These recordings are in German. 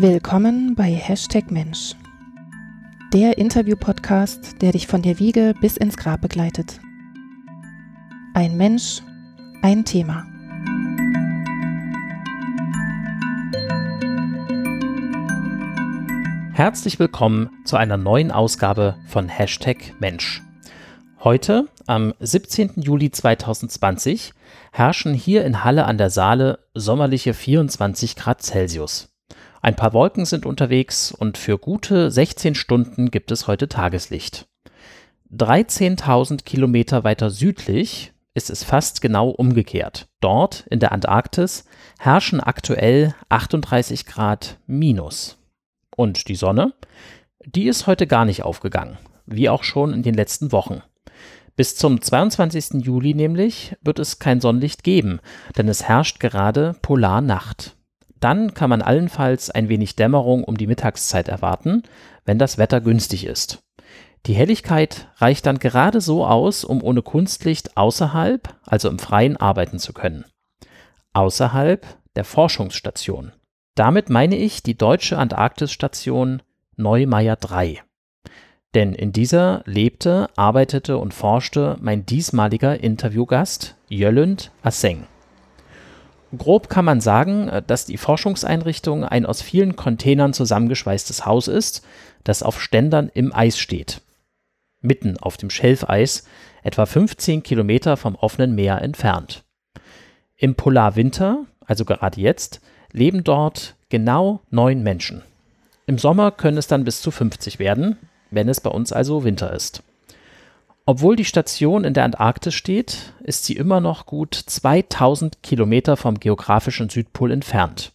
Willkommen bei Hashtag Mensch, der Interview-Podcast, der dich von der Wiege bis ins Grab begleitet. Ein Mensch, ein Thema. Herzlich willkommen zu einer neuen Ausgabe von Hashtag Mensch. Heute, am 17. Juli 2020, herrschen hier in Halle an der Saale sommerliche 24 Grad Celsius. Ein paar Wolken sind unterwegs und für gute 16 Stunden gibt es heute Tageslicht. 13.000 Kilometer weiter südlich ist es fast genau umgekehrt. Dort in der Antarktis herrschen aktuell 38 Grad minus. Und die Sonne? Die ist heute gar nicht aufgegangen, wie auch schon in den letzten Wochen. Bis zum 22. Juli nämlich wird es kein Sonnenlicht geben, denn es herrscht gerade Polarnacht. Dann kann man allenfalls ein wenig Dämmerung um die Mittagszeit erwarten, wenn das Wetter günstig ist. Die Helligkeit reicht dann gerade so aus, um ohne Kunstlicht außerhalb, also im Freien, arbeiten zu können. Außerhalb der Forschungsstation. Damit meine ich die deutsche Antarktisstation Neumeier 3. Denn in dieser lebte, arbeitete und forschte mein diesmaliger Interviewgast Jöllund Asseng. Grob kann man sagen, äh, dass die Forschungseinrichtung ein aus vielen Containern zusammengeschweißtes Haus ist, das auf Ständern im Eis steht. Mitten auf dem Schelfeis, etwa 15 Kilometer vom offenen Meer entfernt. Im Polarwinter, also gerade jetzt, leben dort genau neun Menschen. Im Sommer können es dann bis zu 50 werden, wenn es bei uns also Winter ist. Obwohl die Station in der Antarktis steht, ist sie immer noch gut 2000 Kilometer vom geografischen Südpol entfernt.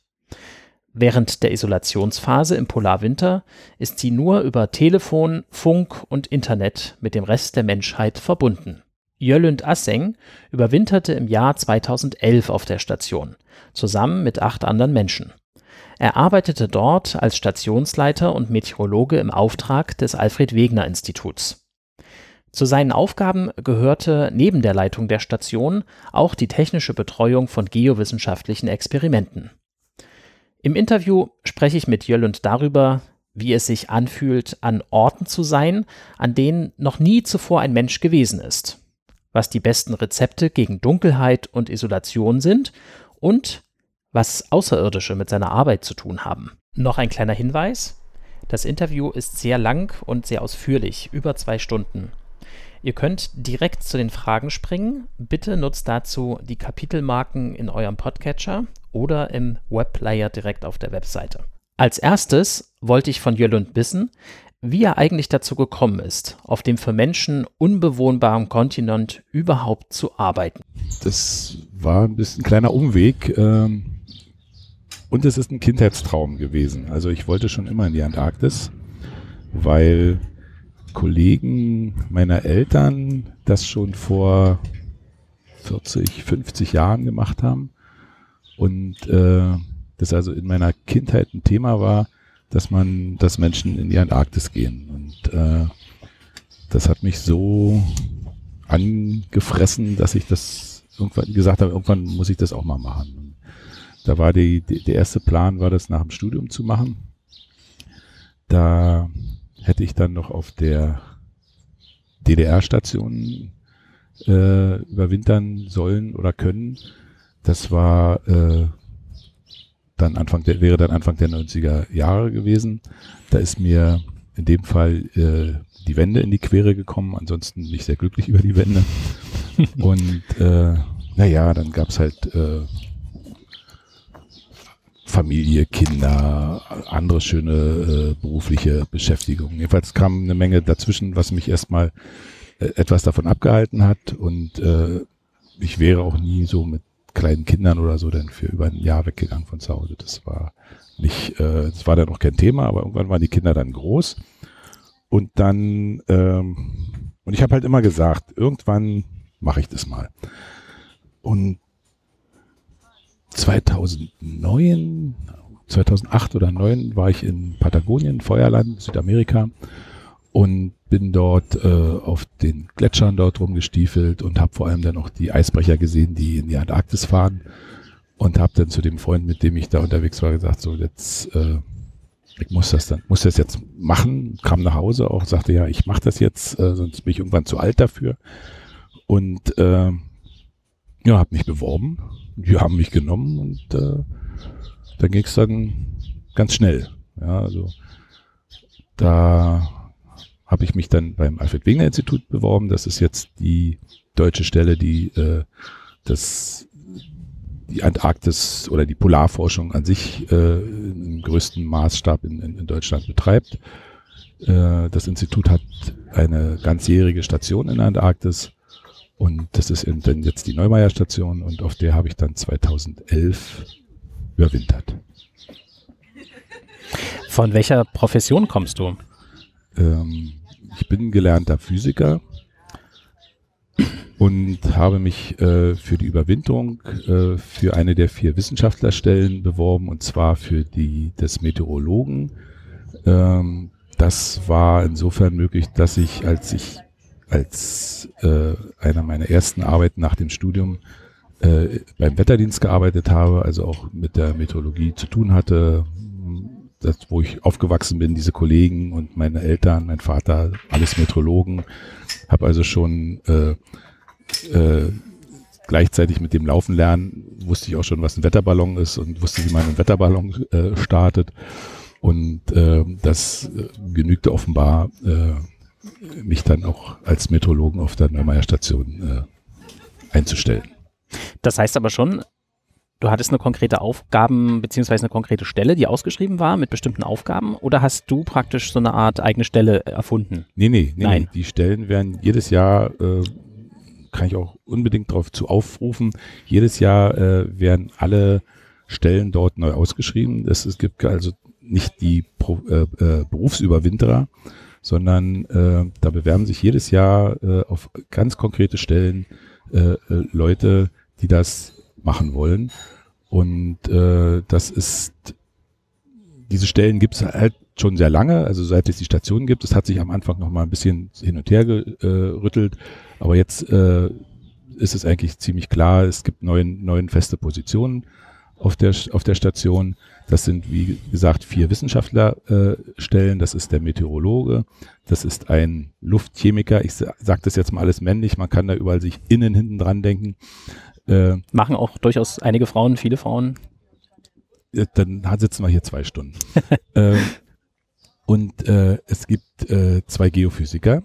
Während der Isolationsphase im Polarwinter ist sie nur über Telefon, Funk und Internet mit dem Rest der Menschheit verbunden. Jöllund Asseng überwinterte im Jahr 2011 auf der Station, zusammen mit acht anderen Menschen. Er arbeitete dort als Stationsleiter und Meteorologe im Auftrag des Alfred Wegener Instituts. Zu seinen Aufgaben gehörte neben der Leitung der Station auch die technische Betreuung von geowissenschaftlichen Experimenten. Im Interview spreche ich mit Jöllund darüber, wie es sich anfühlt, an Orten zu sein, an denen noch nie zuvor ein Mensch gewesen ist, was die besten Rezepte gegen Dunkelheit und Isolation sind und was Außerirdische mit seiner Arbeit zu tun haben. Noch ein kleiner Hinweis. Das Interview ist sehr lang und sehr ausführlich, über zwei Stunden. Ihr könnt direkt zu den Fragen springen. Bitte nutzt dazu die Kapitelmarken in eurem Podcatcher oder im Webplayer direkt auf der Webseite. Als erstes wollte ich von Jölund wissen, wie er eigentlich dazu gekommen ist, auf dem für Menschen unbewohnbaren Kontinent überhaupt zu arbeiten. Das war ein bisschen ein kleiner Umweg. Ähm, und es ist ein Kindheitstraum gewesen. Also ich wollte schon immer in die Antarktis, weil Kollegen meiner Eltern das schon vor 40, 50 Jahren gemacht haben. Und äh, das also in meiner Kindheit ein Thema war, dass man, dass Menschen in die Antarktis gehen. Und äh, das hat mich so angefressen, dass ich das irgendwann gesagt habe, irgendwann muss ich das auch mal machen. Und da war die, die, der erste Plan, war das nach dem Studium zu machen. Da hätte ich dann noch auf der DDR-Station äh, überwintern sollen oder können. Das war äh, dann Anfang der, wäre dann Anfang der 90er Jahre gewesen. Da ist mir in dem Fall äh, die Wende in die Quere gekommen, ansonsten nicht sehr glücklich über die Wende. Und äh, naja, dann gab's halt äh, Familie, Kinder, andere schöne äh, berufliche Beschäftigungen. Jedenfalls kam eine Menge dazwischen, was mich erstmal äh, etwas davon abgehalten hat und äh, ich wäre auch nie so mit kleinen Kindern oder so dann für über ein Jahr weggegangen von zu Hause. Das war nicht, äh, das war dann noch kein Thema, aber irgendwann waren die Kinder dann groß und dann ähm, und ich habe halt immer gesagt, irgendwann mache ich das mal. Und 2009, 2008 oder 2009 war ich in Patagonien, Feuerland, Südamerika und bin dort äh, auf den Gletschern dort rumgestiefelt und habe vor allem dann auch die Eisbrecher gesehen, die in die Antarktis fahren und habe dann zu dem Freund, mit dem ich da unterwegs war, gesagt, so jetzt äh, ich muss das dann, muss das jetzt machen, kam nach Hause auch, sagte, ja, ich mache das jetzt, äh, sonst bin ich irgendwann zu alt dafür. Und äh, ja, habe mich beworben. Die haben mich genommen und äh, dann ging es dann ganz schnell. Ja, also da habe ich mich dann beim Alfred Wegener Institut beworben. Das ist jetzt die deutsche Stelle, die äh, das die Antarktis oder die Polarforschung an sich äh, im größten Maßstab in, in, in Deutschland betreibt. Äh, das Institut hat eine ganzjährige Station in der Antarktis und das ist eben dann jetzt die Neumeier Station und auf der habe ich dann 2011 überwintert. Von welcher Profession kommst du? Ähm, ich bin gelernter Physiker und habe mich äh, für die Überwinterung äh, für eine der vier Wissenschaftlerstellen beworben und zwar für die des Meteorologen. Ähm, das war insofern möglich, dass ich, als ich als äh, einer meiner ersten Arbeiten nach dem Studium äh, beim Wetterdienst gearbeitet habe, also auch mit der Meteorologie zu tun hatte, das, wo ich aufgewachsen bin, diese Kollegen und meine Eltern, mein Vater, alles Meteorologen, habe also schon äh, äh, gleichzeitig mit dem Laufen lernen, wusste ich auch schon, was ein Wetterballon ist und wusste, wie man einen Wetterballon äh, startet. Und äh, das äh, genügte offenbar, äh, mich dann auch als Meteorologen auf der Neumeier Station äh, einzustellen. Das heißt aber schon, du hattest eine konkrete Aufgaben beziehungsweise eine konkrete Stelle, die ausgeschrieben war mit bestimmten Aufgaben oder hast du praktisch so eine Art eigene Stelle erfunden? Nee, nee, nee, Nein. nee. die Stellen werden jedes Jahr äh, kann ich auch unbedingt darauf zu aufrufen. Jedes Jahr äh, werden alle Stellen dort neu ausgeschrieben. Es, es gibt also nicht die Pro, äh, äh, Berufsüberwinterer, sondern äh, da bewerben sich jedes Jahr äh, auf ganz konkrete Stellen äh, äh, Leute, die das machen wollen. Und äh, das ist, diese Stellen gibt es halt schon sehr lange, also seit es die Station gibt. Es hat sich am Anfang noch mal ein bisschen hin und her gerüttelt, aber jetzt äh, ist es eigentlich ziemlich klar, es gibt neun, neun feste Positionen auf der, auf der Station. Das sind, wie gesagt, vier Wissenschaftlerstellen. Äh, das ist der Meteorologe, das ist ein Luftchemiker. Ich sage das jetzt mal alles männlich, man kann da überall sich innen hinten dran denken. Äh, Machen auch durchaus einige Frauen, viele Frauen. Dann sitzen wir hier zwei Stunden. äh, und äh, es gibt äh, zwei Geophysiker.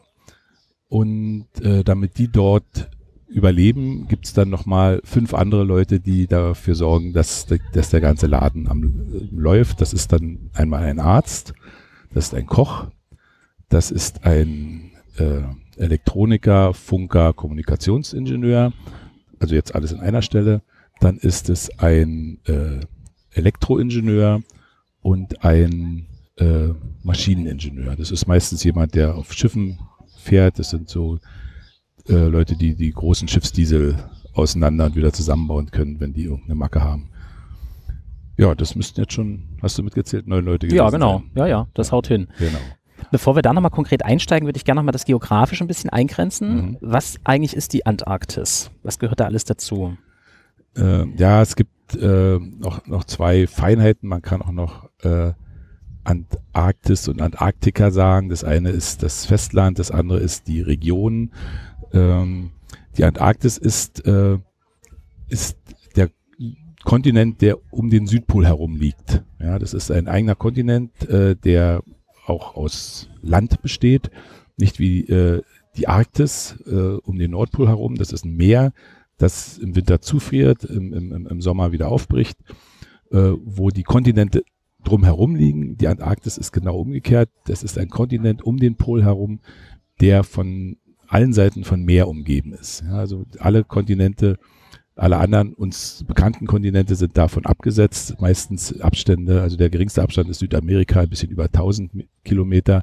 Und äh, damit die dort überleben, gibt es dann nochmal fünf andere Leute, die dafür sorgen, dass, dass der ganze Laden am, äh, läuft. Das ist dann einmal ein Arzt, das ist ein Koch, das ist ein äh, Elektroniker, Funker, Kommunikationsingenieur, also jetzt alles in einer Stelle. Dann ist es ein äh, Elektroingenieur und ein äh, Maschineningenieur. Das ist meistens jemand, der auf Schiffen fährt. Das sind so äh, Leute, die die großen Schiffsdiesel auseinander und wieder zusammenbauen können, wenn die irgendeine Macke haben. Ja, das müssten jetzt schon, hast du mitgezählt, neun Leute Ja, genau. Sein. Ja, ja, das haut hin. Genau. Bevor wir da nochmal konkret einsteigen, würde ich gerne nochmal das geografisch ein bisschen eingrenzen. Mhm. Was eigentlich ist die Antarktis? Was gehört da alles dazu? Äh, ja, es gibt äh, noch, noch zwei Feinheiten. Man kann auch noch äh, Antarktis und Antarktika sagen. Das eine ist das Festland, das andere ist die Region. Ähm, die Antarktis ist, äh, ist der Kontinent, der um den Südpol herum liegt. Ja, das ist ein eigener Kontinent, äh, der auch aus Land besteht, nicht wie äh, die Arktis äh, um den Nordpol herum. Das ist ein Meer, das im Winter zufriert, im, im, im Sommer wieder aufbricht, äh, wo die Kontinente drumherum liegen. Die Antarktis ist genau umgekehrt. Das ist ein Kontinent um den Pol herum, der von allen Seiten von Meer umgeben ist. Ja, also alle Kontinente, alle anderen uns bekannten Kontinente sind davon abgesetzt. Meistens Abstände, also der geringste Abstand ist Südamerika, ein bisschen über 1000 Kilometer.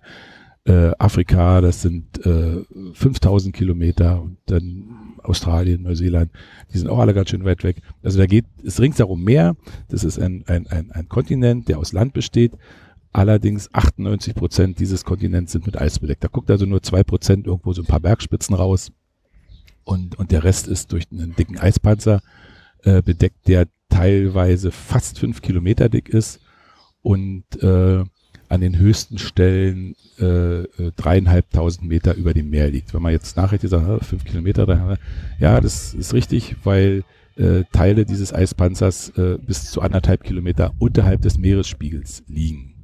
Äh, Afrika, das sind äh, 5000 Kilometer und dann Australien, Neuseeland, die sind auch alle ganz schön weit weg. Also da geht es ringsherum mehr. Das ist ein, ein, ein, ein Kontinent, der aus Land besteht. Allerdings 98 Prozent dieses Kontinents sind mit Eis bedeckt. Da guckt also nur zwei Prozent irgendwo so ein paar Bergspitzen raus. Und, und der Rest ist durch einen dicken Eispanzer äh, bedeckt, der teilweise fast fünf Kilometer dick ist. Und äh, an den höchsten Stellen äh, äh, dreieinhalbtausend Meter über dem Meer liegt. Wenn man jetzt nachrechnet, sagt, fünf Kilometer, dann, ja, das ist richtig, weil äh, Teile dieses Eispanzers äh, bis zu anderthalb Kilometer unterhalb des Meeresspiegels liegen.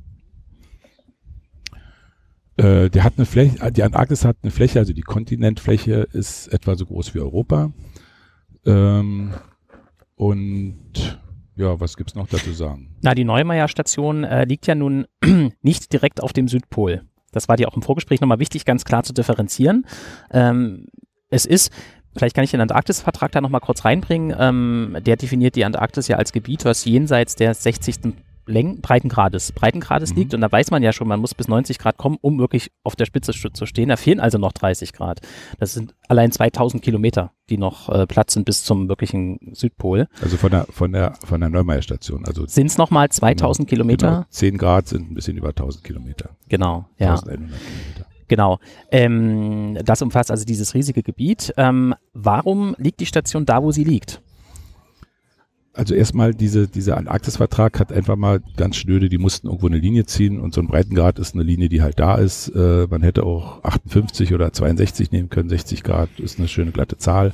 Äh, der hat eine Fläche, die Antarktis hat eine Fläche, also die Kontinentfläche ist etwa so groß wie Europa. Ähm, und ja, was gibt's noch dazu sagen? Na, die Neumeier-Station äh, liegt ja nun nicht direkt auf dem Südpol. Das war dir auch im Vorgespräch nochmal wichtig, ganz klar zu differenzieren. Ähm, es ist, vielleicht kann ich den Antarktis-Vertrag da nochmal kurz reinbringen. Ähm, der definiert die Antarktis ja als Gebiet, was jenseits der 60. Läng Breitengrades, Breitengrades mhm. liegt. Und da weiß man ja schon, man muss bis 90 Grad kommen, um wirklich auf der Spitze zu stehen. Da fehlen also noch 30 Grad. Das sind allein 2000 Kilometer, die noch äh, Platz sind bis zum wirklichen Südpol. Also von der, von der, von der Neumeier-Station. Also sind es nochmal 2000 genau, Kilometer? Genau. 10 Grad sind ein bisschen über 1000 Kilometer. Genau, ja. 1100 Kilometer. Genau. Ähm, das umfasst also dieses riesige Gebiet. Ähm, warum liegt die Station da, wo sie liegt? Also erstmal diese, dieser Antarktis-Vertrag hat einfach mal ganz schnöde, die mussten irgendwo eine Linie ziehen und so ein Breitengrad ist eine Linie, die halt da ist. Äh, man hätte auch 58 oder 62 nehmen können, 60 Grad ist eine schöne glatte Zahl.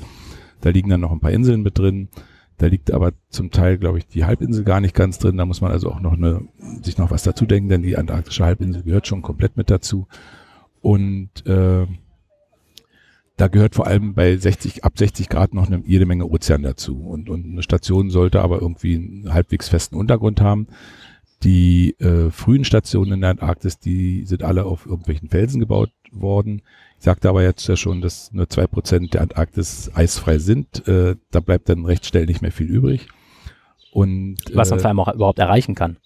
Da liegen dann noch ein paar Inseln mit drin. Da liegt aber zum Teil, glaube ich, die Halbinsel gar nicht ganz drin. Da muss man also auch noch eine, sich noch was dazu denken, denn die antarktische Halbinsel gehört schon komplett mit dazu. Und äh, da gehört vor allem bei 60, ab 60 Grad noch eine, jede Menge Ozean dazu. Und, und eine Station sollte aber irgendwie einen halbwegs festen Untergrund haben. Die äh, frühen Stationen in der Antarktis, die sind alle auf irgendwelchen Felsen gebaut worden. Ich sagte aber jetzt ja schon, dass nur zwei Prozent der Antarktis eisfrei sind. Äh, da bleibt dann recht schnell nicht mehr viel übrig. Und, Was man äh, vor allem auch überhaupt erreichen kann.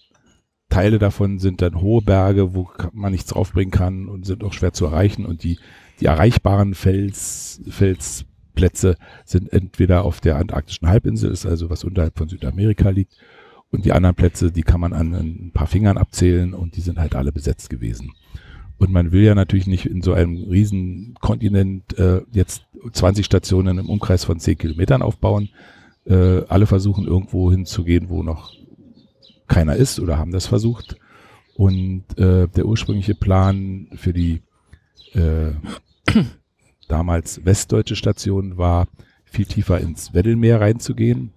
Teile davon sind dann hohe Berge, wo man nichts draufbringen kann und sind auch schwer zu erreichen. Und die die erreichbaren Fels, Felsplätze sind entweder auf der antarktischen Halbinsel, ist also was unterhalb von Südamerika liegt, und die anderen Plätze, die kann man an ein paar Fingern abzählen und die sind halt alle besetzt gewesen. Und man will ja natürlich nicht in so einem riesen Kontinent äh, jetzt 20 Stationen im Umkreis von 10 Kilometern aufbauen. Äh, alle versuchen irgendwo hinzugehen, wo noch keiner ist oder haben das versucht. Und äh, der ursprüngliche Plan für die äh, damals westdeutsche Station war, viel tiefer ins Weddellmeer reinzugehen.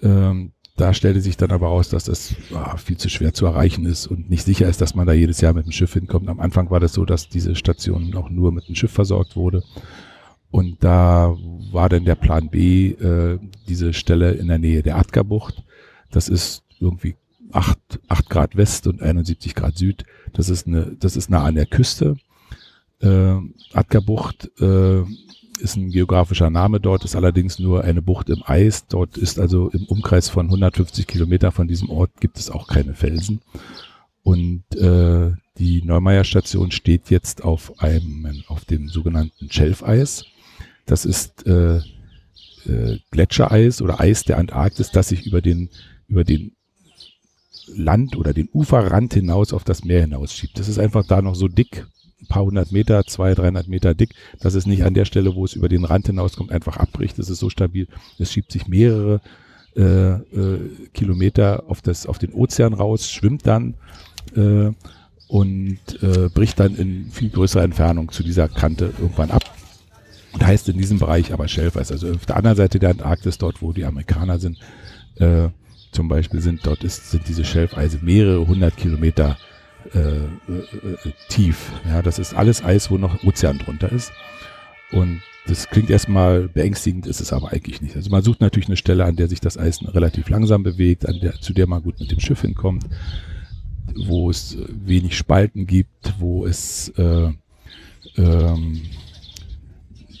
Ähm, da stellte sich dann aber aus, dass das ah, viel zu schwer zu erreichen ist und nicht sicher ist, dass man da jedes Jahr mit dem Schiff hinkommt. Am Anfang war das so, dass diese Station auch nur mit dem Schiff versorgt wurde. Und da war dann der Plan B, äh, diese Stelle in der Nähe der Atka-Bucht. Das ist irgendwie acht acht Grad West und 71 Grad Süd. Das ist, eine, das ist nah an der Küste. Äh, Atka-Bucht äh, ist ein geografischer Name dort, ist allerdings nur eine Bucht im Eis. Dort ist also im Umkreis von 150 Kilometer von diesem Ort gibt es auch keine Felsen. Und äh, die Neumeier Station steht jetzt auf einem, auf dem sogenannten Schelfeis. Das ist äh, äh, Gletschereis oder Eis der Antarktis, das sich über den, über den Land oder den Uferrand hinaus auf das Meer hinausschiebt. Das ist einfach da noch so dick, ein paar hundert Meter, zwei, dreihundert Meter dick, dass es nicht an der Stelle, wo es über den Rand hinauskommt, einfach abbricht. Das ist so stabil. Es schiebt sich mehrere äh, äh, Kilometer auf, das, auf den Ozean raus, schwimmt dann äh, und äh, bricht dann in viel größerer Entfernung zu dieser Kante irgendwann ab. Und heißt in diesem Bereich aber Schelfeis. Also auf der anderen Seite der Antarktis, dort wo die Amerikaner sind, äh, zum Beispiel sind dort ist, sind diese Schelfeise mehrere hundert Kilometer äh, äh, äh, tief. Ja, das ist alles Eis, wo noch Ozean drunter ist. Und das klingt erstmal beängstigend, ist es aber eigentlich nicht. Also man sucht natürlich eine Stelle, an der sich das Eis relativ langsam bewegt, an der, zu der man gut mit dem Schiff hinkommt, wo es wenig Spalten gibt, wo es äh, ähm,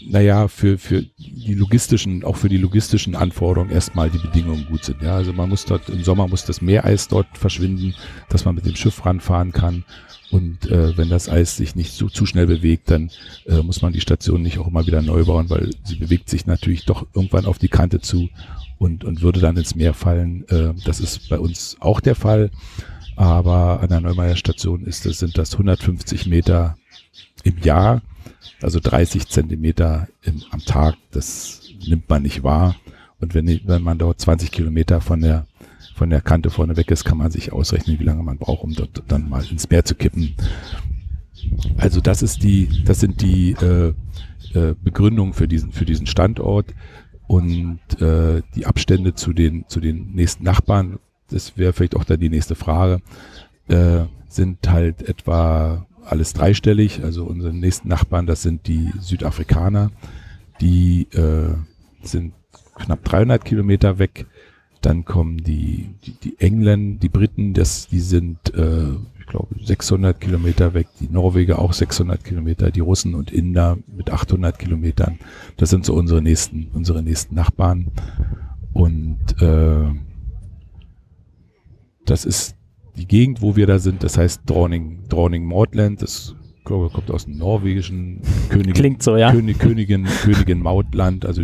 naja, für, für die logistischen, auch für die logistischen Anforderungen erstmal die Bedingungen gut sind. Ja, also man muss dort, im Sommer muss das Meereis dort verschwinden, dass man mit dem Schiff ranfahren kann. Und äh, wenn das Eis sich nicht so zu schnell bewegt, dann äh, muss man die Station nicht auch immer wieder neu bauen, weil sie bewegt sich natürlich doch irgendwann auf die Kante zu und, und würde dann ins Meer fallen. Äh, das ist bei uns auch der Fall. Aber an der Neumeier Station ist das, sind das 150 Meter im Jahr also 30 Zentimeter im, am Tag, das nimmt man nicht wahr. Und wenn, wenn man dort 20 Kilometer von der, von der Kante vorne weg ist, kann man sich ausrechnen, wie lange man braucht, um dort dann mal ins Meer zu kippen. Also das ist die, das sind die äh, äh, Begründungen für diesen, für diesen Standort und äh, die Abstände zu den, zu den nächsten Nachbarn, das wäre vielleicht auch dann die nächste Frage, äh, sind halt etwa alles dreistellig. Also unsere nächsten Nachbarn, das sind die Südafrikaner, die äh, sind knapp 300 Kilometer weg. Dann kommen die, die, die Engländer, die Briten, das, die sind, äh, ich glaube, 600 Kilometer weg. Die Norweger auch 600 Kilometer. Die Russen und Inder mit 800 Kilometern. Das sind so unsere nächsten, unsere nächsten Nachbarn. Und äh, das ist die Gegend, wo wir da sind. Das heißt Droning, Droning Maudland. Das kommt aus dem norwegischen Königin, Klingt so, ja. König, Königin, Königin Mautland. Also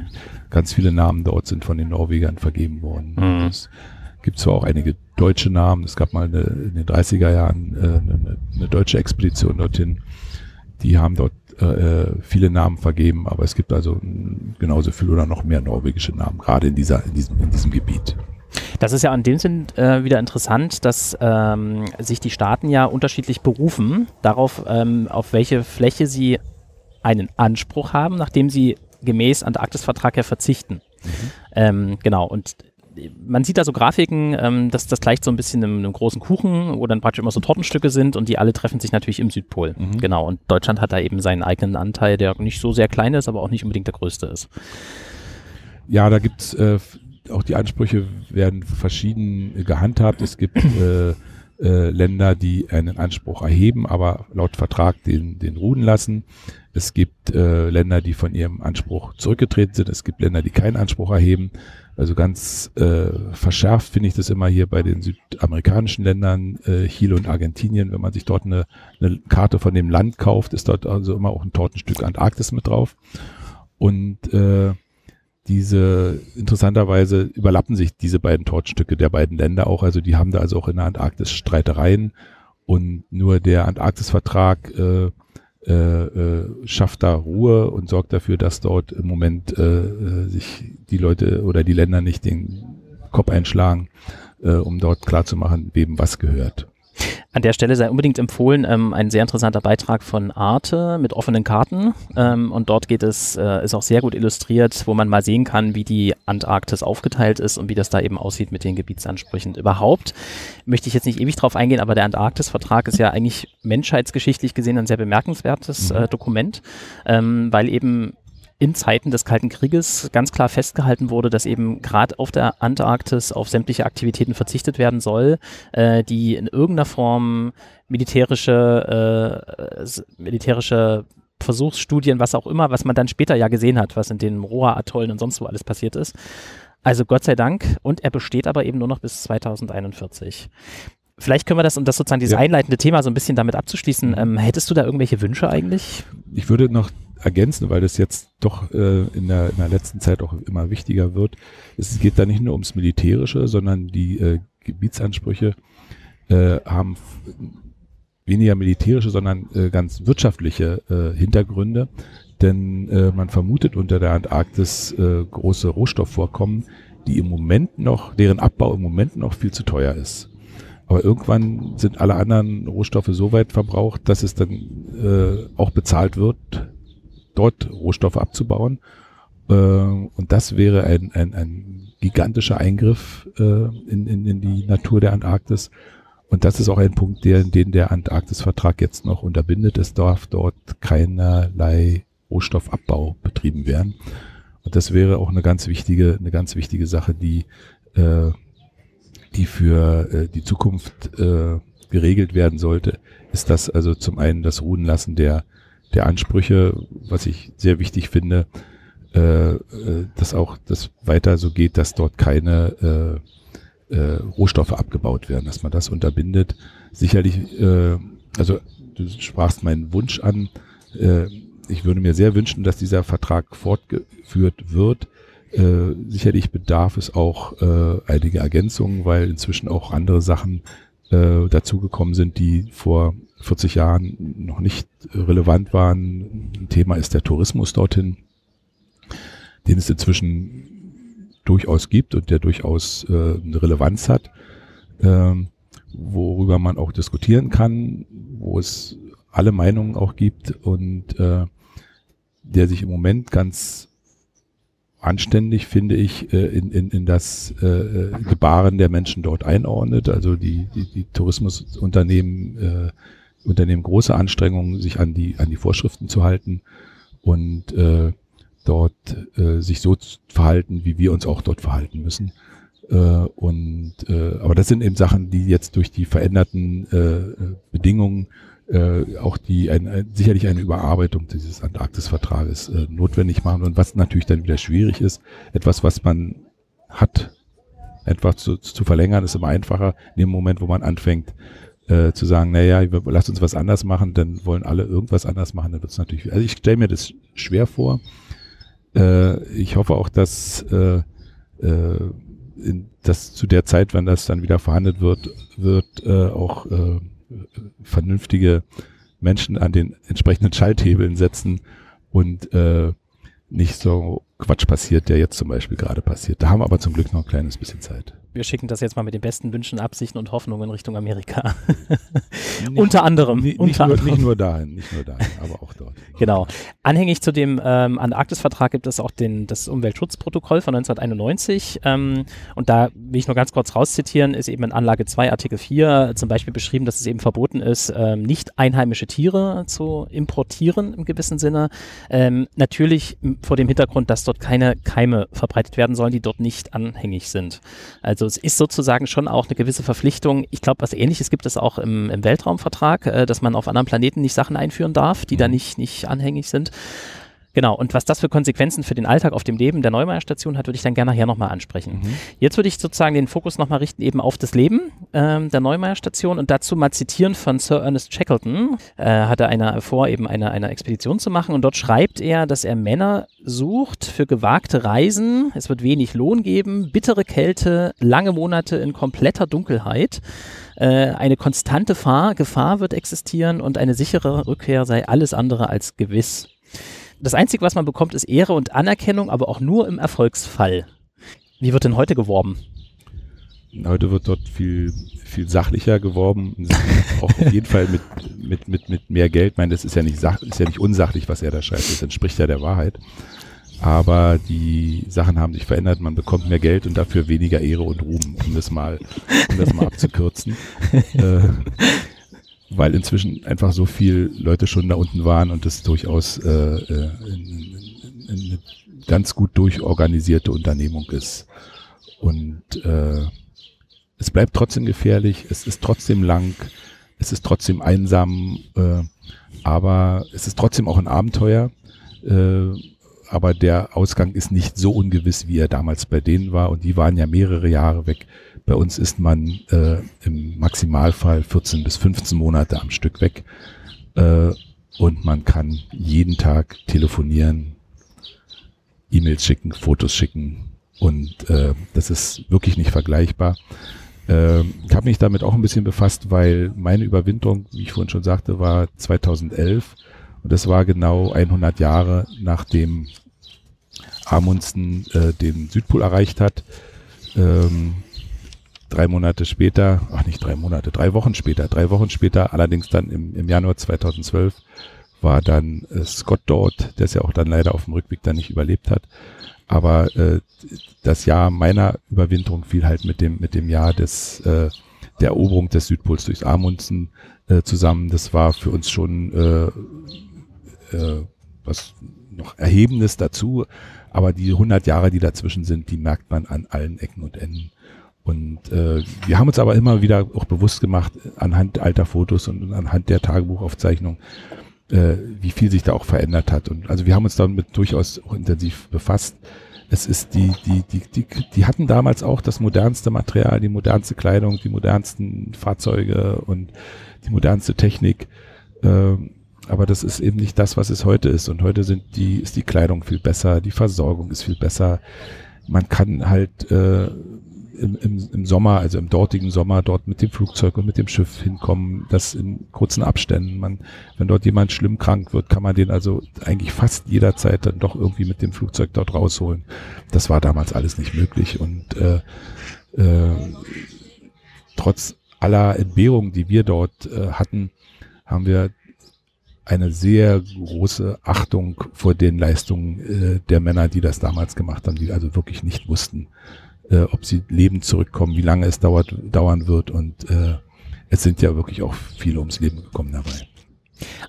ganz viele Namen dort sind von den Norwegern vergeben worden. Mhm. Es gibt zwar auch einige deutsche Namen. Es gab mal eine, in den 30er Jahren äh, eine, eine, deutsche Expedition dorthin. Die haben dort äh, viele Namen vergeben, aber es gibt also genauso viel oder noch mehr norwegische Namen, gerade in dieser, in diesem, in diesem Gebiet. Das ist ja in dem Sinn äh, wieder interessant, dass ähm, sich die Staaten ja unterschiedlich berufen darauf, ähm, auf welche Fläche sie einen Anspruch haben, nachdem sie gemäß Antarktisvertrag ja verzichten. Mhm. Ähm, genau, und man sieht da so Grafiken, ähm, dass das gleicht so ein bisschen einem, einem, großen Kuchen, wo dann praktisch immer so Tortenstücke sind und die alle treffen sich natürlich im Südpol. Mhm. Genau, und Deutschland hat da eben seinen eigenen Anteil, der nicht so sehr klein ist, aber auch nicht unbedingt der größte ist. Ja, da gibt es äh, auch die Ansprüche werden verschieden gehandhabt. Es gibt äh, äh, Länder, die einen Anspruch erheben, aber laut Vertrag den, den ruhen lassen. Es gibt äh, Länder, die von ihrem Anspruch zurückgetreten sind. Es gibt Länder, die keinen Anspruch erheben. Also ganz äh, verschärft finde ich das immer hier bei den südamerikanischen Ländern, äh, Chile und Argentinien. Wenn man sich dort eine, eine Karte von dem Land kauft, ist dort also immer auch ein Tortenstück Antarktis mit drauf. Und äh, diese interessanterweise überlappen sich diese beiden Tortstücke der beiden Länder auch. Also die haben da also auch in der Antarktis Streitereien und nur der Antarktisvertrag äh, äh, äh, schafft da Ruhe und sorgt dafür, dass dort im Moment äh, äh sich die Leute oder die Länder nicht den Kopf einschlagen, äh, um dort klarzumachen, wem was gehört. An der Stelle sei unbedingt empfohlen ähm, ein sehr interessanter Beitrag von Arte mit offenen Karten. Ähm, und dort geht es, äh, ist auch sehr gut illustriert, wo man mal sehen kann, wie die Antarktis aufgeteilt ist und wie das da eben aussieht mit den Gebietsansprüchen. Überhaupt möchte ich jetzt nicht ewig drauf eingehen, aber der Antarktis-Vertrag ist ja eigentlich menschheitsgeschichtlich gesehen ein sehr bemerkenswertes mhm. äh, Dokument, ähm, weil eben in Zeiten des Kalten Krieges ganz klar festgehalten wurde, dass eben gerade auf der Antarktis auf sämtliche Aktivitäten verzichtet werden soll, äh, die in irgendeiner Form militärische, äh, militärische Versuchsstudien, was auch immer, was man dann später ja gesehen hat, was in den Roa-Atollen und sonst wo alles passiert ist. Also Gott sei Dank. Und er besteht aber eben nur noch bis 2041. Vielleicht können wir das, um das sozusagen dieses ja. einleitende Thema so ein bisschen damit abzuschließen, mhm. ähm, hättest du da irgendwelche Wünsche eigentlich? Ich würde noch ergänzen, weil das jetzt doch äh, in, der, in der letzten Zeit auch immer wichtiger wird. Es geht da nicht nur ums Militärische, sondern die äh, Gebietsansprüche äh, haben weniger militärische, sondern äh, ganz wirtschaftliche äh, Hintergründe. Denn äh, man vermutet unter der Antarktis äh, große Rohstoffvorkommen, die im Moment noch, deren Abbau im Moment noch viel zu teuer ist. Aber irgendwann sind alle anderen Rohstoffe so weit verbraucht, dass es dann äh, auch bezahlt wird, dort Rohstoffe abzubauen. Äh, und das wäre ein, ein, ein gigantischer Eingriff äh, in, in, in die Natur der Antarktis. Und das ist auch ein Punkt, der, den der Antarktisvertrag jetzt noch unterbindet. Es darf dort keinerlei Rohstoffabbau betrieben werden. Und das wäre auch eine ganz wichtige, eine ganz wichtige Sache, die, äh, die für äh, die Zukunft äh, geregelt werden sollte, ist das also zum einen das Ruhen lassen der der Ansprüche, was ich sehr wichtig finde, äh, äh, dass auch das weiter so geht, dass dort keine äh, äh, Rohstoffe abgebaut werden, dass man das unterbindet. Sicherlich, äh, also du sprachst meinen Wunsch an. Äh, ich würde mir sehr wünschen, dass dieser Vertrag fortgeführt wird. Äh, sicherlich bedarf es auch äh, einige Ergänzungen, weil inzwischen auch andere Sachen äh, dazugekommen sind, die vor 40 Jahren noch nicht relevant waren. Ein Thema ist der Tourismus dorthin, den es inzwischen durchaus gibt und der durchaus äh, eine Relevanz hat. ähm, worüber man auch diskutieren kann, wo es alle Meinungen auch gibt und äh, der sich im Moment ganz anständig, finde ich, äh, in, in, in das äh, äh, Gebaren der Menschen dort einordnet. Also die, die, die Tourismusunternehmen äh, unternehmen große Anstrengungen, sich an die, an die Vorschriften zu halten und äh, dort äh, sich so verhalten, wie wir uns auch dort verhalten müssen. Äh, und äh, aber das sind eben Sachen, die jetzt durch die veränderten äh, Bedingungen äh, auch die ein, ein, sicherlich eine Überarbeitung dieses Antarktisvertrages äh, notwendig machen und was natürlich dann wieder schwierig ist, etwas, was man hat, etwas zu, zu verlängern, ist immer einfacher in dem Moment, wo man anfängt äh, zu sagen, naja, lasst uns was anders machen, dann wollen alle irgendwas anders machen, dann wird es natürlich, also ich stelle mir das schwer vor. Äh, ich hoffe auch, dass äh, äh, in, dass zu der Zeit, wenn das dann wieder verhandelt wird, wird äh, auch äh, vernünftige Menschen an den entsprechenden Schalthebeln setzen und äh, nicht so Quatsch passiert, der jetzt zum Beispiel gerade passiert. Da haben wir aber zum Glück noch ein kleines bisschen Zeit wir schicken das jetzt mal mit den besten Wünschen, Absichten und Hoffnungen Richtung Amerika. nicht, unter anderem. Nicht, unter nicht, nur, nicht, nur, dahin, nicht nur dahin, aber auch dort. Genau. Anhängig zu dem ähm, Antarktis-Vertrag gibt es auch den, das Umweltschutzprotokoll von 1991. Ähm, und da will ich nur ganz kurz rauszitieren, ist eben in Anlage 2 Artikel 4 zum Beispiel beschrieben, dass es eben verboten ist, ähm, nicht einheimische Tiere zu importieren im gewissen Sinne. Ähm, natürlich vor dem Hintergrund, dass dort keine Keime verbreitet werden sollen, die dort nicht anhängig sind. Also also es ist sozusagen schon auch eine gewisse Verpflichtung. Ich glaube, was ähnliches gibt es auch im, im Weltraumvertrag, äh, dass man auf anderen Planeten nicht Sachen einführen darf, die da mhm. nicht, nicht anhängig sind. Genau, und was das für Konsequenzen für den Alltag auf dem Leben der Neumeier-Station hat, würde ich dann gerne nachher nochmal ansprechen. Mhm. Jetzt würde ich sozusagen den Fokus nochmal richten eben auf das Leben ähm, der Neumeier-Station und dazu mal zitieren von Sir Ernest Shackleton. Äh, hatte einer vor, eben eine, eine Expedition zu machen und dort schreibt er, dass er Männer sucht für gewagte Reisen. Es wird wenig Lohn geben, bittere Kälte, lange Monate in kompletter Dunkelheit. Äh, eine konstante Fahr Gefahr wird existieren und eine sichere Rückkehr sei alles andere als gewiss. Das Einzige, was man bekommt, ist Ehre und Anerkennung, aber auch nur im Erfolgsfall. Wie wird denn heute geworben? Heute wird dort viel, viel sachlicher geworben, auch auf jeden Fall mit, mit, mit, mit mehr Geld. Ich meine, das ist ja nicht sach, ist ja nicht unsachlich, was er da schreibt. Das entspricht ja der Wahrheit. Aber die Sachen haben sich verändert. Man bekommt mehr Geld und dafür weniger Ehre und Ruhm, um das mal, um das mal abzukürzen. äh, weil inzwischen einfach so viele Leute schon da unten waren und das durchaus äh, äh, eine ganz gut durchorganisierte Unternehmung ist. Und äh, es bleibt trotzdem gefährlich, es ist trotzdem lang, es ist trotzdem einsam, äh, aber es ist trotzdem auch ein Abenteuer. Äh, aber der Ausgang ist nicht so ungewiss, wie er damals bei denen war. Und die waren ja mehrere Jahre weg. Bei uns ist man äh, im Maximalfall 14 bis 15 Monate am Stück weg. Äh, und man kann jeden Tag telefonieren, E-Mails schicken, Fotos schicken. Und äh, das ist wirklich nicht vergleichbar. Äh, ich habe mich damit auch ein bisschen befasst, weil meine Überwinterung, wie ich vorhin schon sagte, war 2011. Und das war genau 100 Jahre nachdem Amundsen äh, den Südpol erreicht hat. Ähm, drei Monate später, ach nicht drei Monate, drei Wochen später, drei Wochen später, allerdings dann im, im Januar 2012 war dann äh, Scott dort, der es ja auch dann leider auf dem Rückweg dann nicht überlebt hat. Aber äh, das Jahr meiner Überwinterung fiel halt mit dem mit dem Jahr des äh, der Eroberung des Südpols durchs Amundsen äh, zusammen. Das war für uns schon äh, äh, was noch Erhebendes dazu. Aber die 100 Jahre, die dazwischen sind, die merkt man an allen Ecken und Enden. Und äh, wir haben uns aber immer wieder auch bewusst gemacht, anhand alter Fotos und anhand der Tagebuchaufzeichnung, äh, wie viel sich da auch verändert hat. Und also wir haben uns damit durchaus auch intensiv befasst. Es ist die, die, die, die, die hatten damals auch das modernste Material, die modernste Kleidung, die modernsten Fahrzeuge und die modernste Technik. Äh, aber das ist eben nicht das, was es heute ist. Und heute sind die, ist die Kleidung viel besser, die Versorgung ist viel besser. Man kann halt äh, im, im, im Sommer, also im dortigen Sommer, dort mit dem Flugzeug und mit dem Schiff hinkommen, das in kurzen Abständen. Man, wenn dort jemand schlimm krank wird, kann man den also eigentlich fast jederzeit dann doch irgendwie mit dem Flugzeug dort rausholen. Das war damals alles nicht möglich und äh, äh, trotz aller Entbehrungen, die wir dort äh, hatten, haben wir eine sehr große Achtung vor den Leistungen äh, der Männer, die das damals gemacht haben, die also wirklich nicht wussten, äh, ob sie lebend zurückkommen, wie lange es dauert, dauern wird. Und äh, es sind ja wirklich auch viele ums Leben gekommen dabei.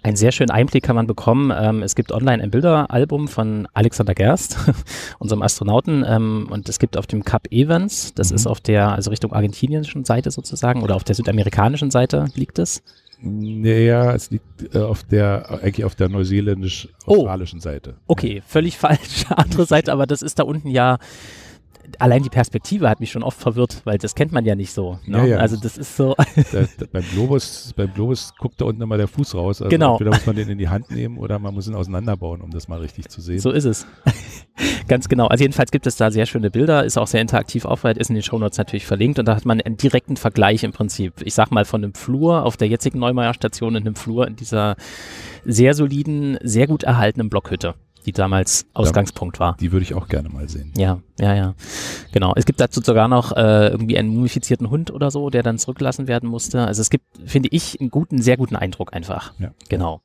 Einen sehr schönen Einblick kann man bekommen. Ähm, es gibt online ein Bilderalbum von Alexander Gerst, unserem Astronauten, ähm, und es gibt auf dem Cap Evans, das mhm. ist auf der, also Richtung argentinischen Seite sozusagen, oder auf der südamerikanischen Seite liegt es. Naja, es liegt äh, auf der, eigentlich auf der neuseeländisch-australischen oh. Seite. Okay, völlig falsch. Andere Seite, aber das ist da unten ja allein die Perspektive hat mich schon oft verwirrt, weil das kennt man ja nicht so. Ne? Ja, ja. Also das ist so. Da, da, beim, Globus, beim Globus guckt da unten immer der Fuß raus. Also genau. Entweder muss man den in die Hand nehmen oder man muss ihn auseinanderbauen, um das mal richtig zu sehen. So ist es. Ganz genau. Also jedenfalls gibt es da sehr schöne Bilder, ist auch sehr interaktiv aufbereitet, ist in den Shownotes natürlich verlinkt und da hat man einen direkten Vergleich im Prinzip. Ich sag mal von einem Flur auf der jetzigen Neumeier Station in einem Flur in dieser sehr soliden, sehr gut erhaltenen Blockhütte die damals Ausgangspunkt war. Die würde ich auch gerne mal sehen. Ja, ja, ja. Genau. Es gibt dazu sogar noch äh, irgendwie einen mumifizierten Hund oder so, der dann zurückgelassen werden musste. Also es gibt, finde ich, einen guten, sehr guten Eindruck einfach. Ja. Genau.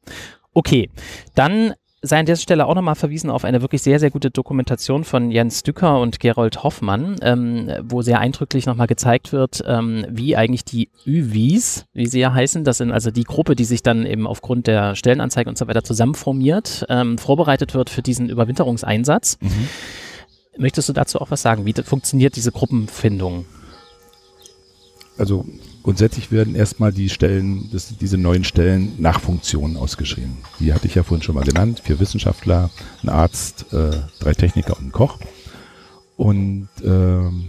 Okay, dann sei an dieser Stelle auch nochmal verwiesen auf eine wirklich sehr, sehr gute Dokumentation von Jens Dücker und Gerold Hoffmann, ähm, wo sehr eindrücklich nochmal gezeigt wird, ähm, wie eigentlich die ÜVs, wie sie ja heißen, das sind also die Gruppe, die sich dann eben aufgrund der Stellenanzeige und so weiter zusammenformiert, ähm, vorbereitet wird für diesen Überwinterungseinsatz. Mhm. Möchtest du dazu auch was sagen? Wie funktioniert diese Gruppenfindung? Also Grundsätzlich werden erstmal die Stellen, das, diese neuen Stellen nach Funktionen ausgeschrieben. Die hatte ich ja vorhin schon mal genannt. Vier Wissenschaftler, ein Arzt, äh, drei Techniker und ein Koch. Und ähm,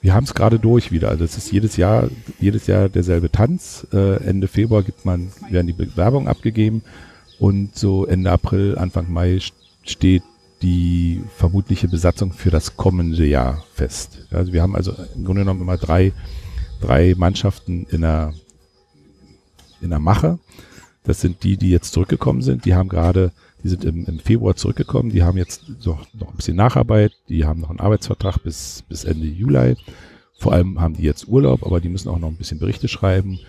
wir haben es gerade durch wieder. Also es ist jedes Jahr, jedes Jahr derselbe Tanz. Äh, Ende Februar gibt man, werden die Bewerbungen abgegeben und so Ende April, Anfang Mai steht die vermutliche Besatzung für das kommende Jahr fest. Also wir haben also im Grunde genommen immer drei drei Mannschaften in der, in der Mache. Das sind die, die jetzt zurückgekommen sind. Die haben gerade, die sind im, im Februar zurückgekommen. Die haben jetzt noch, noch ein bisschen Nacharbeit. Die haben noch einen Arbeitsvertrag bis, bis Ende Juli. Vor allem haben die jetzt Urlaub, aber die müssen auch noch ein bisschen Berichte schreiben.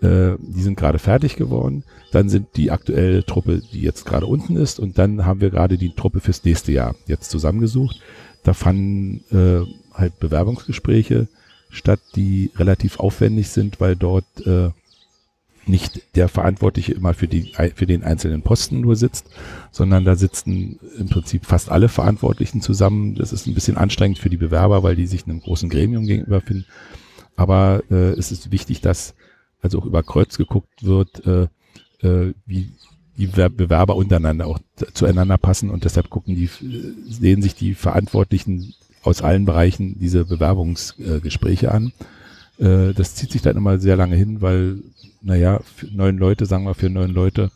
Äh, die sind gerade fertig geworden. Dann sind die aktuelle Truppe, die jetzt gerade unten ist. Und dann haben wir gerade die Truppe fürs nächste Jahr jetzt zusammengesucht. Da fanden äh, halt Bewerbungsgespräche statt, die relativ aufwendig sind, weil dort äh, nicht der Verantwortliche immer für, die, für den einzelnen Posten nur sitzt, sondern da sitzen im Prinzip fast alle Verantwortlichen zusammen. Das ist ein bisschen anstrengend für die Bewerber, weil die sich einem großen Gremium gegenüber finden. Aber äh, es ist wichtig, dass also auch über Kreuz geguckt wird, äh, äh, wie die Bewerber untereinander auch zueinander passen und deshalb gucken die, äh, sehen sich die Verantwortlichen aus allen Bereichen diese Bewerbungsgespräche an. Äh, das zieht sich dann immer sehr lange hin, weil, naja, neun Leute, sagen wir für neun Leute,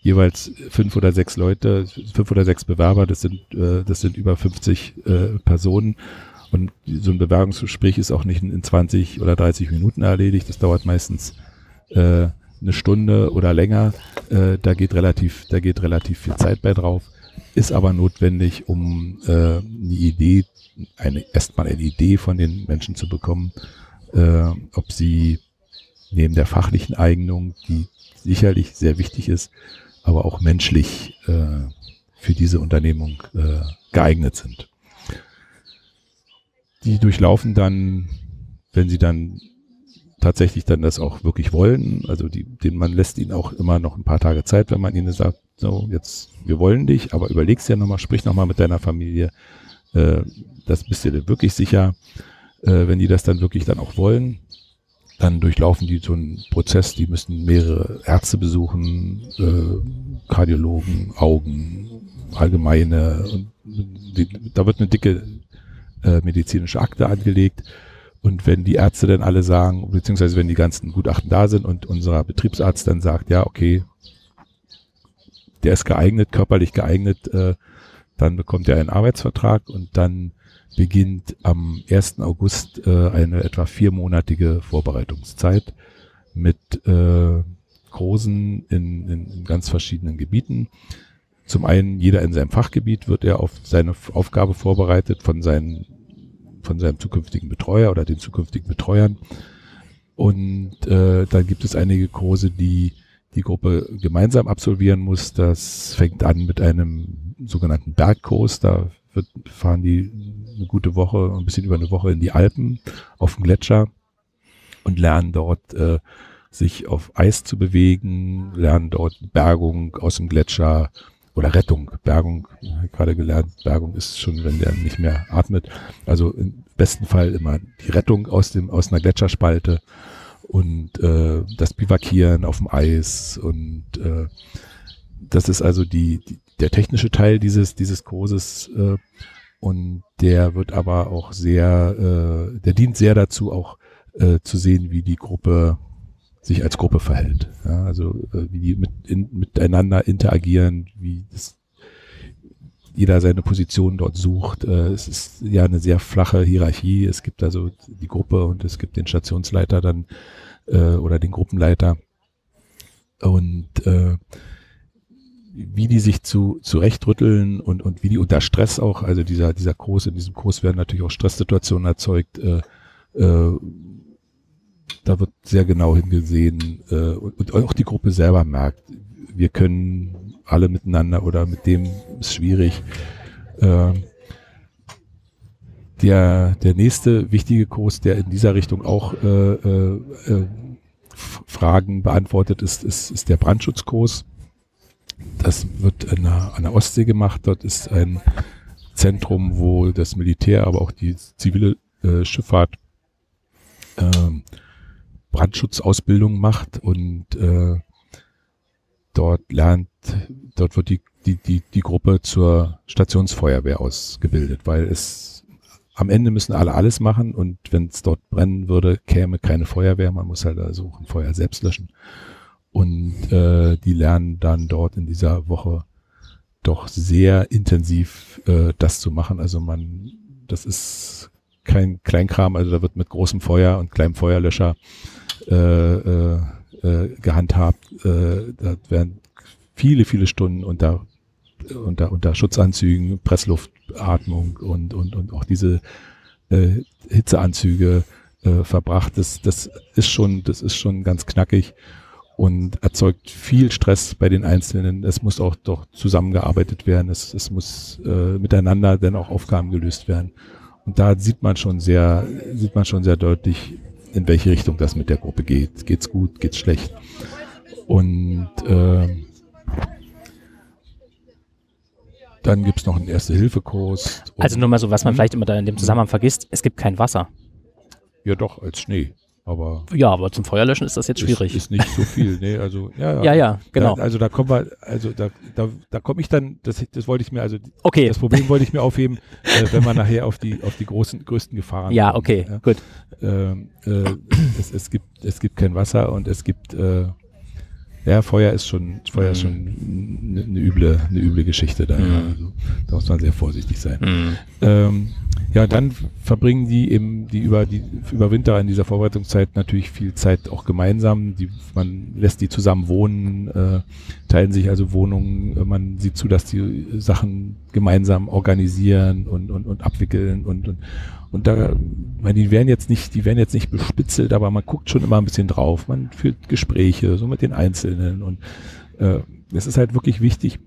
jeweils fünf oder sechs Leute, fünf oder sechs Bewerber, das sind, äh, das sind über 50 äh, Personen. Und so ein Bewerbungsgespräch ist auch nicht in 20 oder 30 Minuten erledigt. Das dauert meistens äh, eine Stunde oder länger. Äh, da geht relativ, da geht relativ viel Zeit bei drauf. Ist aber notwendig, um äh, eine Idee eine, erstmal eine Idee von den Menschen zu bekommen, äh, ob sie neben der fachlichen Eignung, die sicherlich sehr wichtig ist, aber auch menschlich äh, für diese Unternehmung äh, geeignet sind. Die durchlaufen dann, wenn sie dann tatsächlich dann das auch wirklich wollen, also die, den man lässt ihnen auch immer noch ein paar Tage Zeit, wenn man ihnen sagt, so jetzt wir wollen dich, aber überlegst ja nochmal, sprich nochmal mit deiner Familie, äh, das bist du dir wirklich sicher. Äh, wenn die das dann wirklich dann auch wollen, dann durchlaufen die so einen Prozess, die müssen mehrere Ärzte besuchen, äh, Kardiologen, Augen, allgemeine. Die, da wird eine dicke äh, medizinische Akte angelegt. Und wenn die Ärzte dann alle sagen, beziehungsweise wenn die ganzen Gutachten da sind und unser Betriebsarzt dann sagt, ja, okay, der ist geeignet, körperlich geeignet, äh, dann bekommt er einen Arbeitsvertrag und dann beginnt am 1. August äh, eine etwa viermonatige Vorbereitungszeit mit äh, Kursen in, in, in ganz verschiedenen Gebieten. Zum einen, jeder in seinem Fachgebiet wird er auf seine Aufgabe vorbereitet von, seinen, von seinem zukünftigen Betreuer oder den zukünftigen Betreuern. Und äh, dann gibt es einige Kurse, die die Gruppe gemeinsam absolvieren muss. Das fängt an mit einem sogenannten Bergkurs. Da wird, fahren die eine gute Woche, ein bisschen über eine Woche in die Alpen auf dem Gletscher und lernen dort äh, sich auf Eis zu bewegen, lernen dort Bergung aus dem Gletscher oder Rettung. Bergung, gerade gelernt, Bergung ist schon, wenn der nicht mehr atmet. Also im besten Fall immer die Rettung aus dem aus einer Gletscherspalte und äh, das Bivakieren auf dem Eis und äh, das ist also die, die der technische Teil dieses dieses Kurses äh, und der wird aber auch sehr, äh, der dient sehr dazu auch äh, zu sehen, wie die Gruppe sich als Gruppe verhält. Ja, also äh, wie die mit, in, miteinander interagieren, wie das, jeder seine Position dort sucht. Äh, es ist ja eine sehr flache Hierarchie. Es gibt also die Gruppe und es gibt den Stationsleiter dann äh, oder den Gruppenleiter. Und äh, wie die sich zu zurechtrütteln und, und wie die unter Stress auch, also dieser, dieser Kurs, in diesem Kurs werden natürlich auch Stresssituationen erzeugt, äh, äh, da wird sehr genau hingesehen äh, und, und auch die Gruppe selber merkt, wir können alle miteinander oder mit dem ist schwierig. Äh, der, der nächste wichtige Kurs, der in dieser Richtung auch äh, äh, äh Fragen beantwortet, ist, ist, ist der Brandschutzkurs. Das wird an der, an der Ostsee gemacht. Dort ist ein Zentrum, wo das Militär, aber auch die zivile äh, Schifffahrt ähm, Brandschutzausbildung macht und äh, dort lernt, dort wird die, die, die, die Gruppe zur Stationsfeuerwehr ausgebildet, weil es am Ende müssen alle alles machen und wenn es dort brennen würde, käme keine Feuerwehr, man muss halt also ein Feuer selbst löschen. Und äh, die lernen dann dort in dieser Woche doch sehr intensiv äh, das zu machen. Also man, das ist kein Kleinkram, also da wird mit großem Feuer und kleinem Feuerlöscher äh, äh, äh, gehandhabt. Äh, da werden viele, viele Stunden unter, unter, unter Schutzanzügen, Pressluftatmung und, und, und auch diese äh, Hitzeanzüge äh, verbracht. Das, das ist schon, das ist schon ganz knackig und erzeugt viel Stress bei den Einzelnen. Es muss auch doch zusammengearbeitet werden. Es, es muss äh, miteinander dann auch Aufgaben gelöst werden. Und da sieht man schon sehr, sieht man schon sehr deutlich, in welche Richtung das mit der Gruppe geht. Geht's gut, geht's schlecht? Und äh, dann gibt's noch einen Erste-Hilfe-Kurs. Also nur mal so, was man vielleicht immer da in dem Zusammenhang vergisst, es gibt kein Wasser. Ja doch, als Schnee. Aber ja, aber zum Feuerlöschen ist das jetzt schwierig. Ist, ist nicht so viel, nee, also ja, ja, ja, genau. Da, also da kommen wir, also da, da, da komme ich dann, das, das wollte ich mir, also okay. das Problem wollte ich mir aufheben, äh, wenn man nachher auf die auf die großen größten Gefahren. Ja, kommt, okay, ja. gut. Ähm, äh, es, es gibt es gibt kein Wasser und es gibt äh, ja, Feuer ist schon, Feuer ist schon eine, eine üble, eine üble Geschichte da. Mhm. Also, da muss man sehr vorsichtig sein. Mhm. Ähm, ja, dann verbringen die eben die über die über Winter in dieser Vorbereitungszeit natürlich viel Zeit auch gemeinsam. Die, man lässt die zusammen wohnen, äh, teilen sich also Wohnungen. Man sieht zu, dass die Sachen gemeinsam organisieren und und, und abwickeln und, und und da, meine, die werden jetzt nicht, die werden jetzt nicht bespitzelt, aber man guckt schon immer ein bisschen drauf. Man führt Gespräche so mit den Einzelnen und äh, es ist halt wirklich wichtig,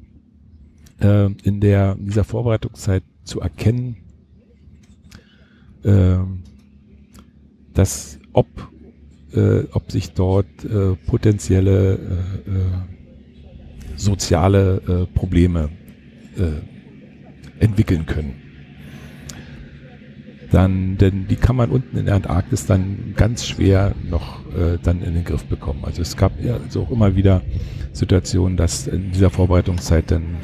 äh, in der in dieser Vorbereitungszeit zu erkennen, äh, dass ob äh, ob sich dort äh, potenzielle äh, äh, soziale äh, Probleme äh, entwickeln können dann, denn die kann man unten in der Antarktis dann ganz schwer noch äh, dann in den Griff bekommen. Also es gab ja also auch immer wieder Situationen, dass in dieser Vorbereitungszeit dann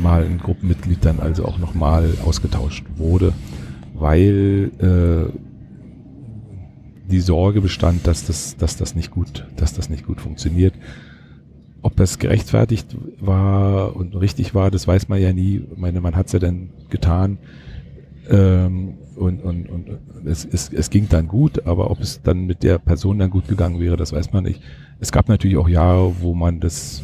mal ein Gruppenmitglied dann also auch nochmal ausgetauscht wurde, weil äh, die Sorge bestand, dass das, dass das nicht gut, dass das nicht gut funktioniert. Ob das gerechtfertigt war und richtig war, das weiß man ja nie. Ich meine, man hat es ja dann getan. Ähm, und, und, und es, es, es ging dann gut, aber ob es dann mit der Person dann gut gegangen wäre, das weiß man nicht. Es gab natürlich auch Jahre, wo man das,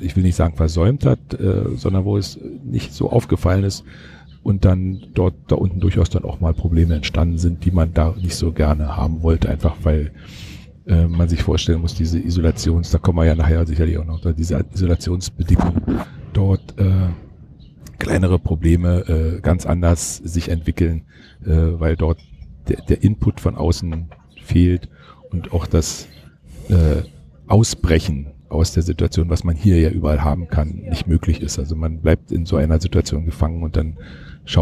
ich will nicht sagen versäumt hat, äh, sondern wo es nicht so aufgefallen ist und dann dort da unten durchaus dann auch mal Probleme entstanden sind, die man da nicht so gerne haben wollte, einfach weil äh, man sich vorstellen muss, diese Isolations, da kommen wir ja nachher sicherlich auch noch, diese Isolationsbedingungen dort äh, kleinere Probleme äh, ganz anders sich entwickeln, weil dort der, der Input von außen fehlt und auch das äh, Ausbrechen aus der Situation, was man hier ja überall haben kann, nicht möglich ist. Also man bleibt in so einer Situation gefangen und dann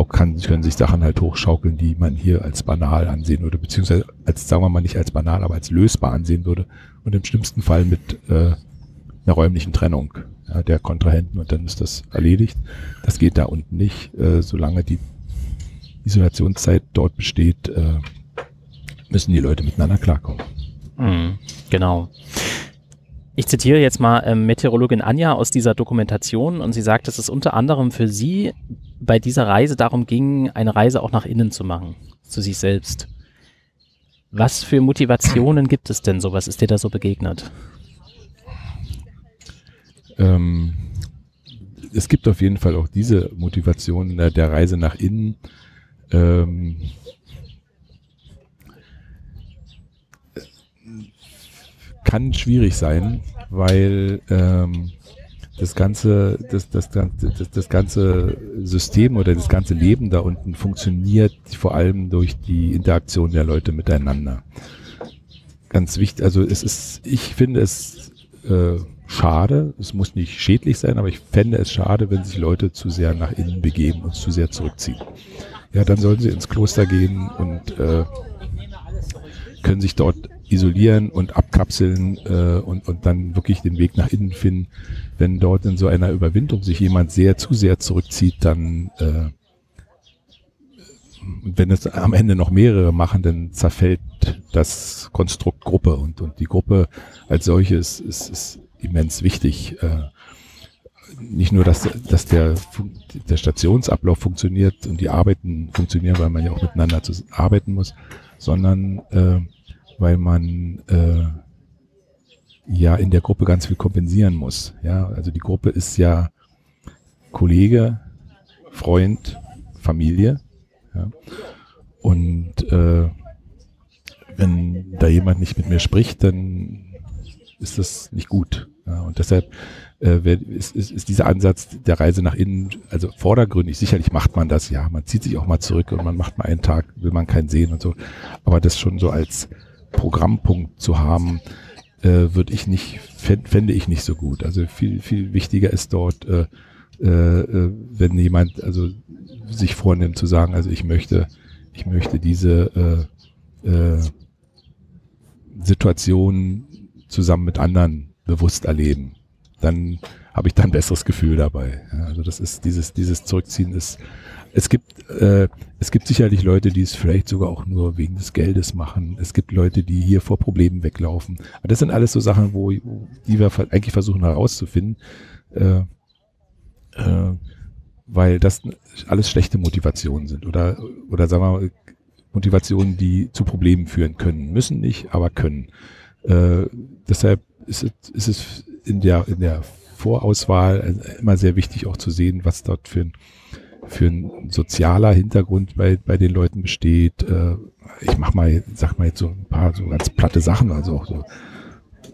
kann, können sich Sachen halt hochschaukeln, die man hier als banal ansehen würde, beziehungsweise als, sagen wir mal, nicht als banal, aber als lösbar ansehen würde und im schlimmsten Fall mit äh, einer räumlichen Trennung ja, der Kontrahenten und dann ist das erledigt. Das geht da unten nicht. Äh, solange die Isolationszeit dort besteht, äh, müssen die Leute miteinander klarkommen. Mhm, genau. Ich zitiere jetzt mal ähm, Meteorologin Anja aus dieser Dokumentation und sie sagt, dass es unter anderem für sie bei dieser Reise darum ging, eine Reise auch nach innen zu machen, zu sich selbst. Was für Motivationen gibt es denn so? Was ist dir da so begegnet? Ähm, es gibt auf jeden Fall auch diese Motivation der, der Reise nach innen. Ähm, kann schwierig sein, weil ähm, das ganze, das, das, das, das ganze System oder das ganze Leben da unten funktioniert vor allem durch die Interaktion der Leute miteinander. Ganz wichtig, also es ist, ich finde es äh, schade, es muss nicht schädlich sein, aber ich fände es schade, wenn sich Leute zu sehr nach innen begeben und zu sehr zurückziehen. Ja, dann sollen sie ins Kloster gehen und äh, können sich dort isolieren und abkapseln äh, und, und dann wirklich den Weg nach innen finden. Wenn dort in so einer Überwindung sich jemand sehr zu sehr zurückzieht, dann äh, wenn es am Ende noch mehrere machen, dann zerfällt das Konstrukt Gruppe und, und die Gruppe als solches ist, ist immens wichtig. Äh, nicht nur, dass, dass der, der Stationsablauf funktioniert und die Arbeiten funktionieren, weil man ja auch miteinander arbeiten muss, sondern äh, weil man äh, ja in der Gruppe ganz viel kompensieren muss. Ja, also die Gruppe ist ja Kollege, Freund, Familie. Ja. Und äh, wenn da jemand nicht mit mir spricht, dann ist das nicht gut. Ja, und deshalb äh, ist, ist, ist dieser Ansatz der Reise nach innen, also vordergründig, sicherlich macht man das, ja, man zieht sich auch mal zurück und man macht mal einen Tag, will man keinen sehen und so. Aber das schon so als Programmpunkt zu haben, äh, würde ich nicht, fände ich nicht so gut. Also viel, viel wichtiger ist dort, äh, äh, äh, wenn jemand also sich vornimmt zu sagen, also ich möchte, ich möchte diese äh, äh, Situation zusammen mit anderen bewusst erleben, dann habe ich da ein besseres Gefühl dabei. Ja, also das ist dieses, dieses Zurückziehen ist, es gibt, äh, es gibt sicherlich Leute, die es vielleicht sogar auch nur wegen des Geldes machen. Es gibt Leute, die hier vor Problemen weglaufen. Aber das sind alles so Sachen, wo, die wir eigentlich versuchen herauszufinden, äh, äh, weil das alles schlechte Motivationen sind oder, oder sagen wir mal, Motivationen, die zu Problemen führen können. Müssen nicht, aber können. Äh, deshalb ist es, ist es in der, in der Vorauswahl immer sehr wichtig auch zu sehen, was dort für ein, für ein sozialer Hintergrund bei, bei den Leuten besteht. Äh, ich mach mal, sag mal jetzt so ein paar so ganz platte Sachen, also auch so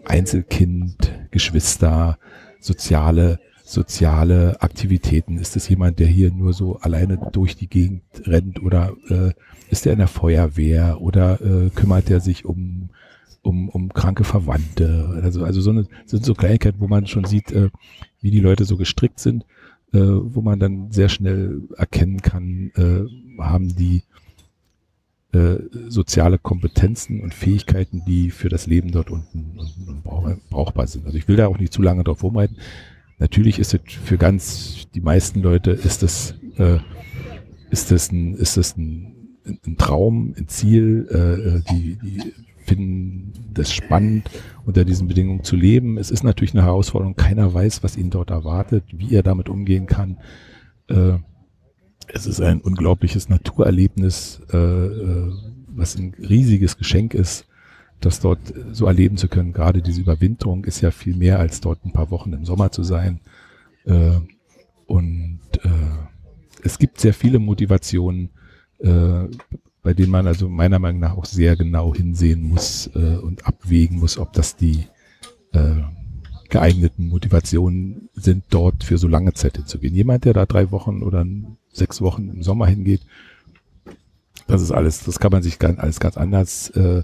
Einzelkind, Geschwister, soziale, soziale Aktiviiten. Ist das jemand, der hier nur so alleine durch die Gegend rennt oder äh, ist er in der Feuerwehr oder äh, kümmert er sich um um, um kranke Verwandte. Also, also so eine, sind so Kleinigkeiten, wo man schon sieht, äh, wie die Leute so gestrickt sind, äh, wo man dann sehr schnell erkennen kann, äh, haben die äh, soziale Kompetenzen und Fähigkeiten, die für das Leben dort unten, unten brauchbar sind. Also ich will da auch nicht zu lange drauf rumreiten. Natürlich ist es für ganz die meisten Leute ist das äh, ist das ein ist das ein, ein Traum, ein Ziel, äh die, die finden das spannend, unter diesen Bedingungen zu leben. Es ist natürlich eine Herausforderung. Keiner weiß, was ihn dort erwartet, wie er damit umgehen kann. Äh, es ist ein unglaubliches Naturerlebnis, äh, äh, was ein riesiges Geschenk ist, das dort so erleben zu können. Gerade diese Überwinterung ist ja viel mehr als dort ein paar Wochen im Sommer zu sein. und es gibt sehr viele Motivationen, bei denen man also meiner Meinung nach auch sehr genau hinsehen muss äh, und abwägen muss, ob das die äh, geeigneten Motivationen sind, dort für so lange Zeit hinzugehen. Jemand, der da drei Wochen oder sechs Wochen im Sommer hingeht, das ist alles, das kann man sich ganz, alles ganz anders äh,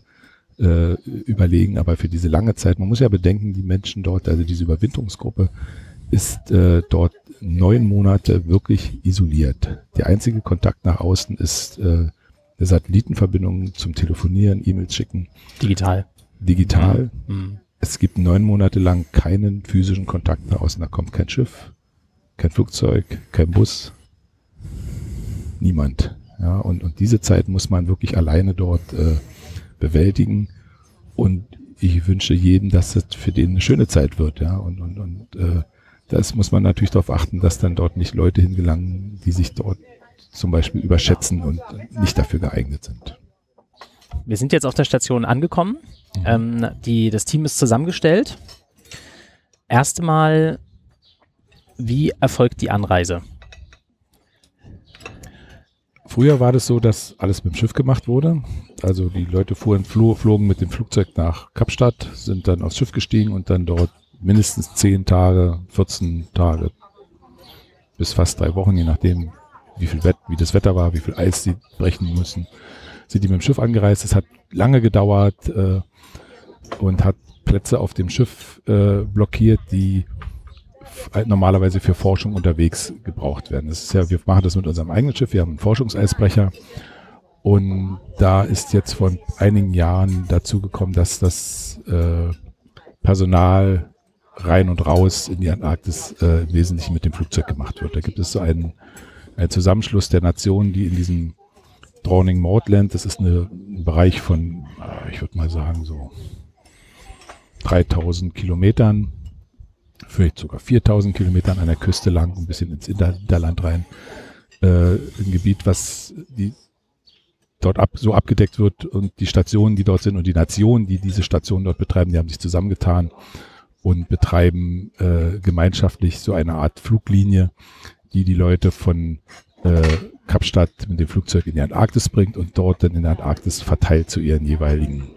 äh, überlegen, aber für diese lange Zeit, man muss ja bedenken, die Menschen dort, also diese Überwinterungsgruppe, ist äh, dort neun Monate wirklich isoliert. Der einzige Kontakt nach außen ist äh, eine Satellitenverbindung zum Telefonieren, E-Mails schicken. Digital. Digital. Mhm. Es gibt neun Monate lang keinen physischen Kontakt nach außen. Da kommt kein Schiff, kein Flugzeug, kein Bus, niemand. Ja, und, und diese Zeit muss man wirklich alleine dort äh, bewältigen. Und ich wünsche jedem, dass es für den eine schöne Zeit wird. Ja, und, und, und äh, das muss man natürlich darauf achten, dass dann dort nicht Leute hingelangen, die sich dort zum Beispiel überschätzen und nicht dafür geeignet sind. Wir sind jetzt auf der Station angekommen. Mhm. Ähm, die, das Team ist zusammengestellt. Erste Mal, wie erfolgt die Anreise? Früher war das so, dass alles mit dem Schiff gemacht wurde. Also die Leute fuhren, flogen mit dem Flugzeug nach Kapstadt, sind dann aufs Schiff gestiegen und dann dort mindestens 10 Tage, 14 Tage bis fast drei Wochen, je nachdem, wie viel Wett, wie das Wetter war, wie viel Eis sie brechen müssen, sind die mit dem Schiff angereist. Es hat lange gedauert äh, und hat Plätze auf dem Schiff äh, blockiert, die normalerweise für Forschung unterwegs gebraucht werden. Das ist ja, wir machen das mit unserem eigenen Schiff. Wir haben einen Forschungseisbrecher. Und da ist jetzt vor einigen Jahren dazu gekommen, dass das äh, Personal rein und raus in die Antarktis äh, im Wesentlichen mit dem Flugzeug gemacht wird. Da gibt es so einen, einen Zusammenschluss der Nationen, die in diesem Drowning Maudland, das ist eine, ein Bereich von, äh, ich würde mal sagen, so 3000 Kilometern, vielleicht sogar 4000 Kilometern an der Küste lang, ein bisschen ins Interland rein. Äh, ein Gebiet, was die dort ab, so abgedeckt wird und die Stationen, die dort sind und die Nationen, die diese Stationen dort betreiben, die haben sich zusammengetan und betreiben äh, gemeinschaftlich so eine Art Fluglinie, die die Leute von äh, Kapstadt mit dem Flugzeug in die Antarktis bringt und dort dann in der Antarktis verteilt zu ihren jeweiligen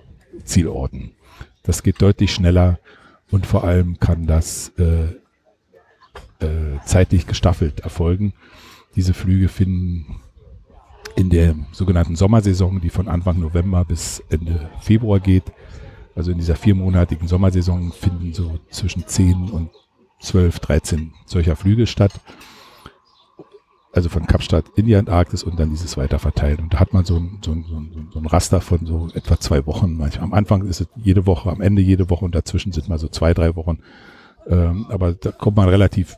Zielorten. Das geht deutlich schneller und vor allem kann das äh, äh, zeitlich gestaffelt erfolgen. Diese Flüge finden in der sogenannten Sommersaison, die von Anfang November bis Ende Februar geht, also in dieser viermonatigen Sommersaison finden so zwischen 10 und 12, 13 solcher Flüge statt. Also von Kapstadt in die Antarktis und dann dieses weiter verteilen. Und da hat man so ein, so ein, so ein, so ein Raster von so etwa zwei Wochen. Manchmal. Am Anfang ist es jede Woche, am Ende jede Woche und dazwischen sind mal so zwei, drei Wochen. Ähm, aber da kommt man relativ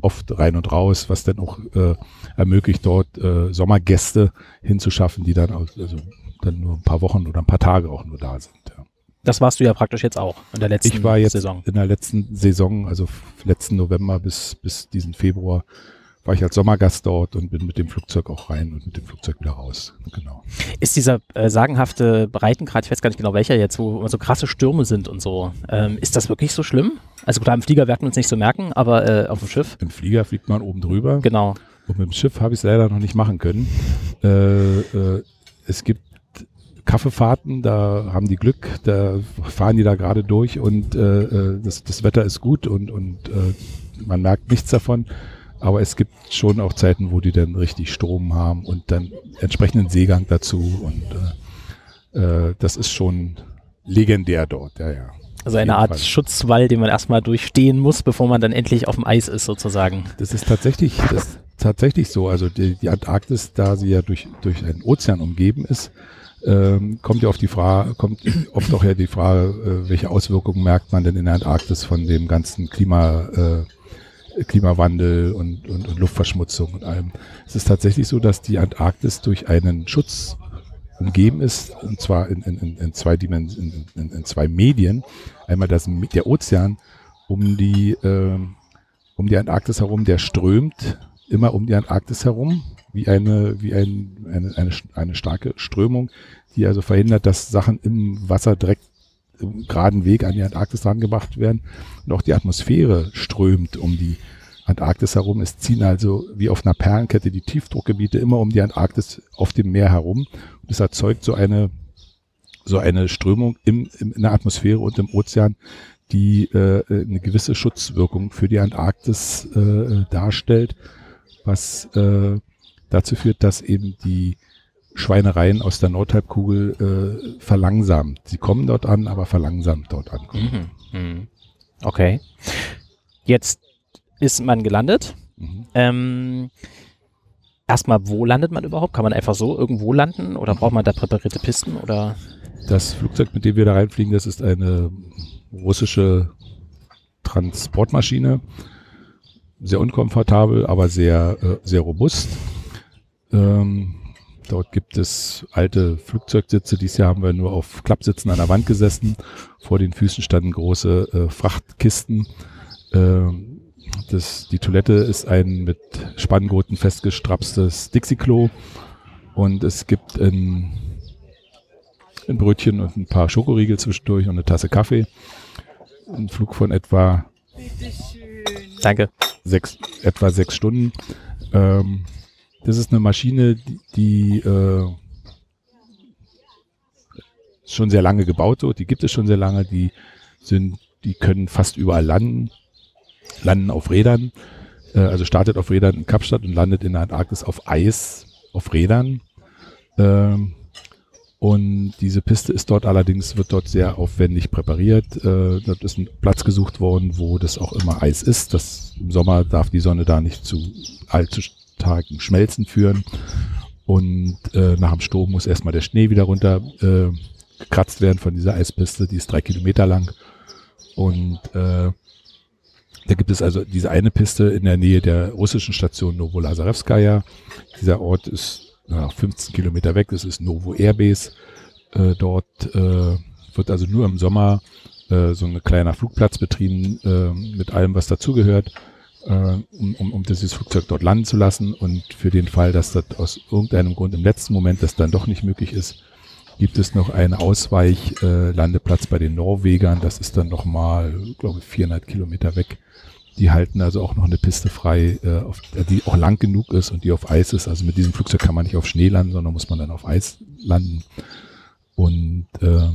oft rein und raus, was dann auch äh, ermöglicht, dort äh, Sommergäste hinzuschaffen, die dann auch, also dann nur ein paar Wochen oder ein paar Tage auch nur da sind. Ja. Das warst du ja praktisch jetzt auch in der letzten Saison. Ich war jetzt Saison. in der letzten Saison, also letzten November bis, bis diesen Februar, war ich als Sommergast dort und bin mit dem Flugzeug auch rein und mit dem Flugzeug wieder raus. Genau. Ist dieser äh, sagenhafte Breitengrad, ich weiß gar nicht genau welcher jetzt, wo so krasse Stürme sind und so, ähm, ist das wirklich so schlimm? Also klar, im Flieger werden wir uns nicht so merken, aber äh, auf dem Schiff? Im Flieger fliegt man oben drüber. Genau. Und mit dem Schiff habe ich es leider noch nicht machen können. Äh, äh es gibt Kaffeefahrten, da haben die Glück, da fahren die da gerade durch und äh, äh, das, das Wetter ist gut und, und man merkt nichts davon. Aber es gibt schon auch Zeiten, wo die dann richtig Strom haben und dann entsprechenden Seegang dazu und äh, äh, das ist schon legendär dort, ja, ja. Also eine Art Fall. Schutzwall, den man erstmal durchstehen muss, bevor man dann endlich auf dem Eis ist, sozusagen. Das ist tatsächlich, das ist tatsächlich so. Also die, die Antarktis, da sie ja durch, durch einen Ozean umgeben ist, ähm, kommt ja auf die Frage, kommt oft auch ja die Frage, äh, welche Auswirkungen merkt man denn in der Antarktis von dem ganzen Klima, äh, Klimawandel und, und, und Luftverschmutzung und allem. Es ist tatsächlich so, dass die Antarktis durch einen Schutz umgeben ist, und zwar in, in, in zwei Dimensionen, in, in, zwei Medien. Einmal das, der Ozean um die, äh, um die Antarktis herum, der strömt immer um die Antarktis herum wie eine, wie ein, eine, eine, eine starke Strömung, die also verhindert, dass Sachen im Wasser direkt im geraden Weg an die Antarktis dran werden. Und auch die Atmosphäre strömt um die Antarktis herum. Es ziehen also wie auf einer Perlenkette die Tiefdruckgebiete immer um die Antarktis auf dem Meer herum. Und es erzeugt so eine, so eine Strömung im, im, in der Atmosphäre und im Ozean, die äh, eine gewisse Schutzwirkung für die Antarktis äh, darstellt, was äh, dazu führt, dass eben die Schweinereien aus der Nordhalbkugel äh, verlangsamt. Sie kommen dort an, aber verlangsamt dort ankommen. Mhm. Mhm. Okay. Jetzt ist man gelandet. Mhm. Ähm, erstmal, wo landet man überhaupt? Kann man einfach so irgendwo landen oder braucht man da präparierte Pisten oder? Das Flugzeug, mit dem wir da reinfliegen, das ist eine russische Transportmaschine. Sehr unkomfortabel, aber sehr, äh, sehr robust. Ähm, dort gibt es alte Flugzeugsitze. Dieses Jahr haben wir nur auf Klappsitzen an der Wand gesessen. Vor den Füßen standen große äh, Frachtkisten. Ähm, das, die Toilette ist ein mit Spanngurten festgestrapstes Dixie-Klo. Und es gibt ein, ein Brötchen und ein paar Schokoriegel zwischendurch und eine Tasse Kaffee. Ein Flug von etwa Danke. Sechs, etwa sechs Stunden. Ähm, das ist eine Maschine, die, äh, schon sehr lange gebaut wird. Die gibt es schon sehr lange. Die sind, die können fast überall landen, landen auf Rädern. Äh, also startet auf Rädern in Kapstadt und landet in der Antarktis auf Eis auf Rädern. Ähm, und diese Piste ist dort allerdings, wird dort sehr aufwendig präpariert. Äh, dort ist ein Platz gesucht worden, wo das auch immer Eis ist. Das, Im Sommer darf die Sonne da nicht zu allzu starken Schmelzen führen. Und äh, nach dem Sturm muss erstmal der Schnee wieder runter äh, gekratzt werden von dieser Eispiste. Die ist drei Kilometer lang. Und äh, da gibt es also diese eine Piste in der Nähe der russischen Station Novolazarevskaya. Dieser Ort ist na, 15 Kilometer weg. Das ist Novo Airbase. Äh, dort äh, wird also nur im Sommer äh, so ein kleiner Flugplatz betrieben äh, mit allem, was dazugehört, um, um, um dieses Flugzeug dort landen zu lassen. Und für den Fall, dass das aus irgendeinem Grund im letzten Moment das dann doch nicht möglich ist, gibt es noch einen Ausweichlandeplatz äh, bei den Norwegern. Das ist dann nochmal, glaube ich, 400 Kilometer weg. Die halten also auch noch eine Piste frei, äh, auf, die auch lang genug ist und die auf Eis ist. Also mit diesem Flugzeug kann man nicht auf Schnee landen, sondern muss man dann auf Eis landen. Und äh,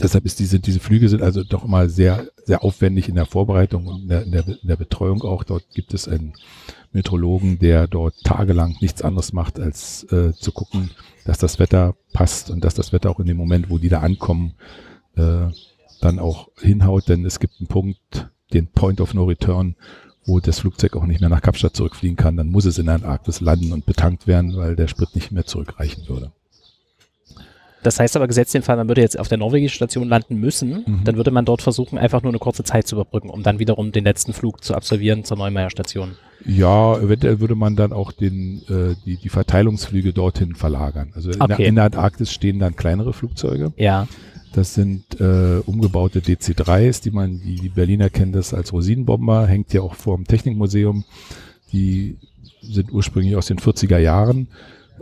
deshalb ist diese, diese Flüge sind also doch immer sehr, sehr aufwendig in der Vorbereitung und in der, in der, in der Betreuung auch. Dort gibt es einen Meteorologen, der dort tagelang nichts anderes macht, als äh, zu gucken, dass das Wetter passt und dass das Wetter auch in dem Moment, wo die da ankommen, äh, dann auch hinhaut. Denn es gibt einen Punkt, den Point of No Return, wo das Flugzeug auch nicht mehr nach Kapstadt zurückfliegen kann, dann muss es in der Antarktis landen und betankt werden, weil der Sprit nicht mehr zurückreichen würde. Das heißt aber gesetzt den Fall, man würde jetzt auf der norwegischen Station landen müssen, mhm. dann würde man dort versuchen, einfach nur eine kurze Zeit zu überbrücken, um dann wiederum den letzten Flug zu absolvieren zur Neumeier Station. Ja, eventuell würde man dann auch den, äh, die, die Verteilungsflüge dorthin verlagern. Also in, okay. der, in der Antarktis stehen dann kleinere Flugzeuge. Ja. Das sind äh, umgebaute DC-3s, die man, die, die Berliner kennen das als Rosinenbomber, hängt ja auch vor dem Technikmuseum. Die sind ursprünglich aus den 40er Jahren.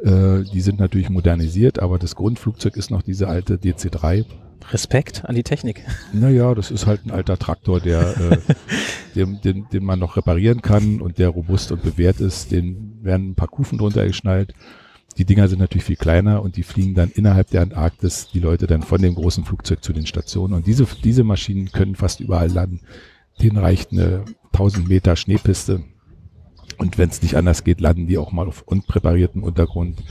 Äh, die sind natürlich modernisiert, aber das Grundflugzeug ist noch diese alte DC-3. Respekt an die Technik. Naja, das ist halt ein alter Traktor, der, äh, den, den, den man noch reparieren kann und der robust und bewährt ist. Den werden ein paar Kufen drunter geschnallt die Dinger sind natürlich viel kleiner und die fliegen dann innerhalb der Antarktis die Leute dann von dem großen Flugzeug zu den Stationen. Und diese, diese Maschinen können fast überall landen. Denen reicht eine 1000 Meter Schneepiste. Und wenn es nicht anders geht, landen die auch mal auf unpräpariertem Untergrund.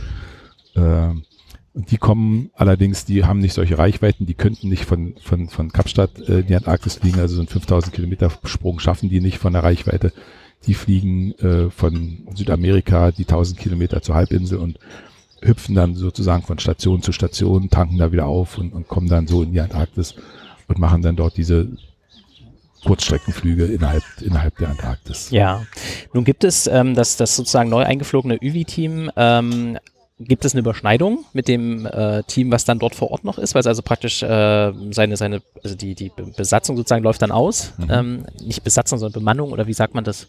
Äh, und die kommen allerdings, die haben nicht solche Reichweiten, die könnten nicht von, von, von Kapstadt äh, in die Antarktis fliegen, also so einen 5000 Kilometer Sprung schaffen die nicht von der Reichweite. Die fliegen äh, von Südamerika die 1000 Kilometer zur Halbinsel und hüpfen dann sozusagen von Station zu Station, tanken da wieder auf und, und kommen dann so in die Antarktis und machen dann dort diese Kurzstreckenflüge innerhalb, innerhalb der Antarktis. Ja, nun gibt es ähm, das, das sozusagen neu eingeflogene UVI-Team. Ähm, gibt es eine Überschneidung mit dem äh, Team, was dann dort vor Ort noch ist? Weil es also praktisch äh, seine, seine, also die, die Besatzung sozusagen läuft dann aus. Mhm. Ähm, nicht Besatzung, sondern Bemannung oder wie sagt man das?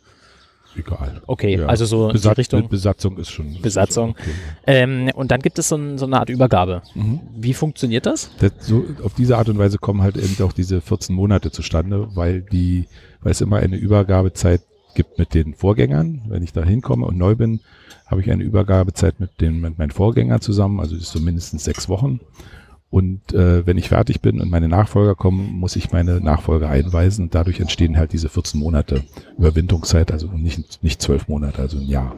Egal. Okay, ja. also so Besat Richtung. Besatzung ist schon. Besatzung. okay. ähm, und dann gibt es so, ein, so eine Art Übergabe. Mhm. Wie funktioniert das? das? so, auf diese Art und Weise kommen halt eben auch diese 14 Monate zustande, weil die, weil es immer eine Übergabezeit gibt mit den Vorgängern. Wenn ich da hinkomme und neu bin, habe ich eine Übergabezeit mit, den, mit meinen Vorgängern zusammen, also ist so mindestens sechs Wochen. Und äh, wenn ich fertig bin und meine Nachfolger kommen, muss ich meine Nachfolger einweisen und dadurch entstehen halt diese 14 Monate Überwindungszeit, also nicht, nicht zwölf Monate, also ein Jahr.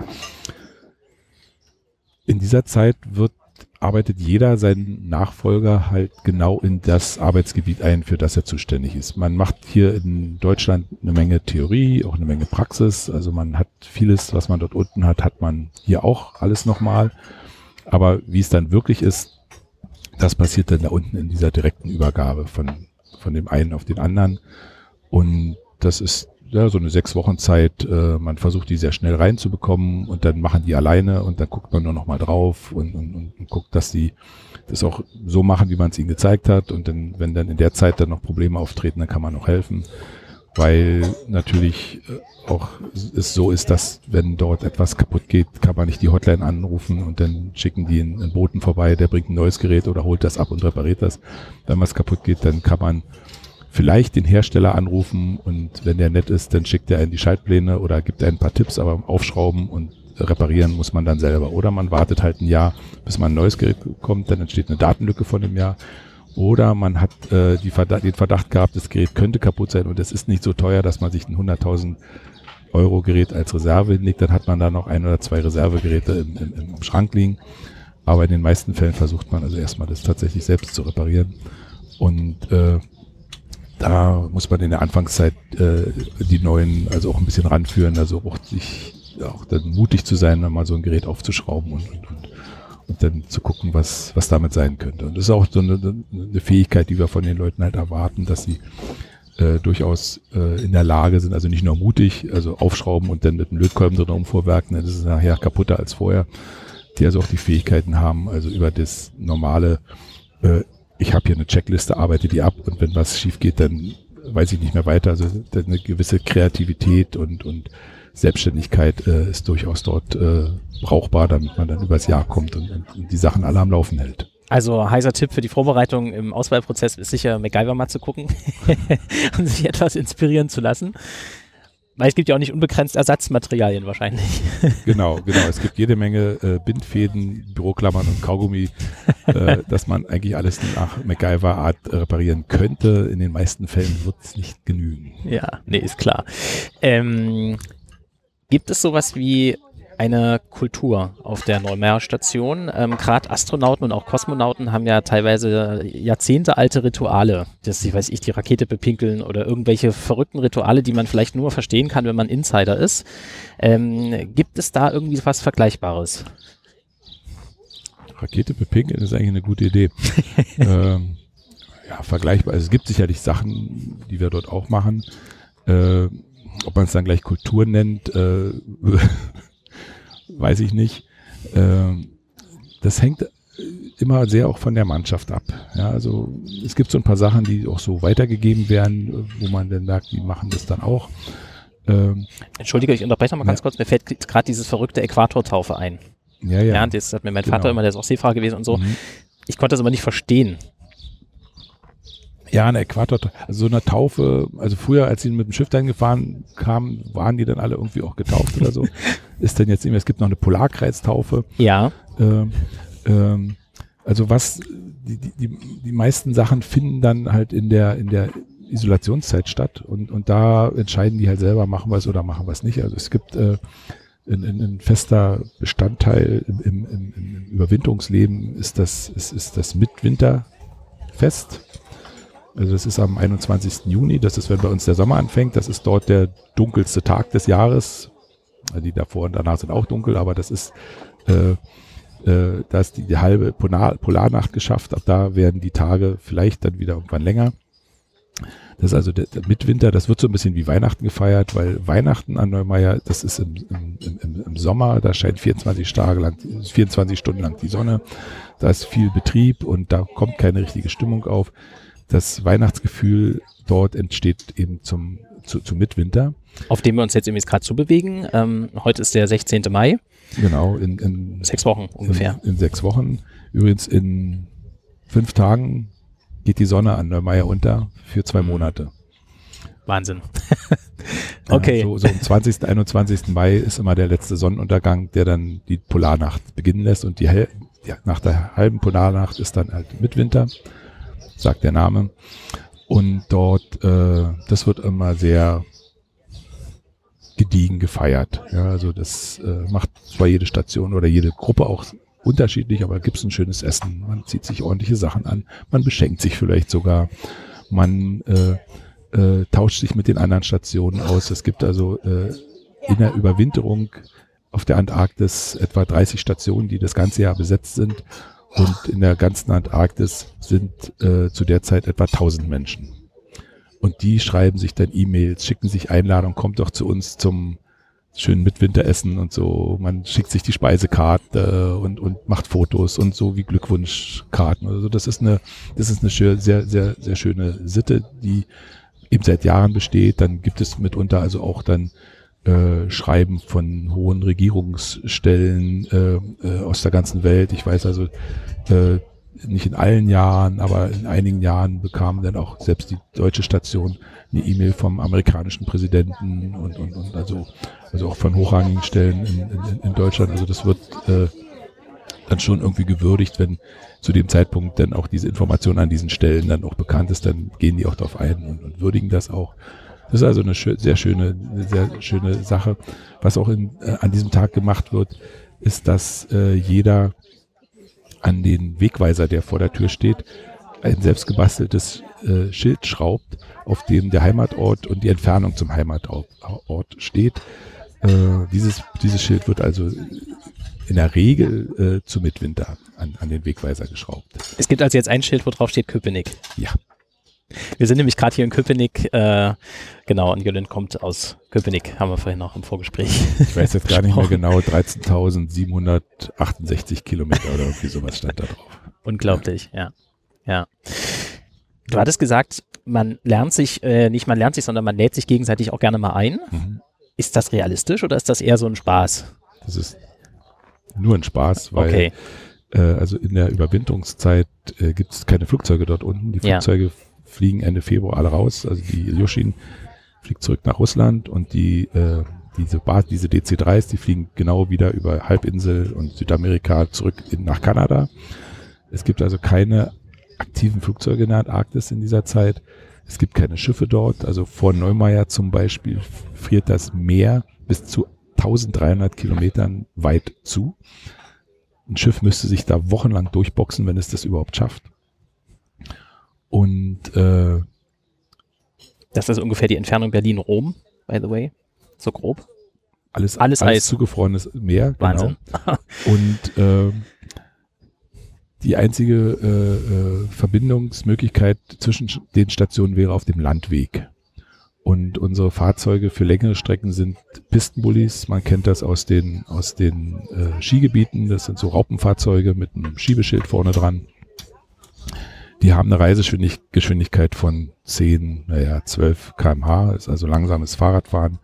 In dieser Zeit wird arbeitet jeder seinen Nachfolger halt genau in das Arbeitsgebiet ein, für das er zuständig ist. Man macht hier in Deutschland eine Menge Theorie, auch eine Menge Praxis. Also man hat vieles, was man dort unten hat, hat man hier auch alles nochmal. Aber wie es dann wirklich ist, das passiert dann da unten in dieser direkten Übergabe von, von dem einen auf den anderen. Und das ist ja, so eine sechs Wochen Zeit. Äh, man versucht die sehr schnell reinzubekommen und dann machen die alleine und dann guckt man nur noch mal drauf und, und, und guckt, dass die das auch so machen, wie man es ihnen gezeigt hat. Und dann, wenn dann in der Zeit dann noch Probleme auftreten, dann kann man noch helfen. Weil natürlich äh, auch es so ist, dass wenn dort etwas kaputt geht, kann man nicht die Hotline anrufen und dann schicken die einen, einen Boten vorbei, der bringt ein neues Gerät oder holt das ab und repariert das. Wenn was kaputt geht, dann kann man vielleicht den Hersteller anrufen und wenn der nett ist, dann schickt er einen die Schaltpläne oder gibt er ein paar Tipps, aber aufschrauben und reparieren muss man dann selber. Oder man wartet halt ein Jahr, bis man ein neues Gerät bekommt, dann entsteht eine Datenlücke von dem Jahr. Oder man hat äh, Verdacht, den Verdacht gehabt, das Gerät könnte kaputt sein und es ist nicht so teuer, dass man sich ein 100.000 Euro Gerät als Reserve hinlegt, dann hat man da noch ein oder zwei Reservegeräte im, im, im Schrank liegen. Aber in den meisten Fällen versucht man also erstmal das tatsächlich selbst zu reparieren. Und äh, da muss man in der Anfangszeit äh, die neuen also auch ein bisschen ranführen, also auch sich auch dann mutig zu sein, mal so ein Gerät aufzuschrauben und, und dann zu gucken, was, was damit sein könnte. Und das ist auch so eine, eine Fähigkeit, die wir von den Leuten halt erwarten, dass sie äh, durchaus äh, in der Lage sind, also nicht nur mutig, also aufschrauben und dann mit einem Lötkolben drin umvorwerken, dann ist es nachher kaputter als vorher, die also auch die Fähigkeiten haben, also über das normale äh, ich habe hier eine Checkliste, arbeite die ab und wenn was schief geht, dann weiß ich nicht mehr weiter. Also eine gewisse Kreativität und, und Selbstständigkeit äh, ist durchaus dort äh, brauchbar, damit man dann übers Jahr kommt und, und die Sachen alle am Laufen hält. Also heißer Tipp für die Vorbereitung im Auswahlprozess ist sicher MacGyver mal zu gucken und sich etwas inspirieren zu lassen. Weil es gibt ja auch nicht unbegrenzt Ersatzmaterialien wahrscheinlich. Genau, genau. Es gibt jede Menge äh, Bindfäden, Büroklammern und Kaugummi, äh, dass man eigentlich alles nach MacGyver-Art reparieren könnte. In den meisten Fällen wird es nicht genügen. Ja, nee, ist klar. Ähm, gibt es sowas wie eine Kultur auf der Neumeier Station. Ähm, Gerade Astronauten und auch Kosmonauten haben ja teilweise jahrzehntealte Rituale, dass sie, weiß ich, die Rakete bepinkeln oder irgendwelche verrückten Rituale, die man vielleicht nur verstehen kann, wenn man Insider ist. Ähm, gibt es da irgendwie was Vergleichbares? Rakete bepinkeln ist eigentlich eine gute Idee. ähm, ja, vergleichbar. Also es gibt sicherlich Sachen, die wir dort auch machen. Äh, ob man es dann gleich Kultur nennt, äh, weiß ich nicht. Ähm, das hängt immer sehr auch von der Mannschaft ab. Ja, also es gibt so ein paar Sachen, die auch so weitergegeben werden, wo man dann merkt, die machen das dann auch. Ähm, Entschuldige, ich unterbreche noch mal ganz ja. kurz. Mir fällt gerade dieses verrückte Äquatortaufe ein. Ja, ja. ja das hat mir mein genau. Vater immer, der ist auch Seefahrer gewesen und so. Mhm. Ich konnte das aber nicht verstehen. Ja, eine Äquator, also so eine Taufe, also früher, als sie mit dem Schiff dahin gefahren kamen, waren die dann alle irgendwie auch getauft oder so. Ist dann jetzt irgendwie, es gibt noch eine Polarkreistaufe. Ja. Ähm, ähm, also was, die, die, die meisten Sachen finden dann halt in der, in der Isolationszeit statt und, und da entscheiden die halt selber, machen wir es oder machen wir es nicht. Also es gibt äh, ein, fester Bestandteil im, im, im, im Überwinterungsleben ist das, ist, ist das Mitwinterfest. Also das ist am 21. Juni, das ist, wenn bei uns der Sommer anfängt, das ist dort der dunkelste Tag des Jahres. Die davor und danach sind auch dunkel, aber das ist, äh, äh, da ist die, die halbe Polar, Polarnacht geschafft. Ab da werden die Tage vielleicht dann wieder irgendwann länger. Das ist also der, der Mitwinter, das wird so ein bisschen wie Weihnachten gefeiert, weil Weihnachten an Neumeier, das ist im, im, im, im Sommer, da scheint 24 Tage lang, 24 Stunden lang die Sonne, da ist viel Betrieb und da kommt keine richtige Stimmung auf das Weihnachtsgefühl dort entsteht eben zum, zu, zu Mitwinter. Auf dem wir uns jetzt irgendwie gerade zubewegen. Ähm, heute ist der 16. Mai. Genau, in, in sechs Wochen ungefähr. In, in, sechs Wochen. Übrigens in fünf Tagen geht die Sonne an der Meier unter für zwei Monate. Wahnsinn. okay. Ja, so, so am 20., 21. Mai ist immer der letzte Sonnenuntergang, der dann die Polarnacht beginnen lässt und die Hel ja, nach der halben Polarnacht ist dann halt Mitwinter, sagt der Name. Und dort, äh, das wird immer sehr gediegen gefeiert. Ja, also das äh, macht zwar jede Station oder jede Gruppe auch unterschiedlich, aber gibt es ein schönes Essen. Man zieht sich ordentliche Sachen an, man beschenkt sich vielleicht sogar, man äh, äh, tauscht sich mit den anderen Stationen aus. Es gibt also äh, in der Überwinterung auf der Antarktis etwa 30 Stationen, die das ganze Jahr besetzt sind. Und in der ganzen Antarktis sind äh, zu der Zeit etwa 1000 Menschen. Und die schreiben sich dann E-Mails, schicken sich Einladungen, kommt doch zu uns zum schönen Mitwinteressen und so. Man schickt sich die Speisekarte und, und macht Fotos und so wie Glückwunschkarten. Also das ist eine, das ist eine sehr, sehr, sehr schöne Sitte, die eben seit Jahren besteht. Dann gibt es mitunter also auch dann äh, Schreiben von hohen Regierungsstellen äh, äh, aus der ganzen Welt. Ich weiß also, äh, nicht in allen Jahren, aber in einigen Jahren bekamen dann auch selbst die deutsche Station eine E-Mail vom amerikanischen Präsidenten und, und, und also, also auch von hochrangigen Stellen in, in, in Deutschland. Also das wird äh, dann schon irgendwie gewürdigt, wenn zu dem Zeitpunkt dann auch diese Information an diesen Stellen dann auch bekannt ist, dann gehen die auch darauf ein und, und würdigen das auch. Das ist also eine schö sehr schöne, eine sehr schöne Sache. Was auch in, äh, an diesem Tag gemacht wird, ist, dass äh, jeder an den Wegweiser, der vor der Tür steht, ein selbstgebasteltes äh, Schild schraubt, auf dem der Heimatort und die Entfernung zum Heimatort steht. Äh, dieses, dieses Schild wird also in der Regel äh, zu Mitwinter an, an den Wegweiser geschraubt. Es gibt also jetzt ein Schild, wo drauf steht Köpenick. Ja. Wir sind nämlich gerade hier in Köpenick, äh, genau, und Jolin kommt aus Köpenick, haben wir vorhin noch im Vorgespräch. Ich weiß jetzt gar nicht mehr genau, 13.768 Kilometer oder irgendwie sowas stand da drauf. Unglaublich, ja. ja. Du hattest gesagt, man lernt sich, äh, nicht man lernt sich, sondern man lädt sich gegenseitig auch gerne mal ein. Mhm. Ist das realistisch oder ist das eher so ein Spaß? Das ist nur ein Spaß, weil okay. äh, also in der Überwinterungszeit äh, gibt es keine Flugzeuge dort unten. Die Flugzeuge ja fliegen Ende Februar alle raus. Also die Ilyushin fliegt zurück nach Russland und die äh, diese diese DC-3s, die fliegen genau wieder über Halbinsel und Südamerika zurück in, nach Kanada. Es gibt also keine aktiven Flugzeuge in der Antarktis in dieser Zeit. Es gibt keine Schiffe dort. Also vor Neumeier zum Beispiel friert das Meer bis zu 1300 Kilometern weit zu. Ein Schiff müsste sich da wochenlang durchboxen, wenn es das überhaupt schafft. Und äh, das ist ungefähr die Entfernung Berlin-Rom, by the way. So grob. Alles, alles, alles Eis. zugefrorenes Meer. Genau. Wahnsinn. Genau. Und äh, die einzige äh, äh, Verbindungsmöglichkeit zwischen den Stationen wäre auf dem Landweg. Und unsere Fahrzeuge für längere Strecken sind Pistenbullis. Man kennt das aus den, aus den äh, Skigebieten. Das sind so Raupenfahrzeuge mit einem Schiebeschild vorne dran. Die haben eine Reisegeschwindigkeit von 10, naja, 12 kmh, ist also langsames Fahrradfahren.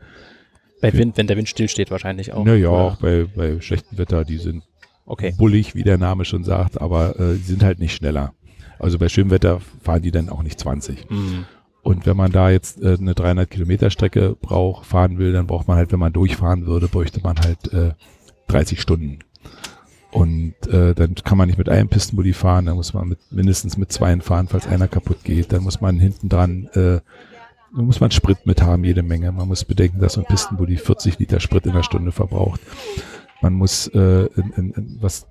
Bei Wind, wenn der Wind stillsteht wahrscheinlich auch. Naja, auch bei, bei schlechtem Wetter, die sind okay. bullig, wie der Name schon sagt, aber äh, die sind halt nicht schneller. Also bei schönem Wetter fahren die dann auch nicht 20. Mhm. Und wenn man da jetzt äh, eine 300 Kilometer Strecke braucht, fahren will, dann braucht man halt, wenn man durchfahren würde, bräuchte man halt äh, 30 Stunden. Und äh, dann kann man nicht mit einem Pistenbully fahren, dann muss man mit, mindestens mit zweien fahren, falls einer kaputt geht. Dann muss man hinten dran, äh, muss man Sprit mit haben, jede Menge. Man muss bedenken, dass so ein Pistenbully 40 Liter Sprit in der Stunde verbraucht. Man muss äh, in, in, in was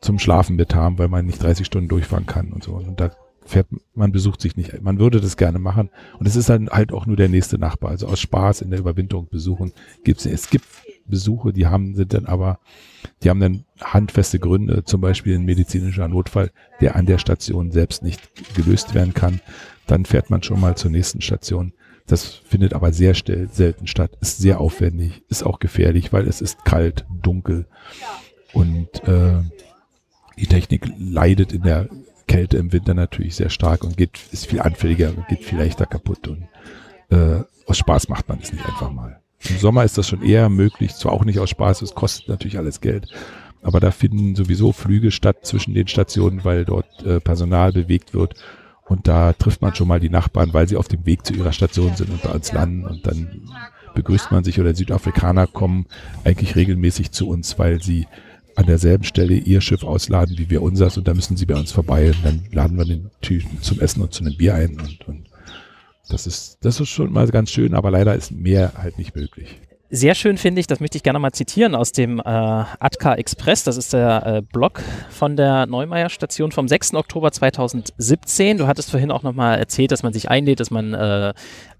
zum Schlafen mit haben, weil man nicht 30 Stunden durchfahren kann und so. Und da fährt, man besucht sich nicht. Man würde das gerne machen. Und es ist dann halt auch nur der nächste Nachbar. Also aus Spaß in der Überwinterung besuchen gibt's. Es gibt Besuche, die haben, sind dann aber, die haben dann handfeste Gründe, zum Beispiel ein medizinischer Notfall, der an der Station selbst nicht gelöst werden kann. Dann fährt man schon mal zur nächsten Station. Das findet aber sehr selten statt, ist sehr aufwendig, ist auch gefährlich, weil es ist kalt, dunkel und äh, die Technik leidet in der Kälte im Winter natürlich sehr stark und geht, ist viel anfälliger, geht viel leichter kaputt und äh, aus Spaß macht man es nicht einfach mal. Im Sommer ist das schon eher möglich, zwar auch nicht aus Spaß, es kostet natürlich alles Geld, aber da finden sowieso Flüge statt zwischen den Stationen, weil dort äh, Personal bewegt wird Und da trifft man schon mal die Nachbarn, weil sie auf dem Weg zu ihrer Station sind und da uns landen und dann begrüßt man sich oder Südafrikaner kommen eigentlich regelmäßig zu uns, weil sie an derselben Stelle ihr Schiff ausladen wie wir unseres und da müssen sie bei uns vorbei und dann laden wir den Typen zum Essen und zu einem Bier ein und, und das ist, das ist schon mal ganz schön, aber leider ist mehr halt nicht möglich. Sehr schön finde ich, das möchte ich gerne mal zitieren aus dem äh, Atka Express. Das ist der äh, Blog von der Neumeier Station vom 6. Oktober 2017. Du hattest vorhin auch nochmal erzählt, dass man sich einlädt, dass man äh,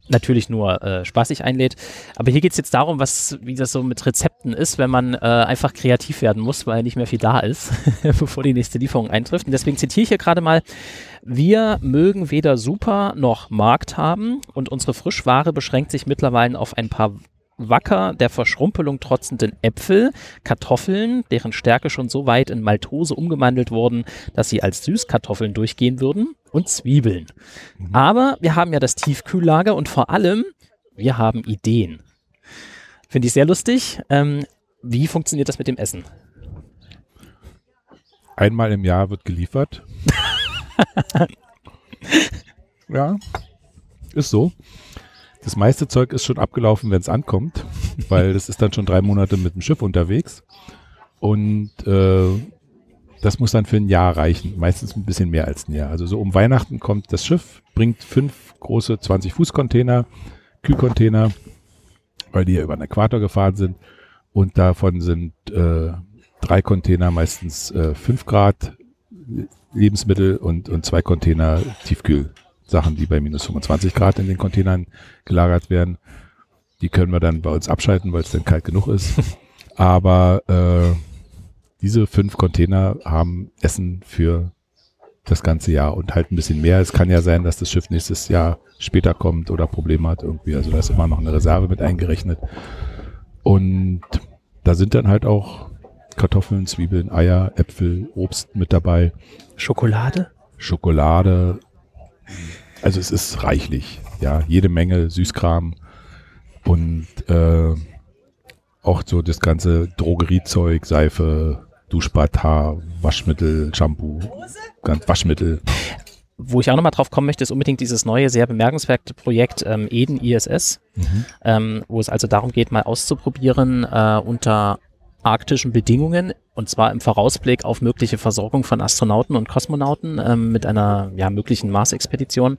natürlich nur äh, spaßig einlädt. Aber hier geht es jetzt darum, was, wie das so mit Rezepten ist, wenn man äh, einfach kreativ werden muss, weil nicht mehr viel da ist, bevor die nächste Lieferung eintrifft. Und deswegen zitiere ich hier gerade mal, wir mögen weder Super noch Markt haben und unsere Frischware beschränkt sich mittlerweile auf ein paar wacker der Verschrumpelung trotzenden Äpfel, Kartoffeln, deren Stärke schon so weit in Maltose umgewandelt wurden, dass sie als Süßkartoffeln durchgehen würden, und Zwiebeln. Mhm. Aber wir haben ja das Tiefkühllager und vor allem, wir haben Ideen. Finde ich sehr lustig. Ähm, wie funktioniert das mit dem Essen? Einmal im Jahr wird geliefert. ja, ist so. Das meiste Zeug ist schon abgelaufen, wenn es ankommt, weil das ist dann schon drei Monate mit dem Schiff unterwegs. Und äh, das muss dann für ein Jahr reichen, meistens ein bisschen mehr als ein Jahr. Also so um Weihnachten kommt das Schiff, bringt fünf große 20-Fuß-Container, Kühlcontainer, weil die ja über den Äquator gefahren sind. Und davon sind äh, drei Container meistens äh, 5 Grad Lebensmittel und, und zwei Container Tiefkühl Sachen, die bei minus 25 Grad in den Containern gelagert werden. Die können wir dann bei uns abschalten, weil es dann kalt genug ist. Aber äh, diese fünf Container haben Essen für das ganze Jahr und halt ein bisschen mehr. Es kann ja sein, dass das Schiff nächstes Jahr später kommt oder Probleme hat irgendwie. Also da ist immer noch eine Reserve mit eingerechnet. Und da sind dann halt auch Kartoffeln, Zwiebeln, Eier, Äpfel, Obst mit dabei. Schokolade? Schokolade, also es ist reichlich, ja, jede Menge Süßkram und äh, auch so das ganze Drogeriezeug, Seife, Duschbad, Haar, Waschmittel, Shampoo, ganz Waschmittel. Wo ich auch nochmal drauf kommen möchte, ist unbedingt dieses neue, sehr bemerkenswerte Projekt ähm, Eden ISS, mhm. ähm, wo es also darum geht, mal auszuprobieren, äh, unter arktischen Bedingungen und zwar im Vorausblick auf mögliche Versorgung von Astronauten und Kosmonauten ähm, mit einer ja, möglichen Mars-Expedition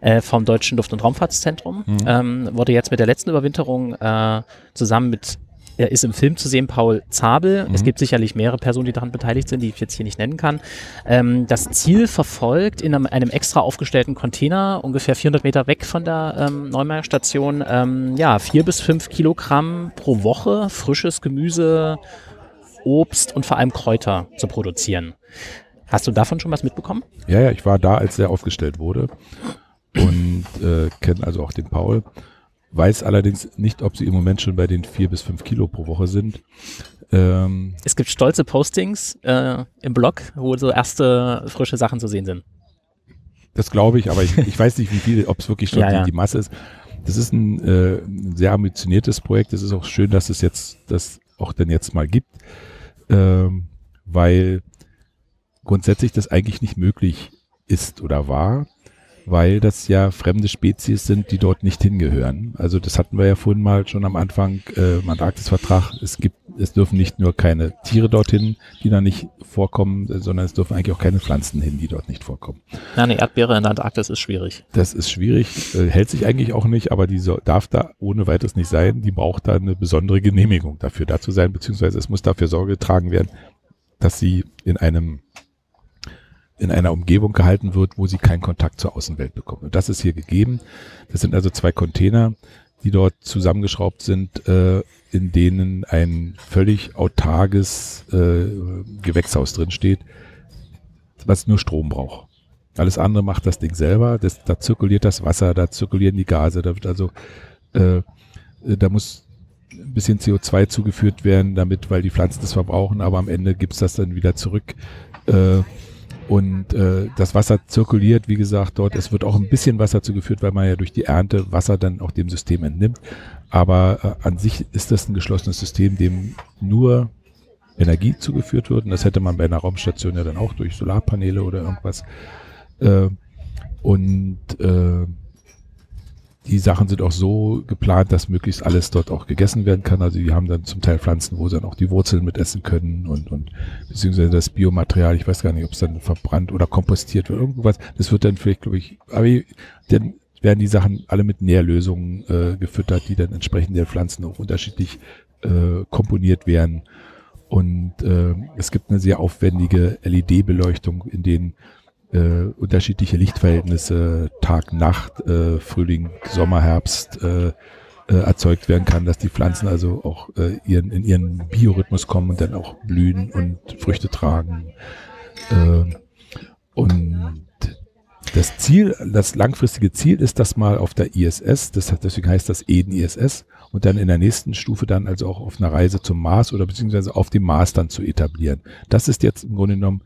äh, vom Deutschen Luft- und Raumfahrtszentrum. Mhm. Ähm, wurde jetzt mit der letzten Überwinterung äh, zusammen mit er ist im Film zu sehen, Paul Zabel. Mhm. Es gibt sicherlich mehrere Personen, die daran beteiligt sind, die ich jetzt hier nicht nennen kann. Ähm, das Ziel verfolgt in einem, einem, extra aufgestellten Container, ungefähr 400 Meter weg von der ähm, Neumeier Station, ähm, ja, vier bis fünf Kilogramm pro Woche frisches Gemüse, Obst und vor allem Kräuter zu produzieren. Hast du davon schon was mitbekommen? Ja, ja, ich war da, als der aufgestellt wurde und äh, kenne also auch den Paul. Weiß allerdings nicht, ob sie im Moment schon bei den vier bis fünf Kilo pro Woche sind. Ähm, es gibt stolze Postings äh, im Blog, wo so erste frische Sachen zu sehen sind. Das glaube ich, aber ich, ich, weiß nicht, wie viel, ob es wirklich schon ja, die, ja. die, Masse ist. Das ist ein, äh, ein, sehr ambitioniertes Projekt. Es ist auch schön, dass es jetzt das auch denn jetzt mal gibt, ähm, weil grundsätzlich das eigentlich nicht möglich ist oder war weil das ja fremde Spezies sind, die dort nicht hingehören. Also das hatten wir ja vorhin mal schon am Anfang äh, im Antarktisvertrag. Es gibt, es dürfen nicht nur keine Tiere dorthin, die da nicht vorkommen, sondern es dürfen eigentlich auch keine Pflanzen hin, die dort nicht vorkommen. Ja, eine Erdbeere in der Antarktis ist schwierig. Das ist schwierig, äh, hält sich eigentlich auch nicht, aber die so, darf da ohne weiteres nicht sein. Die braucht da eine besondere Genehmigung dafür da zu sein, beziehungsweise es muss dafür Sorge getragen werden, dass sie in einem in einer Umgebung gehalten wird, wo sie keinen Kontakt zur Außenwelt bekommen. Und das ist hier gegeben. Das sind also zwei Container, die dort zusammengeschraubt sind, äh, in denen ein völlig autarkes äh, Gewächshaus drin steht, was nur Strom braucht. Alles andere macht das Ding selber. Das, da zirkuliert das Wasser, da zirkulieren die Gase, da wird also, äh, da muss ein bisschen CO2 zugeführt werden, damit, weil die Pflanzen das verbrauchen, aber am Ende gibt's das dann wieder zurück. Äh, und äh, das Wasser zirkuliert, wie gesagt, dort. Es wird auch ein bisschen Wasser zugeführt, weil man ja durch die Ernte Wasser dann auch dem System entnimmt. Aber äh, an sich ist das ein geschlossenes System, dem nur Energie zugeführt wird. Und das hätte man bei einer Raumstation ja dann auch durch Solarpaneele oder irgendwas. Äh, Und äh, die Sachen sind auch so geplant, dass möglichst alles dort auch gegessen werden kann. Also die haben dann zum Teil Pflanzen, wo sie dann auch die Wurzeln mit essen können und, und beziehungsweise das Biomaterial, ich weiß gar nicht, ob es dann verbrannt oder kompostiert wird, irgendwas. Das wird dann vielleicht, glaube ich, aber dann werden die Sachen alle mit Nährlösungen äh, gefüttert, die dann entsprechend der Pflanzen auch unterschiedlich äh, komponiert werden. Und äh, es gibt eine sehr aufwendige LED-Beleuchtung, in denen äh, unterschiedliche Lichtverhältnisse, Tag, Nacht, äh, Frühling, Sommer, Herbst äh, äh, erzeugt werden kann, dass die Pflanzen also auch äh, ihren, in ihren Biorhythmus kommen und dann auch blühen und Früchte tragen. Äh, und das Ziel, das langfristige Ziel ist, dass mal auf der ISS, das deswegen heißt das Eden ISS, und dann in der nächsten Stufe dann also auch auf einer Reise zum Mars oder beziehungsweise auf dem Mars dann zu etablieren. Das ist jetzt im Grunde genommen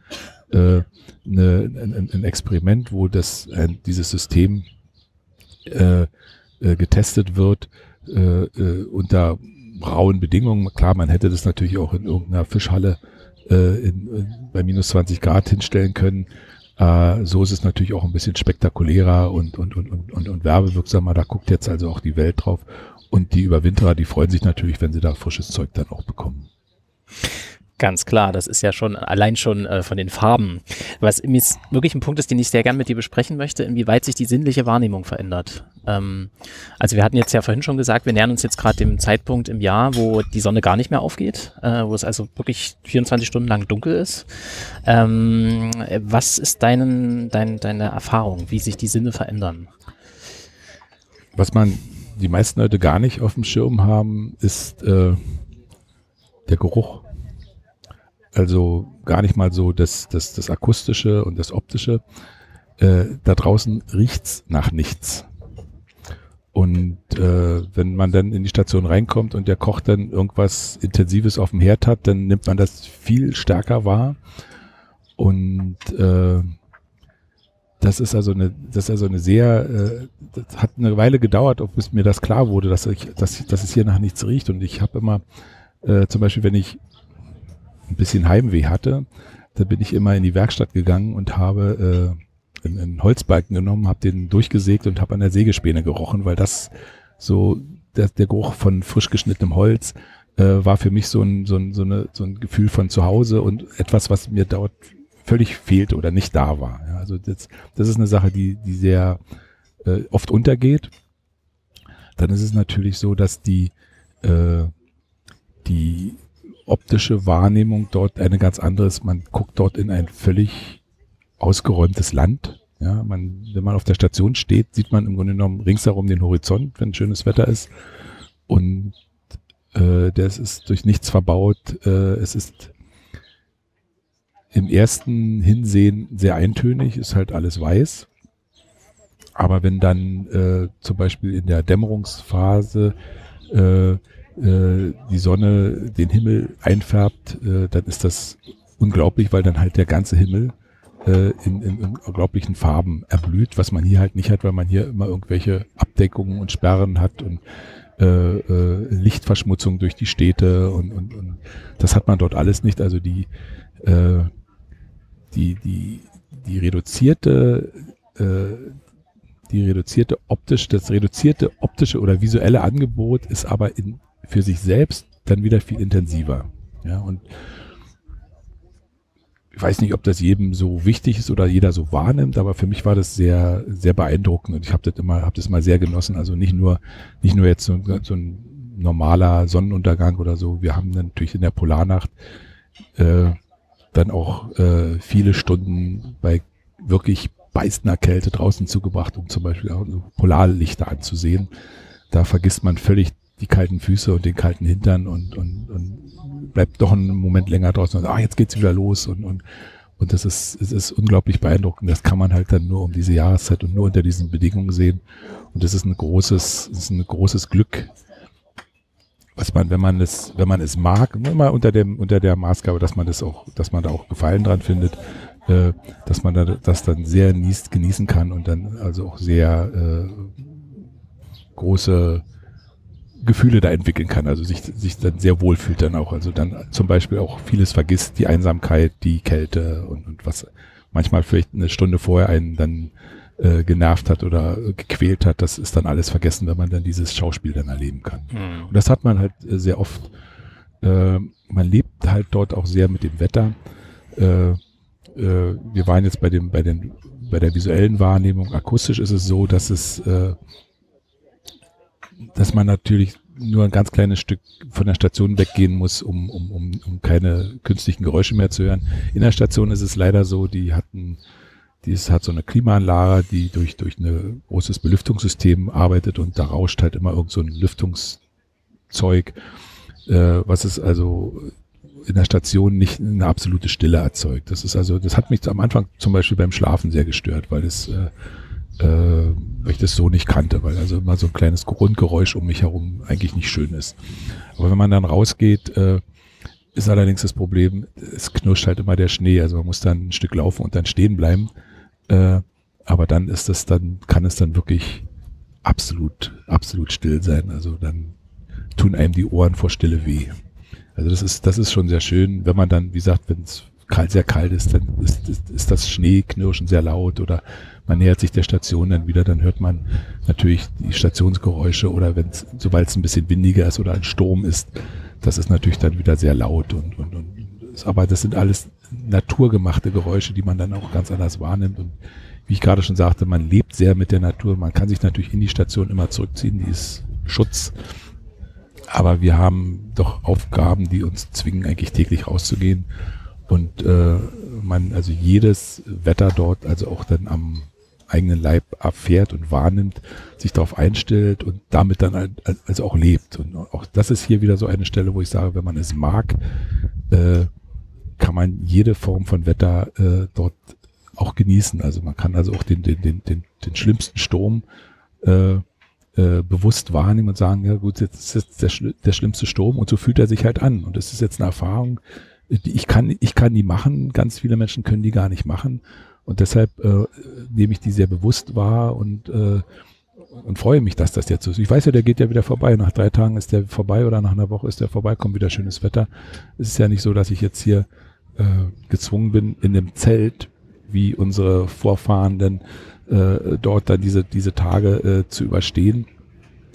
äh, eine, ein, ein Experiment, wo das ein, dieses System äh, äh, getestet wird äh, äh, unter rauen Bedingungen. Klar, man hätte das natürlich auch in irgendeiner Fischhalle äh, in, in, bei minus 20 Grad hinstellen können. Äh, so ist es natürlich auch ein bisschen spektakulärer und, und, und, und, und, und werbewirksamer. Da guckt jetzt also auch die Welt drauf. Und die Überwinterer, die freuen sich natürlich, wenn sie da frisches Zeug dann auch bekommen. Ganz klar, das ist ja schon allein schon äh, von den Farben. Was mir wirklich ein Punkt ist, den ich sehr gern mit dir besprechen möchte, inwieweit sich die sinnliche Wahrnehmung verändert. Ähm, also wir hatten jetzt ja vorhin schon gesagt, wir nähern uns jetzt gerade dem Zeitpunkt im Jahr, wo die Sonne gar nicht mehr aufgeht, äh, wo es also wirklich 24 Stunden lang dunkel ist. Ähm, was ist deinen, dein, deine Erfahrung, wie sich die Sinne verändern? Was man die meisten Leute gar nicht auf dem Schirm haben, ist äh, der Geruch also gar nicht mal so das, das, das Akustische und das Optische. Äh, da draußen riecht's nach nichts. Und äh, wenn man dann in die Station reinkommt und der Koch dann irgendwas Intensives auf dem Herd hat, dann nimmt man das viel stärker wahr. Und äh, das ist also eine, das ist also eine sehr, äh, das hat eine Weile gedauert, bis mir das klar wurde, dass ich, dass, dass es hier nach nichts riecht. Und ich habe immer, äh, zum Beispiel, wenn ich ein bisschen Heimweh hatte, da bin ich immer in die Werkstatt gegangen und habe äh, einen, einen Holzbalken genommen, habe den durchgesägt und habe an der Sägespäne gerochen, weil das so der, der Geruch von frisch geschnittenem Holz äh, war für mich so ein, so, ein, so, eine, so ein Gefühl von zu Hause und etwas, was mir dort völlig fehlte oder nicht da war. Ja, also das, das ist eine Sache, die, die sehr äh, oft untergeht. Dann ist es natürlich so, dass die, äh, die optische Wahrnehmung dort eine ganz andere ist. Man guckt dort in ein völlig ausgeräumtes Land. Ja, man, wenn man auf der Station steht, sieht man im Grunde genommen ringsherum den Horizont, wenn schönes Wetter ist. Und äh, das ist durch nichts verbaut. Äh, es ist im ersten Hinsehen sehr eintönig, ist halt alles weiß. Aber wenn dann äh, zum Beispiel in der Dämmerungsphase äh, äh, die Sonne den Himmel einfärbt, äh, dann ist das unglaublich, weil dann halt der ganze Himmel äh, in, in, unglaublichen Farben erblüht, was man hier halt nicht hat, weil man hier immer irgendwelche Abdeckungen und Sperren hat und äh, äh, Lichtverschmutzung durch die Städte und, und, und das hat man dort alles nicht. Also die, äh, die, die, die reduzierte äh, die reduzierte optisch, das reduzierte optische oder visuelle Angebot ist aber in für sich selbst dann wieder viel intensiver. Ja, und ich weiß nicht, ob das jedem so wichtig ist oder jeder so wahrnimmt, aber für mich war das sehr, sehr beeindruckend und ich habe das immer, habe das mal sehr genossen. Also nicht nur, nicht nur jetzt so, so ein normaler Sonnenuntergang oder so. Wir haben natürlich in der Polarnacht äh, dann auch äh, viele Stunden bei wirklich beißender Kälte draußen zugebracht, um zum Beispiel auch Polarlichter anzusehen. Da vergisst man völlig die kalten Füße und den kalten Hintern und, und, und bleibt doch einen Moment länger draußen und ah, jetzt geht's wieder los und, und, und das ist, es ist unglaublich beeindruckend. Das kann man halt dann nur um diese Jahreszeit und nur unter diesen Bedingungen sehen. Und das ist ein großes, ist ein großes Glück, was man, wenn man es, wenn man es mag, immer unter dem, unter der Maßgabe, dass man das auch, dass man da auch Gefallen dran findet, äh, dass man da, das dann sehr genießen kann und dann also auch sehr äh, große Gefühle da entwickeln kann, also sich, sich dann sehr wohl fühlt dann auch, also dann zum Beispiel auch vieles vergisst, die Einsamkeit, die Kälte und, und was manchmal vielleicht eine Stunde vorher einen dann äh, genervt hat oder gequält hat, das ist dann alles vergessen, wenn man dann dieses Schauspiel dann erleben kann. Mhm. Und das hat man halt äh, sehr oft. Äh, man lebt halt dort auch sehr mit dem Wetter. Äh, äh, wir waren jetzt bei dem, bei den, bei der visuellen Wahrnehmung. Akustisch ist es so, dass es, äh, dass man natürlich nur ein ganz kleines Stück von der Station weggehen muss, um, um, um, um keine künstlichen Geräusche mehr zu hören. In der Station ist es leider so, die hatten die ist, hat so eine Klimaanlage, die durch, durch ein großes Belüftungssystem arbeitet und da rauscht halt immer irgend so ein Lüftungszeug, äh, was es also in der Station nicht eine absolute Stille erzeugt. Das ist also, das hat mich am Anfang zum Beispiel beim Schlafen sehr gestört, weil es, äh, äh, weil ich das so nicht kannte, weil also immer so ein kleines Grundgeräusch um mich herum eigentlich nicht schön ist. Aber wenn man dann rausgeht, äh, ist allerdings das Problem, es knirscht halt immer der Schnee, also man muss dann ein Stück laufen und dann stehen bleiben. Äh, aber dann ist es dann, kann es dann wirklich absolut, absolut still sein. Also dann tun einem die Ohren vor Stille weh. Also das ist, das ist schon sehr schön, wenn man dann, wie gesagt, wenn es kalt, sehr kalt ist, dann ist, ist, ist das Schneeknirschen sehr laut oder man nähert sich der Station dann wieder, dann hört man natürlich die Stationsgeräusche oder wenn es, sobald es ein bisschen windiger ist oder ein Sturm ist, das ist natürlich dann wieder sehr laut und, und, und aber das sind alles naturgemachte Geräusche, die man dann auch ganz anders wahrnimmt. Und wie ich gerade schon sagte, man lebt sehr mit der Natur. Man kann sich natürlich in die Station immer zurückziehen, die ist Schutz. Aber wir haben doch Aufgaben, die uns zwingen, eigentlich täglich rauszugehen. Und äh, man also jedes Wetter dort, also auch dann am eigenen Leib erfährt und wahrnimmt, sich darauf einstellt und damit dann also auch lebt. Und auch das ist hier wieder so eine Stelle, wo ich sage, wenn man es mag, äh, kann man jede Form von Wetter äh, dort auch genießen. Also man kann also auch den, den, den, den, den schlimmsten Sturm äh, äh, bewusst wahrnehmen und sagen, ja gut, jetzt ist jetzt der, der schlimmste Sturm und so fühlt er sich halt an. Und das ist jetzt eine Erfahrung, die ich kann, ich kann die machen, ganz viele Menschen können die gar nicht machen. Und deshalb äh, nehme ich die sehr bewusst wahr und äh, und freue mich, dass das jetzt so ist. Ich weiß ja, der geht ja wieder vorbei. Nach drei Tagen ist der vorbei oder nach einer Woche ist der vorbei, kommt wieder schönes Wetter. Es ist ja nicht so, dass ich jetzt hier äh, gezwungen bin, in dem Zelt, wie unsere Vorfahrenden, äh, dort dann diese, diese Tage äh, zu überstehen.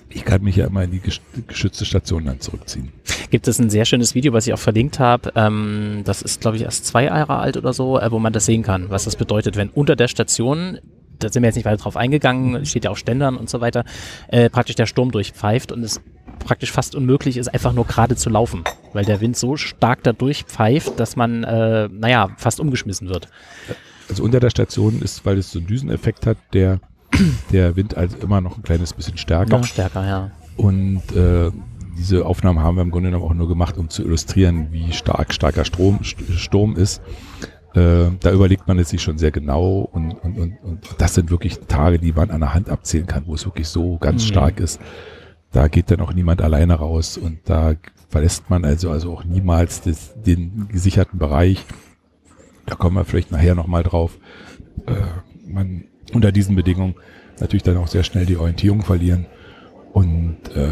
Ich kann mich ja immer in die geschützte Station dann zurückziehen. Gibt es ein sehr schönes Video, was ich auch verlinkt habe. Ähm, das ist, glaube ich, erst zwei Jahre alt oder so, äh, wo man das sehen kann, was das bedeutet, wenn unter der Station da sind wir jetzt nicht weiter drauf eingegangen, steht ja auf Ständern und so weiter, äh, praktisch der Sturm durchpfeift und es praktisch fast unmöglich ist, einfach nur gerade zu laufen, weil der Wind so stark da durchpfeift, dass man, äh, naja, fast umgeschmissen wird. Also unter der Station ist, weil es so einen Düseneffekt hat, der, der Wind also immer noch ein kleines bisschen stärker. Noch stärker, ja. Und äh, diese Aufnahmen haben wir im Grunde genommen auch nur gemacht, um zu illustrieren, wie stark starker Strom, Sturm ist. Äh, da überlegt man es sich schon sehr genau und, und, und, und das sind wirklich Tage, die man an der Hand abzählen kann, wo es wirklich so ganz mhm. stark ist. Da geht dann auch niemand alleine raus und da verlässt man also, also auch niemals das, den gesicherten Bereich. Da kommen wir vielleicht nachher nochmal drauf. Äh, man unter diesen Bedingungen natürlich dann auch sehr schnell die Orientierung verlieren und äh,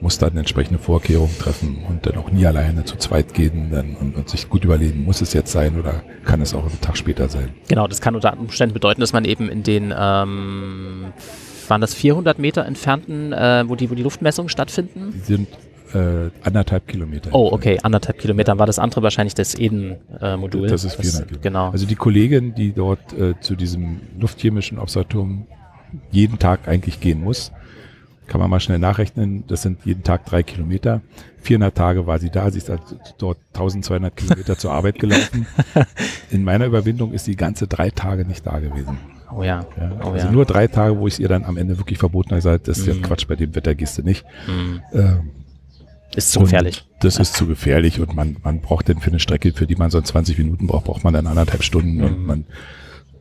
muss dann entsprechende Vorkehrungen treffen und dann auch nie alleine zu zweit gehen dann und, und, sich gut überlegen, muss es jetzt sein oder kann es auch einen Tag später sein. Genau, das kann unter Umständen bedeuten, dass man eben in den, ähm, waren das 400 Meter entfernten, äh, wo, die, wo die Luftmessungen stattfinden? Die sind äh, anderthalb Kilometer. Oh, okay, anderthalb Kilometer. Dann war das andere wahrscheinlich das Eden-Modul. Äh, das ist 400 Kilometer. Genau. Also die Kollegin, die dort äh, zu diesem luftchemischen Observatorium jeden Tag eigentlich gehen muss, kann man mal schnell nachrechnen, das sind jeden Tag drei Kilometer. 400 Tage war sie da, sie ist also dort 1200 Kilometer zur Arbeit gelaufen. In meiner Überwindung ist sie ganze drei Tage nicht da gewesen. Oh ja. ja oh also ja. nur drei Tage, wo ich es ihr dann am Ende wirklich verboten habe, gesagt, das ist mhm. ja Quatsch, bei dem Wetter gehst du nicht. Mhm. Ähm, ist zu gefährlich. Das ist zu gefährlich und man, man braucht denn für eine Strecke, für die man so 20 Minuten braucht, braucht man dann anderthalb Stunden mhm. und man,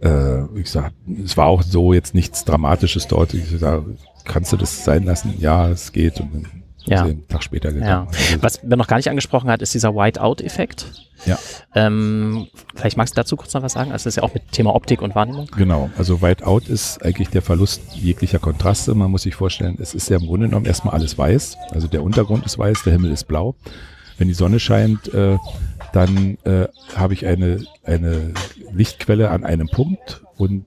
äh, ich sag, es war auch so jetzt nichts Dramatisches dort. Ich sag, kannst du das sein lassen? Ja, es geht. Und dann ja. einen Tag später gegangen. Ja. Also Was wir noch gar nicht angesprochen hat, ist dieser Whiteout-Effekt. Ja. Ähm, vielleicht magst du dazu kurz noch was sagen? Also das ist ja auch mit Thema Optik und Wahrnehmung. Genau. Also Whiteout ist eigentlich der Verlust jeglicher Kontraste. Man muss sich vorstellen, es ist ja im Grunde genommen erstmal alles weiß. Also der Untergrund ist weiß, der Himmel ist blau. Wenn die Sonne scheint, äh, dann äh, habe ich eine, eine Lichtquelle an einem Punkt und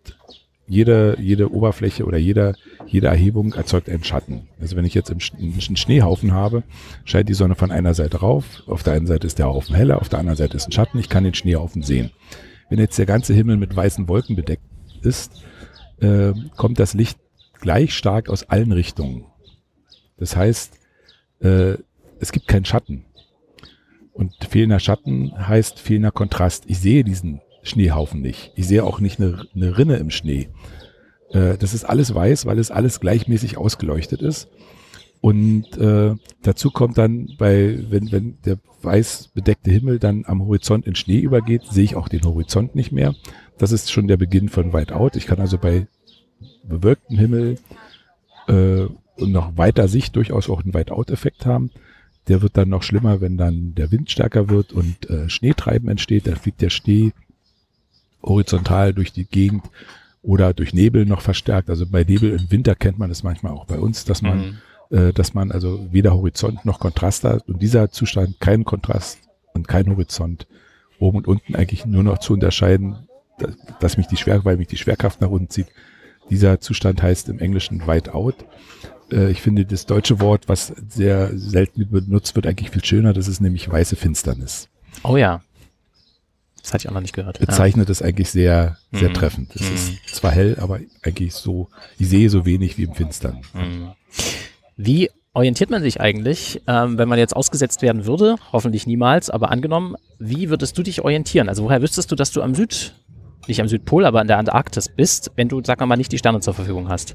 jede, jede Oberfläche oder jeder, jede Erhebung erzeugt einen Schatten. Also wenn ich jetzt einen Schneehaufen habe, scheint die Sonne von einer Seite rauf, auf der einen Seite ist der Haufen heller, auf der anderen Seite ist ein Schatten, ich kann den Schneehaufen sehen. Wenn jetzt der ganze Himmel mit weißen Wolken bedeckt ist, äh, kommt das Licht gleich stark aus allen Richtungen. Das heißt, äh, es gibt keinen Schatten. Und fehlender Schatten heißt fehlender Kontrast. Ich sehe diesen Schneehaufen nicht. Ich sehe auch nicht eine, eine Rinne im Schnee. Äh, das ist alles weiß, weil es alles gleichmäßig ausgeleuchtet ist. Und äh, dazu kommt dann, bei, wenn, wenn der weiß bedeckte Himmel dann am Horizont in Schnee übergeht, sehe ich auch den Horizont nicht mehr. Das ist schon der Beginn von Whiteout. Ich kann also bei bewölktem Himmel äh, und noch weiter Sicht durchaus auch einen Whiteout-Effekt haben. Der wird dann noch schlimmer, wenn dann der Wind stärker wird und äh, Schneetreiben entsteht. Da fliegt der Schnee horizontal durch die Gegend oder durch Nebel noch verstärkt. Also bei Nebel im Winter kennt man es manchmal auch bei uns, dass man, mhm. äh, dass man also weder Horizont noch Kontrast hat und dieser Zustand kein Kontrast und kein Horizont oben und unten eigentlich nur noch zu unterscheiden, dass, dass mich die Schwer, weil mich die Schwerkraft nach unten zieht. Dieser Zustand heißt im Englischen Whiteout. Äh, ich finde das deutsche Wort, was sehr selten benutzt wird, eigentlich viel schöner. Das ist nämlich weiße Finsternis. Oh ja. Das hatte ich auch noch nicht gehört. Bezeichnet es eigentlich sehr, sehr mhm. treffend. Es mhm. ist zwar hell, aber eigentlich so, ich sehe so wenig wie im Finstern. Mhm. Wie orientiert man sich eigentlich, ähm, wenn man jetzt ausgesetzt werden würde? Hoffentlich niemals, aber angenommen, wie würdest du dich orientieren? Also woher wüsstest du, dass du am Süd, nicht am Südpol, aber an der Antarktis bist, wenn du, sag mal, nicht die Sterne zur Verfügung hast?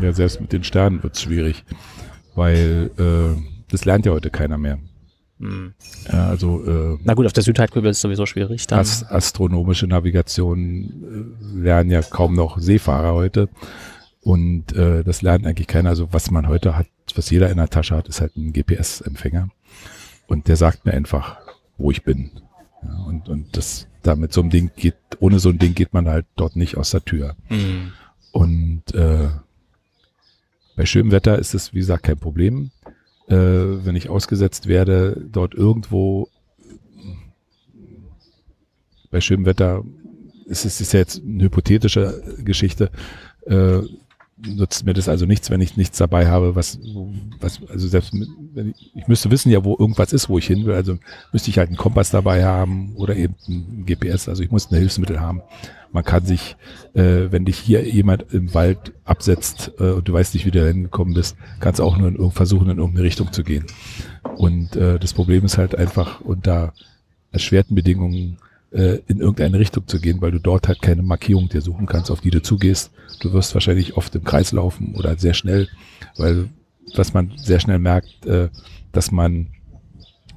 Ja, selbst mit den Sternen wird es schwierig, weil äh, das lernt ja heute keiner mehr. Hm. Ja, also, äh, Na gut, auf der Südhalbkugel ist es sowieso schwierig. Dann. As astronomische Navigation äh, lernen ja kaum noch Seefahrer heute. Und äh, das lernt eigentlich keiner. Also was man heute hat, was jeder in der Tasche hat, ist halt ein GPS-Empfänger. Und der sagt mir einfach, wo ich bin. Ja, und, und das da mit so einem Ding geht, ohne so ein Ding geht man halt dort nicht aus der Tür. Mhm. Und äh, bei schönem Wetter ist es, wie gesagt, kein Problem äh, wenn ich ausgesetzt werde, dort irgendwo bei schönem Wetter, ist es ist ja jetzt eine hypothetische Geschichte, äh, nutzt mir das also nichts, wenn ich nichts dabei habe, was, was also selbst wenn ich, ich müsste wissen ja, wo irgendwas ist, wo ich hin will, also müsste ich halt einen Kompass dabei haben oder eben ein GPS, also ich muss ein Hilfsmittel haben. Man kann sich, äh, wenn dich hier jemand im Wald absetzt äh, und du weißt nicht, wie du hingekommen bist, kannst auch nur in, versuchen, in irgendeine Richtung zu gehen. Und äh, das Problem ist halt einfach unter erschwerten Bedingungen äh, in irgendeine Richtung zu gehen, weil du dort halt keine Markierung dir suchen kannst, auf die du zugehst. Du wirst wahrscheinlich oft im Kreis laufen oder sehr schnell, weil was man sehr schnell merkt, äh, dass man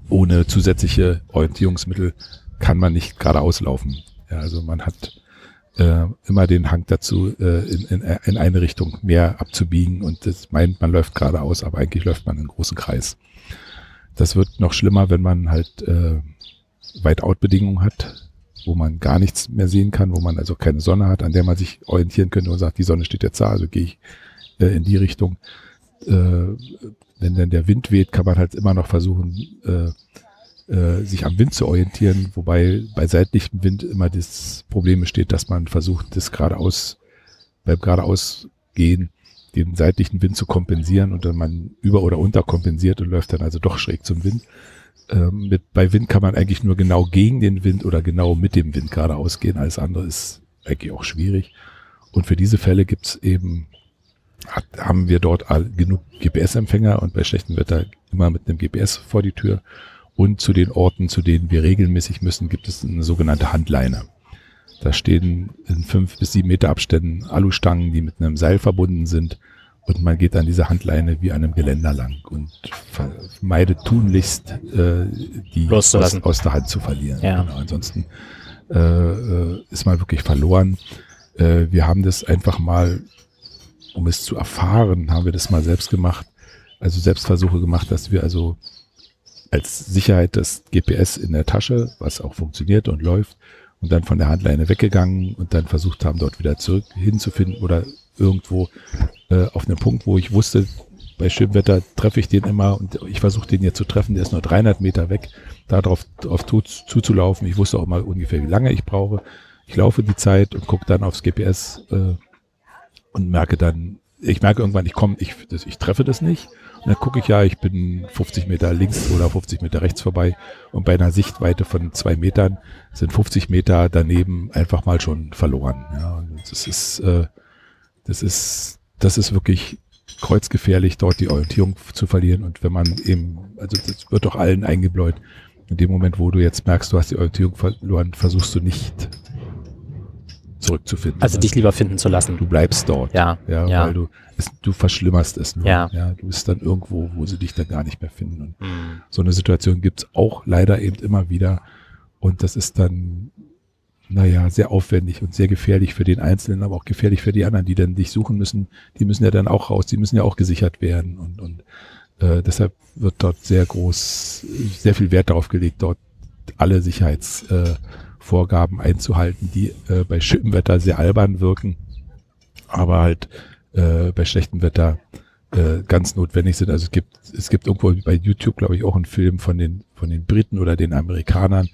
ohne zusätzliche Orientierungsmittel kann man nicht geradeaus laufen. Ja, also man hat äh, immer den Hang dazu, äh, in, in, in eine Richtung mehr abzubiegen und das meint, man läuft geradeaus, aber eigentlich läuft man in großen Kreis. Das wird noch schlimmer, wenn man halt äh, Whiteout-Bedingungen hat, wo man gar nichts mehr sehen kann, wo man also keine Sonne hat, an der man sich orientieren könnte und sagt, die Sonne steht jetzt da, also gehe ich äh, in die Richtung. Äh, wenn dann der Wind weht, kann man halt immer noch versuchen, äh, äh, sich am Wind zu orientieren, wobei bei seitlichem Wind immer das Problem besteht, dass man versucht, das geradeaus, beim geradeaus gehen, den seitlichen Wind zu kompensieren und dann man über- oder unterkompensiert und läuft dann also doch schräg zum Wind. Ähm, mit, bei Wind kann man eigentlich nur genau gegen den Wind oder genau mit dem Wind geradeaus gehen. Alles andere ist eigentlich auch schwierig. Und für diese Fälle gibt's eben, hat, haben wir dort all, genug GPS-Empfänger und bei schlechtem Wetter immer mit einem GPS vor die Tür und zu den Orten, zu denen wir regelmäßig müssen, gibt es eine sogenannte Handleine. Da stehen in fünf bis sieben Meter Abständen Alustangen, die mit einem Seil verbunden sind. Und man geht an dieser Handleine wie an einem Geländer lang und vermeidet tunlichst, äh, die aus, aus, der Hand zu verlieren. Ja. Genau, ansonsten äh, äh, ist man wirklich verloren. Äh, wir haben das einfach mal, um es zu erfahren, haben wir das mal selbst gemacht. Also Selbstversuche gemacht, dass wir also als Sicherheit das GPS in der Tasche, was auch funktioniert und läuft, und dann von der Handleine weggegangen und dann versucht haben, dort wieder zurück hinzufinden oder irgendwo äh, auf einem Punkt, wo ich wusste, bei schönem Wetter treffe ich den immer und ich versuche den jetzt zu treffen, der ist nur 300 Meter weg, darauf drauf zuzulaufen. Ich wusste auch mal ungefähr, wie lange ich brauche. Ich laufe die Zeit und gucke dann aufs GPS äh, und merke dann, ich merke irgendwann, ich komme, ich, ich treffe das nicht. Und dann gucke ich ja, ich bin 50 Meter links oder 50 Meter rechts vorbei und bei einer Sichtweite von zwei Metern sind 50 Meter daneben einfach mal schon verloren. Ja, das ist, äh, das ist, das ist wirklich kreuzgefährlich, dort die Orientierung zu verlieren. Und wenn man eben, also das wird doch allen eingebläut, in dem Moment, wo du jetzt merkst, du hast die Orientierung verloren, versuchst du nicht zurückzufinden. Also dich lieber finden zu lassen. Du bleibst dort. Ja. Ja, ja. weil du, es, du verschlimmerst es nur. Ja. ja. Du bist dann irgendwo, wo sie dich dann gar nicht mehr finden. Und Mhm. so eine Situation gibt's auch leider eben immer wieder. Und das ist dann, naja, sehr aufwendig und sehr gefährlich für den Einzelnen, aber auch gefährlich für die anderen, die dann dich suchen müssen. Die müssen ja dann auch raus, die müssen ja auch gesichert werden. Und, und äh, deshalb wird dort sehr groß, sehr viel Wert darauf gelegt, dort alle Sicherheitsvorgaben äh, einzuhalten, die äh, bei schönem Wetter sehr albern wirken, aber halt äh, bei schlechtem Wetter äh, ganz notwendig sind. Also es gibt, es gibt irgendwo bei YouTube, glaube ich, auch einen Film von den, von den Briten oder den Amerikanern,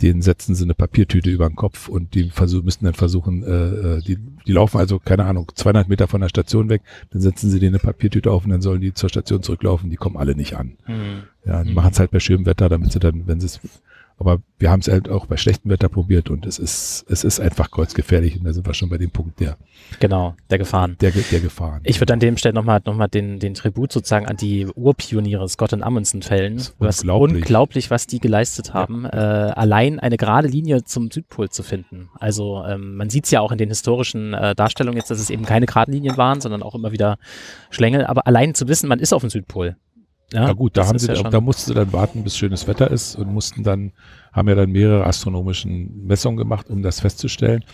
denen setzen sie eine Papiertüte über den Kopf und die versuchen, müssen dann versuchen, äh, äh, die, die laufen also, keine Ahnung, 200 Meter von der Station weg, dann setzen sie denen eine Papiertüte auf und dann sollen die zur Station zurücklaufen, die kommen alle nicht an. Mhm. Ja, die Mhm. machen es halt bei schönem Wetter, damit sie dann, wenn sie es, aber wir haben es halt auch bei schlechtem Wetter probiert und es ist, es ist einfach kreuzgefährlich und da sind wir schon bei dem Punkt der, Genau, der Gefahren. der, der Gefahren. Ich würde an dem Stelle nochmal noch mal den, den Tribut sozusagen an die Urpioniere Scott und Amundsen fällen. ist Was unglaublich. unglaublich, was die geleistet haben, äh, allein eine gerade Linie zum Südpol zu finden. Also ähm, man sieht es ja auch in den historischen äh, Darstellungen jetzt, dass es eben keine geraden Linien waren, sondern auch immer wieder Schlängel. Aber allein zu wissen, man ist auf dem Südpol. Ja, Ja gut, da haben sie, ja da mussten sie dann warten, bis schönes Wetter ist und mussten dann, haben ja dann mehrere astronomischen Messungen gemacht, um das festzustellen.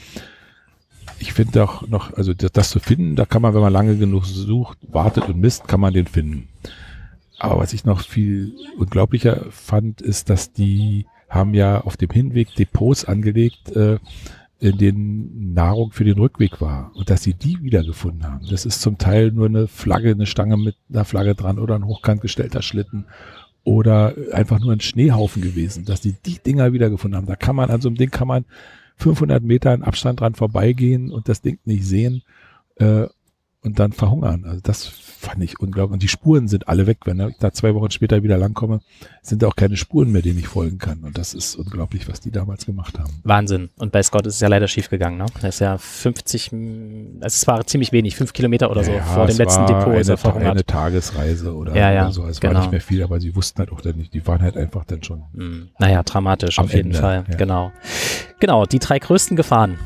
Ich finde auch noch, also das, das zu finden, da kann man, wenn man lange genug sucht, wartet und misst, kann man den finden. Aber was ich noch viel unglaublicher fand, ist, dass die haben ja auf dem Hinweg Depots angelegt, äh, in denen Nahrung für den Rückweg war und dass sie die wiedergefunden haben. Das ist zum Teil nur eine Flagge, eine Stange mit einer Flagge dran oder ein hochkant gestellter Schlitten oder einfach nur ein Schneehaufen gewesen, dass die die Dinger wiedergefunden haben. Da kann man, an so einem Ding kann man 500 Meter in Abstand dran vorbeigehen und das Ding nicht sehen äh, und dann verhungern. Also das fand ich unglaublich. Und die Spuren sind alle weg. Wenn ich da zwei Wochen später wieder langkomme, sind da auch keine Spuren mehr, denen ich folgen kann. Und das ist unglaublich, was die damals gemacht haben. Wahnsinn. Und bei Scott ist es ja leider schief gegangen. Ne? Er ist ja 50, m, also es war ziemlich wenig, fünf Kilometer oder so Ja, vor dem letzten Depot eine, ist er Ta- eine verhungert. Tagesreise oder, Ja, ja, oder so. Es genau. war nicht mehr viel, aber sie wussten halt auch dann nicht. Die waren halt einfach dann schon. Hm, Naja, dramatisch Am auf jeden Ende, Fall. ja. Genau. Genau, die drei größten Gefahren.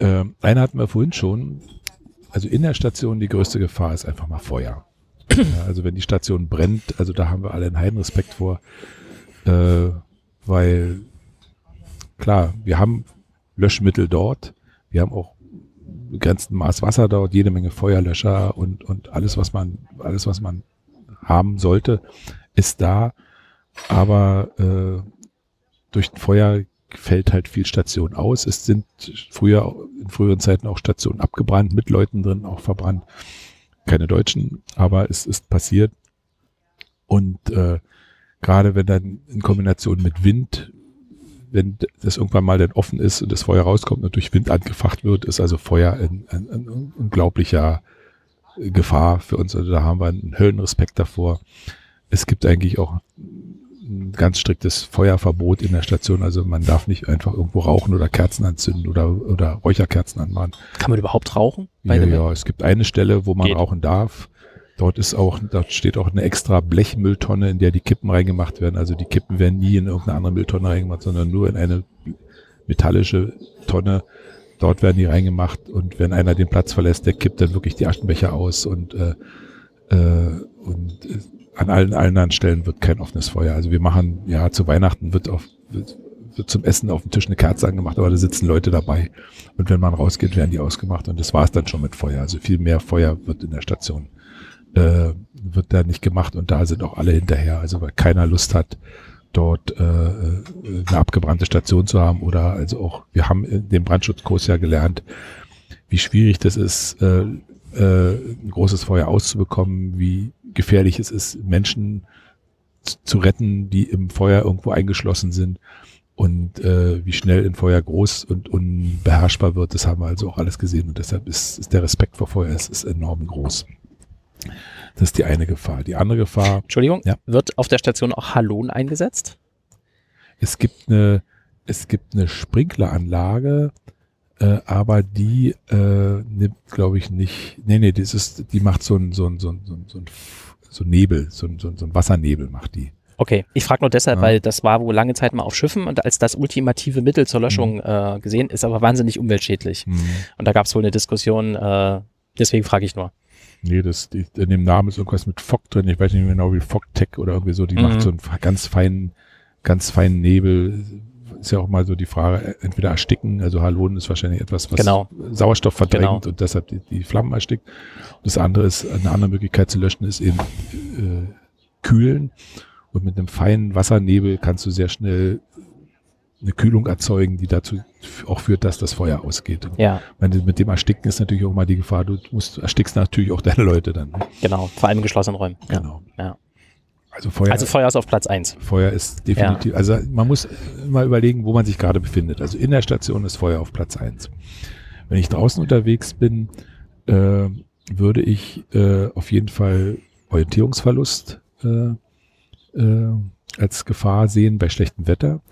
Ähm, eine hatten wir vorhin schon. Also in der Station die größte Gefahr ist einfach mal Feuer. ja, also wenn die Station brennt, also da haben wir alle einen Heidenrespekt vor, äh, weil klar, wir haben Löschmittel dort, wir haben auch begrenzten Maß Wasser dort, jede Menge Feuerlöscher und, und alles, was man, alles, was man haben sollte, ist da. Aber äh, durch ein Feuer fällt halt viel Station aus. Es sind früher, in früheren Zeiten auch Stationen abgebrannt, mit Leuten drin auch verbrannt. Keine Deutschen, aber es ist passiert. Und äh, gerade wenn dann in Kombination mit Wind, wenn das irgendwann mal dann offen ist und das Feuer rauskommt und durch Wind angefacht wird, ist also Feuer ein, ein, ein unglaublicher Gefahr für uns. Also da haben wir einen Höllenrespekt davor. Es gibt eigentlich auch ein ganz striktes Feuerverbot in der Station. Also man darf nicht einfach irgendwo rauchen oder Kerzen anzünden oder, oder Räucherkerzen anmachen. Kann man überhaupt rauchen? Ja, ja, es gibt eine Stelle, wo man Geht. rauchen darf. Dort ist auch, dort steht auch eine extra Blechmülltonne, in der die Kippen reingemacht werden. Also die Kippen werden nie in irgendeine andere Mülltonne reingemacht, sondern nur in eine metallische Tonne. Dort werden die reingemacht und wenn einer den Platz verlässt, der kippt dann wirklich die Aschenbecher aus und, äh, äh, und äh, an allen anderen Stellen wird kein offenes Feuer. Also wir machen, ja, zu Weihnachten wird auf, wird, wird zum Essen auf dem Tisch eine Kerze angemacht, aber da sitzen Leute dabei. Und wenn man rausgeht, werden die ausgemacht und das war es dann schon mit Feuer. Also viel mehr Feuer wird in der Station, äh, wird da nicht gemacht und da sind auch alle hinterher. Also weil keiner Lust hat, dort äh, äh, eine abgebrannte Station zu haben oder also auch, wir haben in dem Brandschutzkurs ja gelernt, wie schwierig das ist, äh, äh, ein großes Feuer auszubekommen, wie gefährlich es ist, Menschen zu retten, die im Feuer irgendwo eingeschlossen sind. Und äh, wie schnell ein Feuer groß und unbeherrschbar wird, das haben wir also auch alles gesehen. Und deshalb ist, ist der Respekt vor Feuer ist, ist enorm groß. Das ist die eine Gefahr. Die andere Gefahr. Entschuldigung, Ja. wird auf der Station auch Halon eingesetzt? Es gibt eine, es gibt eine Sprinkleranlage, äh, aber die äh, nimmt, glaube ich, nicht. Nee, nee, das ist, die macht so ein, so ein, so ein, so ein, so ein, so ein Nebel, so ein, so ein, so ein Wassernebel macht die. Okay, ich frage nur deshalb, Ja. weil das war wohl lange Zeit mal auf Schiffen und als das ultimative Mittel zur Löschung Mhm. äh, gesehen, ist aber wahnsinnig umweltschädlich. Und da gab es wohl eine Diskussion, äh, deswegen frage ich nur. Nee, das, die, in dem Namen ist irgendwas mit Fock drin. Ich weiß nicht mehr genau wie Fock-Tech oder irgendwie so. Die Mhm. macht so einen ganz feinen, ganz feinen Nebel. Ist ja auch mal so die Frage, äh, entweder ersticken, also Halonen ist wahrscheinlich etwas, was Genau. Sauerstoff verdrängt Genau. und deshalb die, die Flammen erstickt. Das andere ist, eine andere Möglichkeit zu löschen, ist eben äh, kühlen. Und mit einem feinen Wassernebel kannst du sehr schnell eine Kühlung erzeugen, die dazu auch führt, dass das Feuer ausgeht. Und Ja, wenn, mit dem Ersticken ist natürlich auch mal die Gefahr, du musst, erstickst natürlich auch deine Leute dann. Ne? genau, vor allem in geschlossenen Räumen. Ja. Genau. Ja. Also Feuer, Also Feuer ist auf Platz eins. Feuer ist definitiv, also man muss mal überlegen, wo man sich gerade befindet. Also in der Station ist Feuer auf Platz eins. Wenn ich draußen unterwegs bin, äh, würde ich äh, auf jeden Fall Orientierungsverlust äh, äh, als Gefahr sehen bei schlechtem Wetter.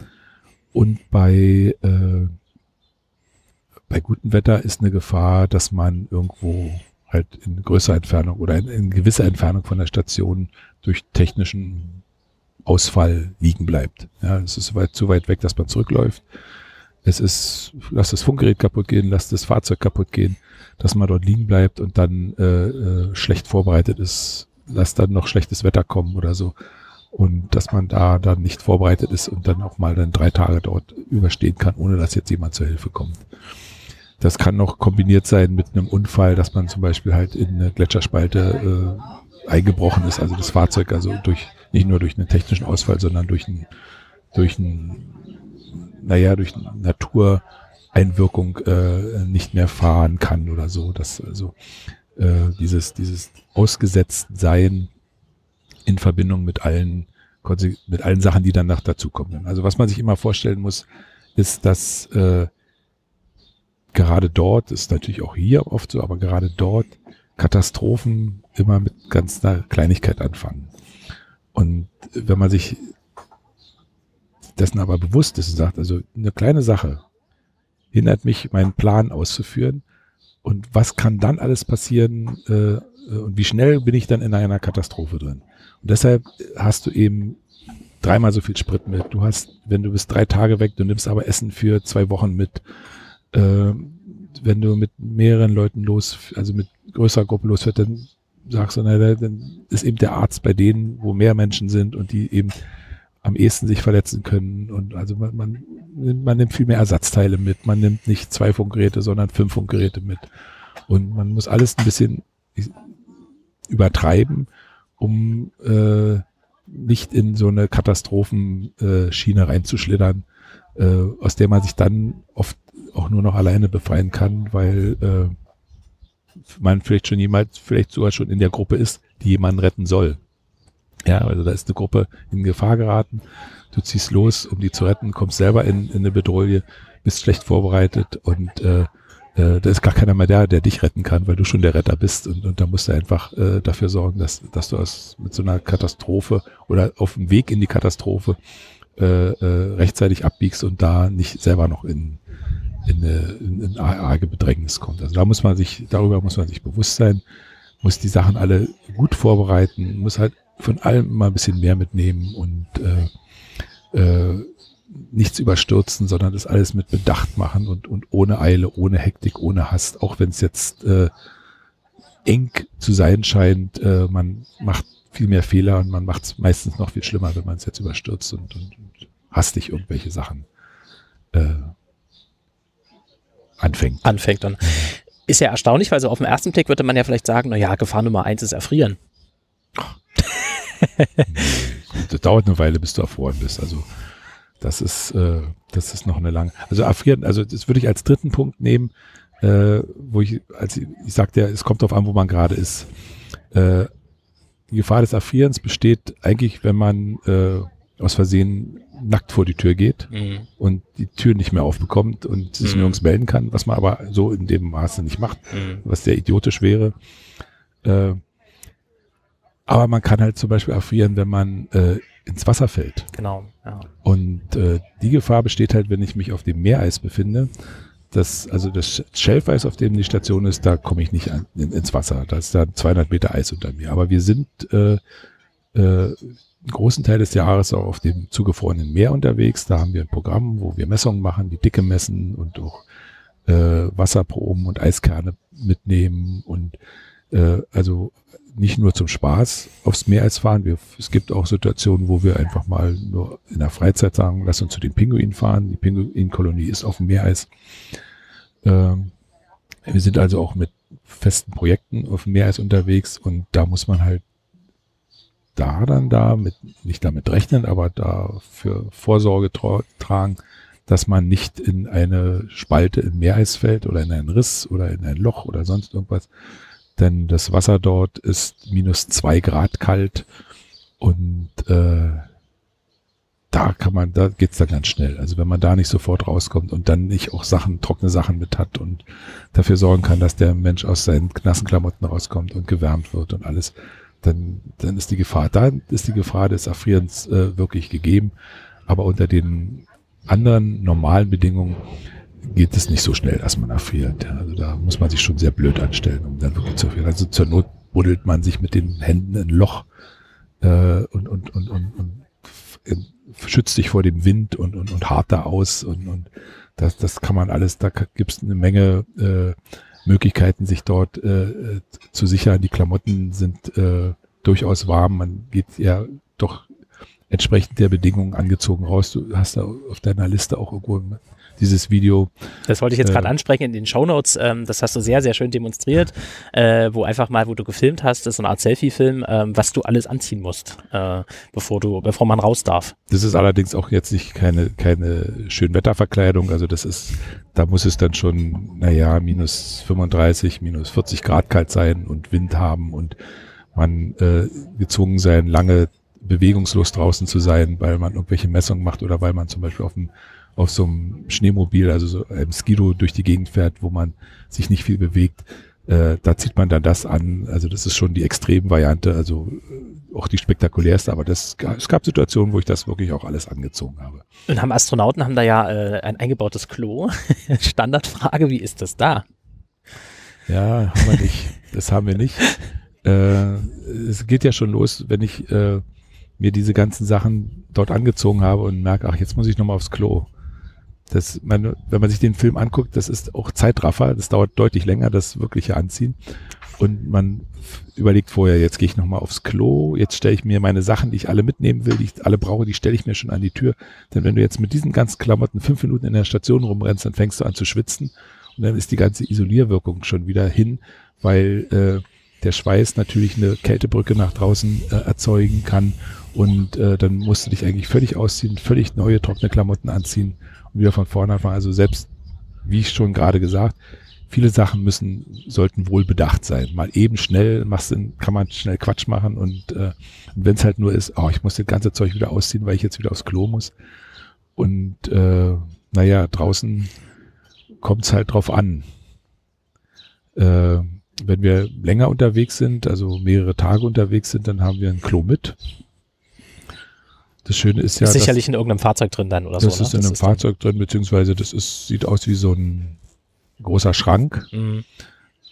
Und bei, äh, bei gutem Wetter ist eine Gefahr, dass man irgendwo halt in größerer Entfernung oder in, in gewisser Entfernung von der Station durch technischen Ausfall liegen bleibt. Ja, es ist weit, zu weit weg, dass man zurückläuft. Es ist, lass das Funkgerät kaputt gehen, lass das Fahrzeug kaputt gehen, dass man dort liegen bleibt und dann äh, äh, schlecht vorbereitet ist, lass dann noch schlechtes Wetter kommen oder so. Und dass man da dann nicht vorbereitet ist und dann auch mal dann drei Tage dort überstehen kann, ohne dass jetzt jemand zur Hilfe kommt. Das kann noch kombiniert sein mit einem Unfall, dass man zum Beispiel halt in eine Gletscherspalte äh, eingebrochen ist, also das Fahrzeug, also durch nicht nur durch einen technischen Ausfall, sondern durch einen, durch einen, naja, durch eine Natureinwirkung äh, nicht mehr fahren kann oder so. dass also äh, dieses, dieses Ausgesetztsein in Verbindung mit allen, mit allen Sachen, die danach dazukommen. Also was man sich immer vorstellen muss, ist, dass äh, gerade dort, ist natürlich auch hier oft so, aber gerade dort Katastrophen immer mit ganz einer Kleinigkeit anfangen. Und wenn man sich dessen aber bewusst ist und sagt, also eine kleine Sache hindert mich, meinen Plan auszuführen und was kann dann alles passieren äh, und wie schnell bin ich dann in einer Katastrophe drin. Und deshalb hast du eben dreimal so viel Sprit mit. Du hast, wenn du bist drei Tage weg, du nimmst aber Essen für zwei Wochen mit. Äh, wenn du mit mehreren Leuten los, also mit größerer Gruppe losfährst, dann sagst du, na, dann ist eben der Arzt bei denen, wo mehr Menschen sind und die eben am ehesten sich verletzen können. Und also man, man, nimmt- man nimmt viel mehr Ersatzteile mit. Man nimmt nicht zwei Funkgeräte, sondern fünf Funkgeräte mit. Und man muss alles ein bisschen übertreiben, um äh, nicht in so eine Katastrophenschiene Schiene reinzuschlittern, äh, aus der man sich dann oft auch nur noch alleine befreien kann, weil äh, man vielleicht schon jemals, vielleicht sogar schon in der Gruppe ist, die jemanden retten soll. Ja, also da ist eine Gruppe in Gefahr geraten, du ziehst los, um die zu retten, kommst selber in, in eine Bedrohung, bist schlecht vorbereitet und äh, äh, da ist gar keiner mehr da, der dich retten kann, weil du schon der Retter bist und, und da musst du einfach äh, dafür sorgen, dass, dass du aus, mit so einer Katastrophe oder auf dem Weg in die Katastrophe äh, äh, rechtzeitig abbiegst und da nicht selber noch in, in, eine, in, in arge Bedrängnis kommt. Also da muss man sich, darüber muss man sich bewusst sein, muss die Sachen alle gut vorbereiten, muss halt von allem immer ein bisschen mehr mitnehmen und äh, äh, nichts überstürzen, sondern das alles mit Bedacht machen und, und ohne Eile, ohne Hektik, ohne Hast, auch wenn es jetzt äh, eng zu sein scheint, äh, man macht viel mehr Fehler und man macht es meistens noch viel schlimmer, wenn man es jetzt überstürzt und, und, und hastig irgendwelche Sachen äh, anfängt. Anfängt dann. Ist ja erstaunlich, weil so auf den ersten Blick würde man ja vielleicht sagen, na ja, Gefahr Nummer eins ist Erfrieren. Das dauert eine Weile, bis du erfroren bist. Also das ist, äh, das ist noch eine lange. Also erfrieren, also das würde ich als dritten Punkt nehmen, äh, wo ich, als ich, ich sagte ja, es kommt darauf an, wo man gerade ist. Äh, die Gefahr des Erfrierens besteht eigentlich, wenn man äh, aus Versehen nackt vor die Tür geht Mhm. und die Tür nicht mehr aufbekommt und sich Mhm. nirgends melden kann, was man aber so in dem Maße nicht macht, Mhm. was sehr idiotisch wäre. Äh, aber man kann halt zum Beispiel erfrieren, wenn man äh, ins Wasser fällt. Genau. Ja. Und äh, die Gefahr besteht halt, wenn ich mich auf dem Meereis befinde. Das, also das Schelfeis, auf dem die Station ist, da komme ich nicht an, in, ins Wasser. Da ist da 200 Meter Eis unter mir. Aber wir sind äh, äh, einen großen Teil des Jahres auch auf dem zugefrorenen Meer unterwegs. Da haben wir ein Programm, wo wir Messungen machen, die Dicke messen und auch äh, Wasserproben und Eiskerne mitnehmen und äh, also nicht nur zum Spaß aufs Meereis fahren. Wir, es gibt auch Situationen, wo wir einfach mal nur in der Freizeit sagen, lass uns zu den Pinguinen fahren. Die Pinguinkolonie ist auf dem Meereis. Ähm, wir sind also auch mit festen Projekten auf dem Meereis unterwegs und da muss man halt da dann da mit, nicht damit rechnen, aber dafür Vorsorge tra tragen, dass man nicht in eine Spalte im Meereis fällt oder in einen Riss oder in ein Loch oder sonst irgendwas. Denn das Wasser dort ist minus zwei Grad kalt und äh, da kann man, da geht's dann ganz schnell. Also wenn man da nicht sofort rauskommt und dann nicht auch Sachen, trockene Sachen mit hat und dafür sorgen kann, dass der Mensch aus seinen nassen Klamotten rauskommt und gewärmt wird und alles, dann, dann ist die Gefahr, da ist die Gefahr des Erfrierens äh, wirklich gegeben. Aber unter den anderen normalen Bedingungen geht es nicht so schnell, dass man erfriert. Also da muss man sich schon sehr blöd anstellen, um dann wirklich zu erfrieren. Also zur Not buddelt man sich mit den Händen ein Loch äh, und, und, und, und, und schützt sich vor dem Wind und, und, und hart da aus und, und das, das kann man alles, da gibt es eine Menge äh, Möglichkeiten, sich dort äh, zu sichern. Die Klamotten sind äh, durchaus warm, man geht ja doch entsprechend der Bedingungen angezogen raus. Du hast da auf deiner Liste auch irgendwo dieses Video. Das wollte ich jetzt Äh, gerade ansprechen in den Shownotes. Ähm, das hast du sehr, sehr schön demonstriert, äh, wo einfach mal, wo du gefilmt hast, das ist so eine Art Selfie-Film, ähm, was du alles anziehen musst, äh, bevor du, bevor man raus darf. Das ist allerdings auch jetzt nicht keine, keine Schönwetterverkleidung. Also das ist, da muss es dann schon, naja, minus 35, minus 40 Grad kalt sein und Wind haben und man äh, gezwungen sein, lange bewegungslos draußen zu sein, weil man irgendwelche Messungen macht oder weil man zum Beispiel auf dem auf so einem Schneemobil, also so einem Skido durch die Gegend fährt, wo man sich nicht viel bewegt. Äh, da zieht man dann das an. Also das ist schon die Extremvariante, also äh, auch die spektakulärste. Aber das, es gab Situationen, wo ich das wirklich auch alles angezogen habe. Und haben Astronauten haben da ja äh, ein eingebautes Klo. Standardfrage, wie ist das da? Ja, haben wir nicht. Das haben wir nicht. Äh, es geht ja schon los, wenn ich äh, mir diese ganzen Sachen dort angezogen habe und merke, ach, jetzt muss ich nochmal aufs Klo. Das, meine, wenn man sich den Film anguckt, das ist auch Zeitraffer, das dauert deutlich länger, das wirkliche Anziehen. Und man überlegt vorher, jetzt gehe ich nochmal aufs Klo, jetzt stelle ich mir meine Sachen, die ich alle mitnehmen will, die ich alle brauche, die stelle ich mir schon an die Tür. Denn wenn du jetzt mit diesen ganzen Klamotten fünf Minuten in der Station rumrennst, dann fängst du an zu schwitzen und dann ist die ganze Isolierwirkung schon wieder hin, weil äh, der Schweiß natürlich eine Kältebrücke nach draußen äh, erzeugen kann und äh, dann musst du dich eigentlich völlig ausziehen, völlig neue trockene Klamotten anziehen wieder von vorne anfangen. Also selbst, wie ich schon gerade gesagt, viele Sachen müssen, sollten wohl bedacht sein. Mal eben schnell machst du, kann man schnell Quatsch machen und, äh, und wenn es halt nur ist, oh, ich muss das ganze Zeug wieder ausziehen, weil ich jetzt wieder aufs Klo muss. Und äh, naja, draußen kommt es halt drauf an. Äh, wenn wir länger unterwegs sind, also mehrere Tage unterwegs sind, dann haben wir ein Klo mit. Das Schöne ist ja, ist sicherlich in irgendeinem Fahrzeug drin dann oder das so. ist in einem Fahrzeug drin, beziehungsweise das ist, sieht aus wie so ein großer Schrank, Mhm.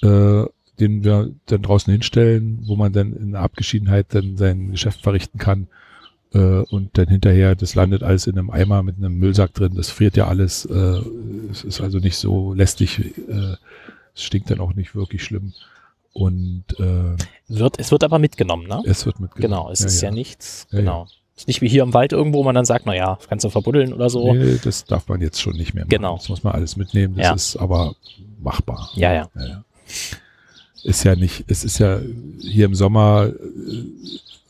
äh, den wir dann draußen hinstellen, wo man dann in Abgeschiedenheit dann sein Geschäft verrichten kann. Äh, und dann hinterher, das landet alles in einem Eimer mit einem Müllsack drin, das friert ja alles. Äh, es ist also nicht so lästig, äh, es stinkt dann auch nicht wirklich schlimm. Und äh, Wird, es wird aber mitgenommen, ne? es wird mitgenommen. Genau, es ist ja, nichts, Ja, genau. Ist nicht wie hier im Wald irgendwo, wo man dann sagt, naja, kannst du verbuddeln oder so. Nee, das darf man jetzt schon nicht mehr machen. Genau. Das muss man alles mitnehmen. Das Ja. ist aber machbar. Ja, ja. Ja. Ist ja nicht, es ist ja hier im Sommer, äh,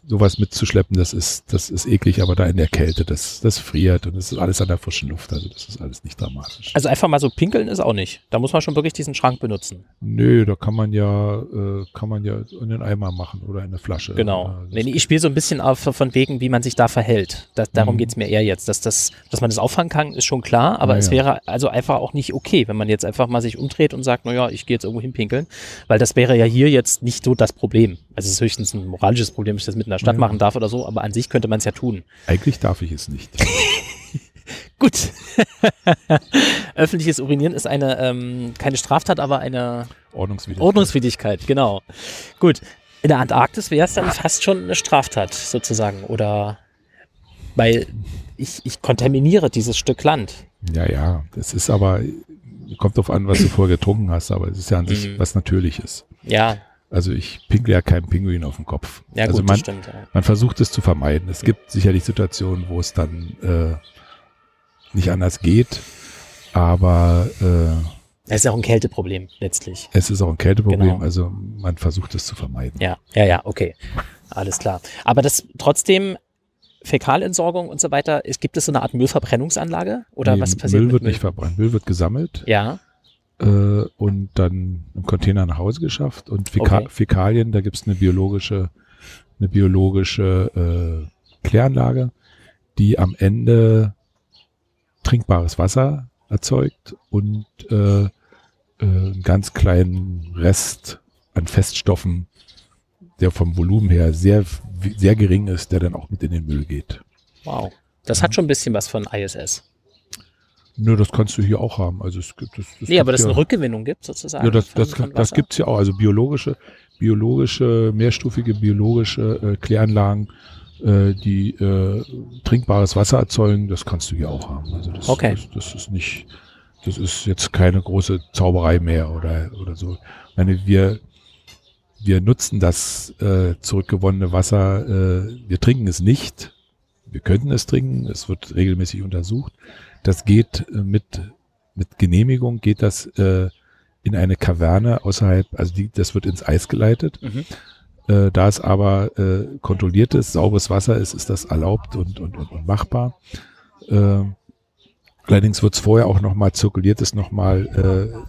sowas mitzuschleppen, das ist, das ist eklig, aber da in der Kälte, das, das friert und das ist alles an der frischen Luft, also das ist alles nicht dramatisch. Also einfach mal so pinkeln ist auch nicht. Da muss man schon wirklich diesen Schrank benutzen. Nö, da kann man ja, äh, kann man ja in den Eimer machen oder in eine Flasche. Genau. Ja, nee, ich spiele so ein bisschen auf, von wegen, wie man sich da verhält. Das, darum Mhm. geht's mir eher jetzt. Dass, das, dass man das auffangen kann, ist schon klar, aber Ja, es wäre also einfach auch nicht okay, wenn man jetzt einfach mal sich umdreht und sagt, naja, ich gehe jetzt irgendwo hinpinkeln, weil das wäre ja hier jetzt nicht so das Problem. Also es ist höchstens ein moralisches Problem, dass ich das mitten in der Stadt Ja. machen darf oder so, aber an sich könnte man es ja tun. Eigentlich darf ich es nicht. Gut. Öffentliches Urinieren ist eine, ähm, keine Straftat, aber eine Ordnungswidrig. Ordnungswidrigkeit, genau. Gut. In der Antarktis wäre es dann fast schon eine Straftat, sozusagen. Oder weil ich, ich kontaminiere dieses Stück Land. Ja, ja, das ist aber, kommt drauf an, was du vorher getrunken hast, aber es ist ja an sich Mhm. was Natürliches. Ja, Also ich pinkle ja keinem Pinguin auf den Kopf. ja also gut, man, das stimmt. Ja. man versucht es zu vermeiden. Es gibt sicherlich Situationen, wo es dann äh, nicht anders geht, aber äh, Das ist auch ein Kälteproblem, letztlich. es ist auch ein Kälteproblem, Genau. also man versucht es zu vermeiden. Ja, ja, ja, okay. Alles klar. Aber das trotzdem Fäkalentsorgung und so weiter, es, gibt es so eine Art Müllverbrennungsanlage? Oder Nee, was passiert Müll wird nicht verbrannt, Müll wird gesammelt Ja, äh, und dann im Container nach Hause geschafft und Fäka Okay. Fäkalien, da gibt es eine biologische, eine biologische äh, Kläranlage, die am Ende trinkbares Wasser erzeugt und äh, äh, einen ganz kleinen Rest an Feststoffen, der vom Volumen her sehr, sehr gering ist, der dann auch mit in den Müll geht. wow. Das hat schon ein bisschen was von ISS. Nur das kannst du hier auch haben. Also es gibt, das, das Nee, aber gibt dass es eine Rückgewinnung gibt, sozusagen. Ja, das, von- das, von das Wasser. gibt's ja auch. Also biologische, biologische, mehrstufige biologische äh, Kläranlagen, äh, die äh, trinkbares Wasser erzeugen, das kannst du hier auch haben. Also das, Okay. das, das ist nicht, das ist jetzt keine große Zauberei mehr oder, oder so. Ich meine, wir, wir nutzen das äh, zurückgewonnene Wasser, äh, wir trinken es nicht. Wir könnten es trinken, es wird regelmäßig untersucht. Das geht äh, mit, mit Genehmigung, geht das äh, in eine Kaverne außerhalb, also die, das wird ins Eis geleitet. Mhm. Äh, da es aber äh, kontrolliertes, sauberes Wasser ist, ist das erlaubt und, und, und, und machbar. Äh, allerdings wird es vorher auch nochmal zirkuliert, ist nochmal,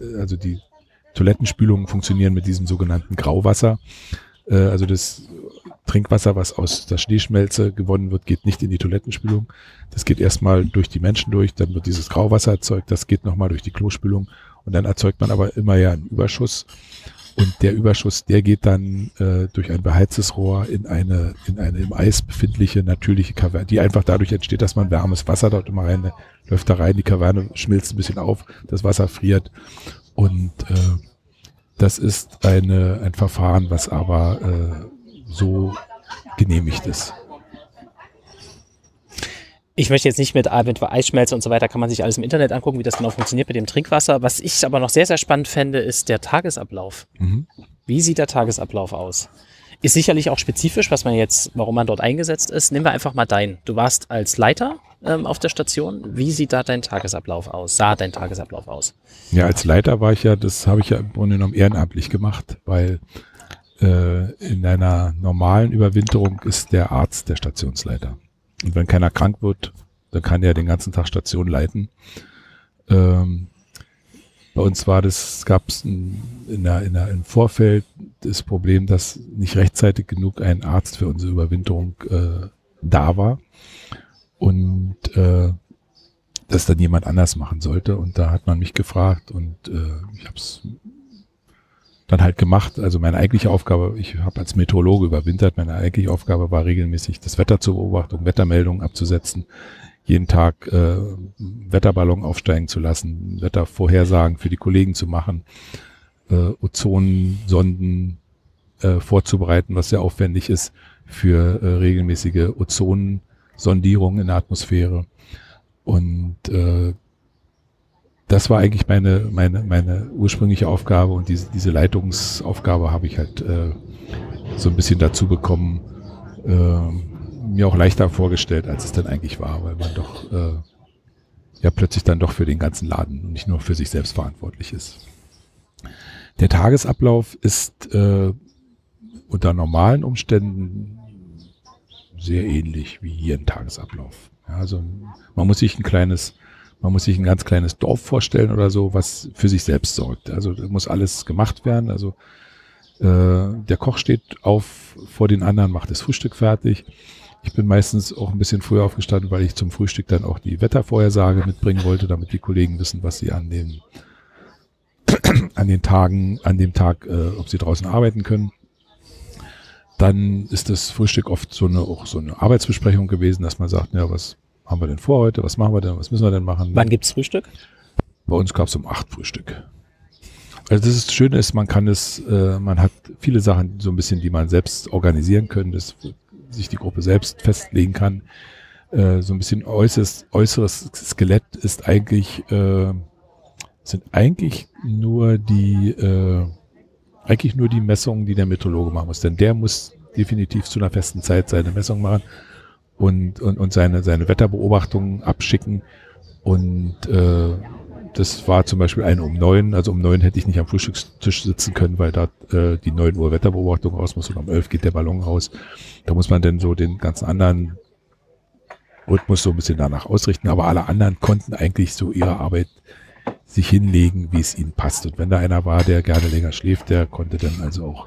äh, also die Toilettenspülungen funktionieren mit diesem sogenannten Grauwasser. Äh, also das Trinkwasser, was aus der Schneeschmelze gewonnen wird, geht nicht in die Toilettenspülung. Das geht erstmal durch die Menschen durch, dann wird dieses Grauwasser erzeugt, das geht nochmal durch die Klospülung und dann erzeugt man aber immer ja einen Überschuss. Und der Überschuss, der geht dann äh, durch ein beheiztes Rohr in eine, in eine im Eis befindliche natürliche Kaverne, die einfach dadurch entsteht, dass man warmes Wasser dort immer rein, läuft da rein, die Kaverne schmilzt ein bisschen auf, das Wasser friert. Und äh, das ist eine, ein Verfahren, was aber äh, so genehmigt ist. Ich möchte jetzt nicht mit, mit Eisschmelze und so weiter, kann man sich alles im Internet angucken, wie das genau funktioniert mit dem Trinkwasser. Was ich aber noch sehr, sehr spannend fände, ist der Tagesablauf. Mhm. Wie sieht der Tagesablauf aus? Ist sicherlich auch spezifisch, was man jetzt, warum man dort eingesetzt ist. Nehmen wir einfach mal deinen. Du warst als Leiter ähm, auf der Station. Wie sieht da dein Tagesablauf aus? Sah dein Tagesablauf aus? Ja, als Leiter war ich ja, das habe ich ja im Grunde genommen ehrenamtlich gemacht, weil äh, in einer normalen Überwinterung ist der Arzt der Stationsleiter. Und wenn keiner krank wird, dann kann der den ganzen Tag Station leiten. Ähm, bei uns war das, gab es in der, in der, im Vorfeld das Problem, dass nicht rechtzeitig genug ein Arzt für unsere Überwinterung äh, da war. Und äh, das dann jemand anders machen sollte. Und da hat man mich gefragt und äh, ich habe es dann halt gemacht. Also meine eigentliche Aufgabe, ich habe als Meteorologe überwintert, meine eigentliche Aufgabe war regelmäßig das Wetter zu beobachten, Wettermeldungen abzusetzen, jeden Tag äh, Wetterballon aufsteigen zu lassen, Wettervorhersagen für die Kollegen zu machen, äh, Ozonsonden äh, vorzubereiten, was sehr aufwendig ist für äh, regelmäßige Ozonsondierungen in der Atmosphäre. Und äh, das war eigentlich meine, meine, meine ursprüngliche Aufgabe und diese, diese Leitungsaufgabe habe ich halt äh, so ein bisschen dazu bekommen, äh, mir auch leichter vorgestellt, als es dann eigentlich war, weil man doch äh, ja plötzlich dann doch für den ganzen Laden und nicht nur für sich selbst verantwortlich ist. Der Tagesablauf ist äh, unter normalen Umständen sehr ähnlich wie hier ein Tagesablauf. Also man muss sich ein kleines, man muss sich ein ganz kleines Dorf vorstellen oder so, was für sich selbst sorgt. Also da muss alles gemacht werden. Also äh, der Koch steht auf vor den anderen, macht das Frühstück fertig. Ich bin meistens auch ein bisschen früher aufgestanden, weil ich zum Frühstück dann auch die Wettervorhersage mitbringen wollte, damit die Kollegen wissen, was sie an den an den Tagen, an dem Tag, äh, ob sie draußen arbeiten können. Dann ist das Frühstück oft so eine, auch so eine Arbeitsbesprechung gewesen, dass man sagt, ja, was haben wir denn vor heute, was machen wir denn, was müssen wir denn machen? Wann gibt's Frühstück? Bei uns gab's um acht Frühstück. Also das ist Schöne ist, man kann es, äh, man hat viele Sachen so ein bisschen, die man selbst organisieren können, dass sich die Gruppe selbst festlegen kann. Äh, so ein bisschen äußeres, äußeres Skelett ist eigentlich äh, sind eigentlich nur die, äh, eigentlich nur die Messungen, die der Meteorologe machen muss. Denn der muss definitiv zu einer festen Zeit seine Messung machen und, und, und seine, seine Wetterbeobachtungen abschicken. Und äh, das war zum Beispiel eine um neun. Also um neun hätte ich nicht am Frühstückstisch sitzen können, weil da äh, die neun Uhr Wetterbeobachtung raus muss und um elf geht der Ballon raus. Da muss man dann so den ganzen anderen Rhythmus so ein bisschen danach ausrichten. Aber alle anderen konnten eigentlich so ihre Arbeit sich hinlegen, wie es ihnen passt. Und wenn da einer war, der gerne länger schläft, der konnte dann also auch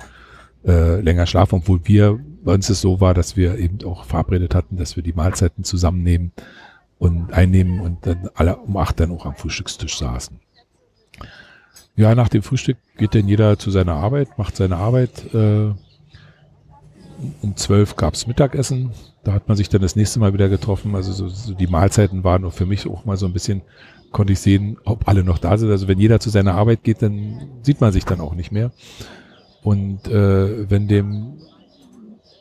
äh, länger schlafen, obwohl wir, bei uns es so war, dass wir eben auch verabredet hatten, dass wir die Mahlzeiten zusammennehmen und einnehmen und dann alle um acht dann auch am Frühstückstisch saßen. Ja, nach dem Frühstück geht dann jeder zu seiner Arbeit, macht seine Arbeit. Äh, um zwölf gab's Mittagessen. Da hat man sich dann das nächste Mal wieder getroffen. Also so, so die Mahlzeiten waren für mich auch mal so ein bisschen konnte ich sehen, ob alle noch da sind. Also wenn jeder zu seiner Arbeit geht, dann sieht man sich dann auch nicht mehr. Und äh, wenn dem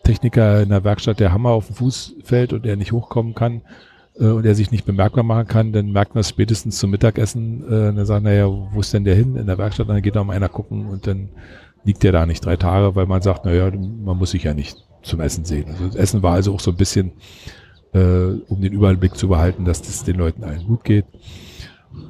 Techniker in der Werkstatt der Hammer auf den Fuß fällt und er nicht hochkommen kann äh, und er sich nicht bemerkbar machen kann, dann merkt man es spätestens zum Mittagessen. Äh, dann sagt, naja, wo ist denn der hin in der Werkstatt? Und dann geht da mal einer gucken und dann liegt der da nicht drei Tage, weil man sagt, naja, man muss sich ja nicht zum Essen sehen. Also das Essen war also auch so ein bisschen, äh, um den Überblick zu behalten, dass das den Leuten allen gut geht.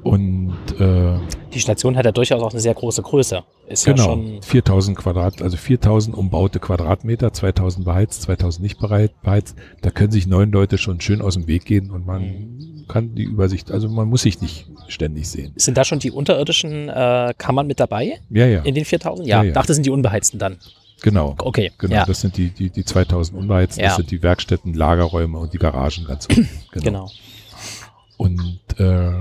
Und äh, die Station hat ja durchaus auch eine sehr große Größe. Ist genau, ja 4000 Quadrat, also 4000 umbaute Quadratmeter, 2000 beheizt, 2000 nicht beheizt. Da können sich neun Leute schon schön aus dem Weg gehen und man mhm. kann die Übersicht, also man muss sich nicht ständig sehen. Sind da schon die unterirdischen äh, Kammern mit dabei? Ja, ja. In den 4000? Ja, ja, ja. dachte, sind die unbeheizten dann. Genau. Okay. Genau, ja. das sind die, die, die 2000 unbeheizten, ja. das sind die Werkstätten, Lagerräume und die Garagen ganz unten. Genau. genau. Und äh,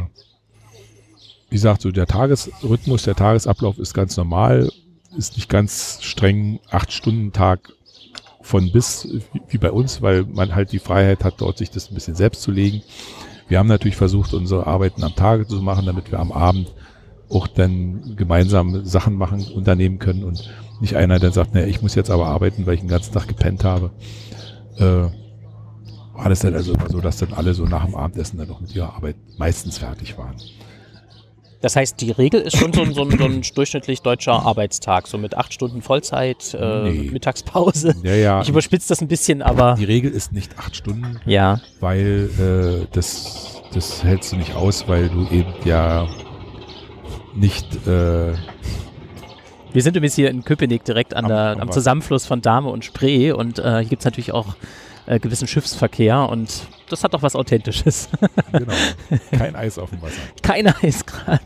wie gesagt, so der Tagesrhythmus, der Tagesablauf ist ganz normal, ist nicht ganz streng, acht Stunden Tag von bis, wie bei uns, weil man halt die Freiheit hat, dort sich das ein bisschen selbst zu legen. Wir haben natürlich versucht, unsere Arbeiten am Tage zu machen, damit wir am Abend auch dann gemeinsam Sachen machen, unternehmen können und nicht einer, der sagt, naja, ich muss jetzt aber arbeiten, weil ich den ganzen Tag gepennt habe. Äh, war das dann also immer so, dass dann alle so nach dem Abendessen dann noch mit ihrer Arbeit meistens fertig waren. Das heißt, die Regel ist schon so ein, so ein, so ein durchschnittlich deutscher Arbeitstag, so mit acht Stunden Vollzeit, äh, nee. Mittagspause. Ja, ja. Ich überspitze das ein bisschen, aber. Die Regel ist nicht acht Stunden. Ja. Weil äh, das, das hältst du nicht aus, weil du eben ja nicht. Äh, wir sind übrigens hier in Köpenick direkt an am, der, am, am Zusammenfluss von Dahme und Spree und äh, hier gibt es natürlich auch äh, gewissen Schiffsverkehr und das hat doch was Authentisches. genau. Kein Eis auf dem Wasser. Kein Eis gerade.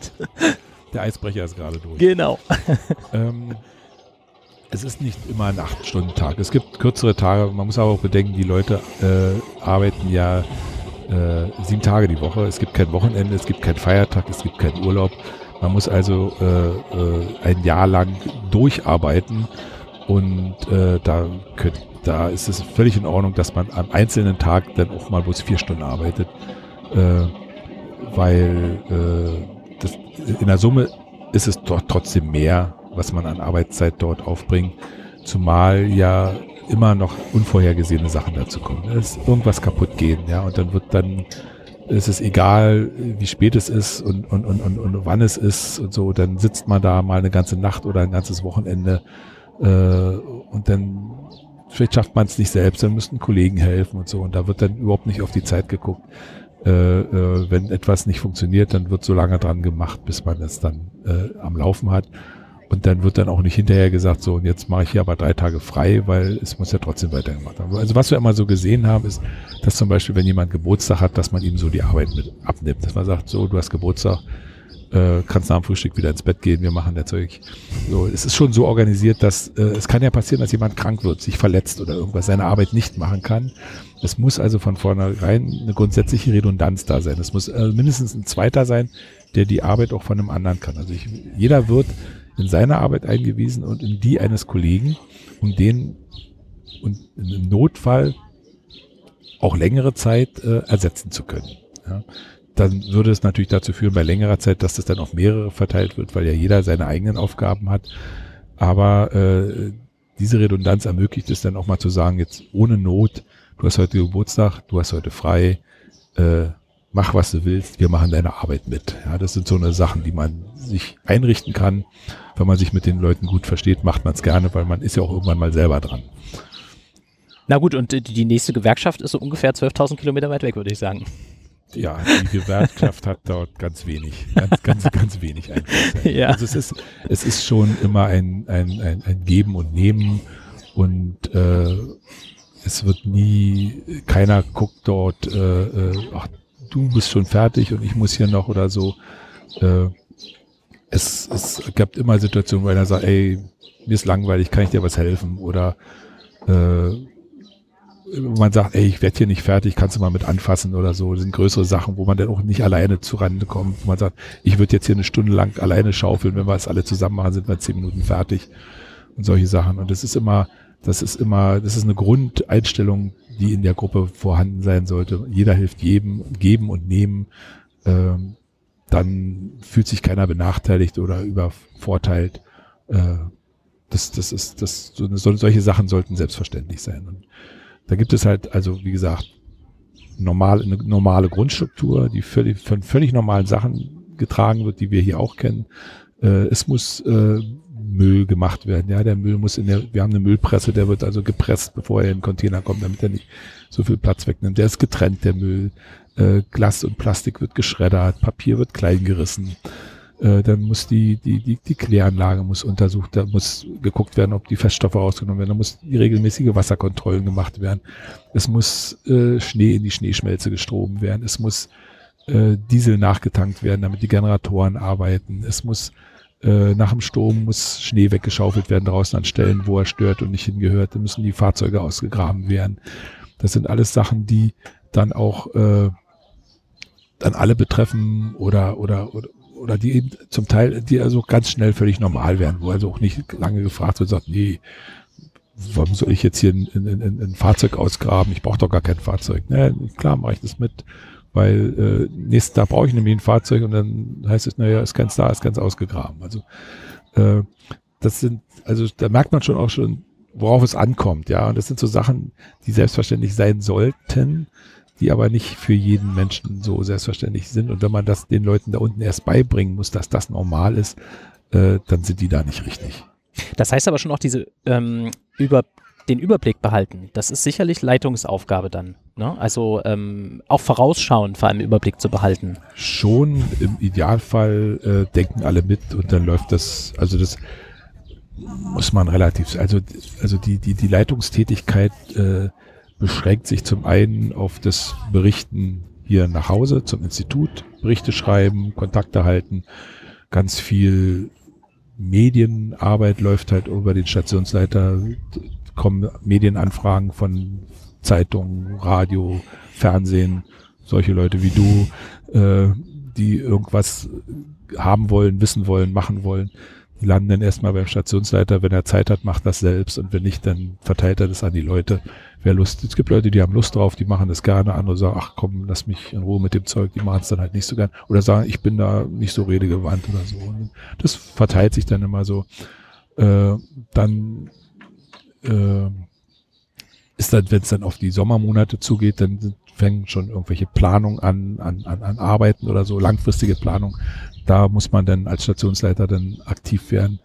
Der Eisbrecher ist gerade durch. Genau. Ähm, es ist nicht immer ein 8-Stunden-Tag. Es gibt kürzere Tage. Man muss aber auch bedenken, die Leute äh, arbeiten ja äh, sieben Tage die Woche. Es gibt kein Wochenende, es gibt keinen Feiertag, es gibt keinen Urlaub. Man muss also äh, äh ein Jahr lang durcharbeiten und äh, da könnt, da ist es völlig in Ordnung, dass man am einzelnen Tag dann auch mal bloß vier Stunden arbeitet, äh, weil äh, das, in der Summe ist es doch trotzdem mehr, was man an Arbeitszeit dort aufbringt, zumal ja immer noch unvorhergesehene Sachen dazu kommen. Es ist irgendwas kaputt gehen, ja, und dann wird dann es ist egal, wie spät es ist und, und, und, und, und wann es ist und so, dann sitzt man da mal eine ganze Nacht oder ein ganzes Wochenende äh, und dann vielleicht schafft man es nicht selbst, dann müssten Kollegen helfen und so. Und da wird dann überhaupt nicht auf die Zeit geguckt. Äh, äh, wenn etwas nicht funktioniert, dann wird so lange dran gemacht, bis man es dann äh, am Laufen hat. Und dann wird dann auch nicht hinterher gesagt, so, und jetzt mache ich hier aber drei Tage frei, weil es muss ja trotzdem weitergemacht werden. Also was wir immer so gesehen haben, ist, dass zum Beispiel, wenn jemand Geburtstag hat, dass man ihm so die Arbeit mit abnimmt. Dass man sagt, so, du hast Geburtstag, äh, kannst nach dem Frühstück wieder ins Bett gehen, wir machen der Zeug. So, es ist schon so organisiert, dass äh, es kann ja passieren, dass jemand krank wird, sich verletzt oder irgendwas, seine Arbeit nicht machen kann. Es muss also von vornherein eine grundsätzliche Redundanz da sein. Es muss äh, mindestens ein zweiter sein, der die Arbeit auch von einem anderen kann. Also ich, jeder wird in seine Arbeit eingewiesen und in die eines Kollegen, um den und im Notfall auch längere Zeit äh, ersetzen zu können. Ja dann würde es natürlich dazu führen, bei längerer Zeit, dass das dann auf mehrere verteilt wird, weil ja jeder seine eigenen Aufgaben hat. Aber äh, diese Redundanz ermöglicht es dann auch mal zu sagen, jetzt ohne Not, du hast heute Geburtstag, du hast heute frei, äh, mach was du willst, wir machen deine Arbeit mit. Ja, das sind so eine Sachen, die man sich einrichten kann. Wenn man sich mit den Leuten gut versteht, macht man es gerne, weil man ist ja auch irgendwann mal selber dran. Na gut, und die nächste Gewerkschaft ist so ungefähr 12.000 Kilometer weit weg, würde ich sagen. Ja, die Gewerkschaft hat dort ganz wenig, ganz, ganz, ganz wenig Einfluss. Ja. Also es ist, es ist schon immer ein, ein, ein, ein Geben und Nehmen und äh, es wird nie, keiner guckt dort, äh, äh, ach, du bist schon fertig und ich muss hier noch oder so. Äh, es, es gab immer Situationen, wo einer sagt, ey, mir ist langweilig, kann ich dir was helfen? Oder äh, man sagt, ey, ich werde hier nicht fertig, kannst du mal mit anfassen oder so. Das sind größere Sachen, wo man dann auch nicht alleine zurande kommt. Wo man sagt, ich würde jetzt hier eine Stunde lang alleine schaufeln, wenn wir es alle zusammen machen, sind wir zehn Minuten fertig und solche Sachen. Und das ist immer, das ist immer, das ist eine Grundeinstellung, die in der Gruppe vorhanden sein sollte. Jeder hilft jedem, geben und nehmen. Ähm, dann fühlt sich keiner benachteiligt oder übervorteilt. Äh, das, das ist, das, so, solche Sachen sollten selbstverständlich sein. Und da gibt es halt, also wie gesagt, normal, eine normale Grundstruktur, die völlig, von völlig normalen Sachen getragen wird, die wir hier auch kennen. Äh, es muss äh, Müll gemacht werden. Ja, der Müll muss in der, wir haben eine Müllpresse, der wird also gepresst, bevor er in den Container kommt, damit er nicht so viel Platz wegnimmt. Der ist getrennt, der Müll. Äh, Glas und Plastik wird geschreddert, Papier wird klein gerissen. Äh, dann muss die, die, die, die Kläranlage muss untersucht, da muss geguckt werden, ob die Feststoffe rausgenommen werden, da muss die regelmäßige Wasserkontrollen gemacht werden. Es muss äh, Schnee in die Schneeschmelze gestroben werden. Es muss äh, Diesel nachgetankt werden, damit die Generatoren arbeiten. Es muss äh, nach dem Sturm muss Schnee weggeschaufelt werden draußen an Stellen, wo er stört und nicht hingehört. Da müssen die Fahrzeuge ausgegraben werden. Das sind alles Sachen, die dann auch äh, dann alle betreffen oder, oder, oder, oder die eben zum Teil, die also ganz schnell völlig normal werden, wo also auch nicht lange gefragt wird, sagt, nee, warum soll ich jetzt hier ein, ein, ein, ein Fahrzeug ausgraben? Ich brauche doch gar kein Fahrzeug. Na, klar mache ich das mit, weil äh, nächsten Tag brauche ich nämlich ein Fahrzeug und dann heißt es, naja, ist ganz da, ist ganz ausgegraben. Also äh, das sind, also da merkt man schon auch schon, worauf es ankommt, ja. Und das sind so Sachen, die selbstverständlich sein sollten, die aber nicht für jeden Menschen so selbstverständlich sind. Und wenn man das den Leuten da unten erst beibringen muss, dass das normal ist, äh, dann sind die da nicht richtig. Das heißt aber schon auch diese ähm, über den Überblick behalten. Das ist sicherlich Leitungsaufgabe dann. Ne? Also ähm, auch vorausschauen, vor allem Überblick zu behalten. Schon im Idealfall äh, denken alle mit und dann läuft das, also das muss man relativ, also, also die, die, die Leitungstätigkeit äh, beschränkt sich zum einen auf das Berichten hier nach Hause zum Institut, Berichte schreiben, Kontakte halten, ganz viel Medienarbeit läuft halt über den Stationsleiter, kommen Medienanfragen von Zeitungen, Radio, Fernsehen, solche Leute wie du, äh, die irgendwas haben wollen, wissen wollen, machen wollen. Die landen dann erstmal beim Stationsleiter, wenn er Zeit hat, macht das selbst und wenn nicht, dann verteilt er das an die Leute wer Lust, es gibt Leute, die haben Lust drauf, die machen das gerne, andere sagen, ach komm, lass mich in Ruhe mit dem Zeug, die machen es dann halt nicht so gern. Oder sagen, ich bin da nicht so redegewandt oder so. Und das verteilt sich dann immer so. Äh, dann äh, ist dann, wenn es dann auf die Sommermonate zugeht, dann fängen schon irgendwelche Planungen an, an, an, an Arbeiten oder so, langfristige Planung. Da muss man dann als Stationsleiter dann aktiv werden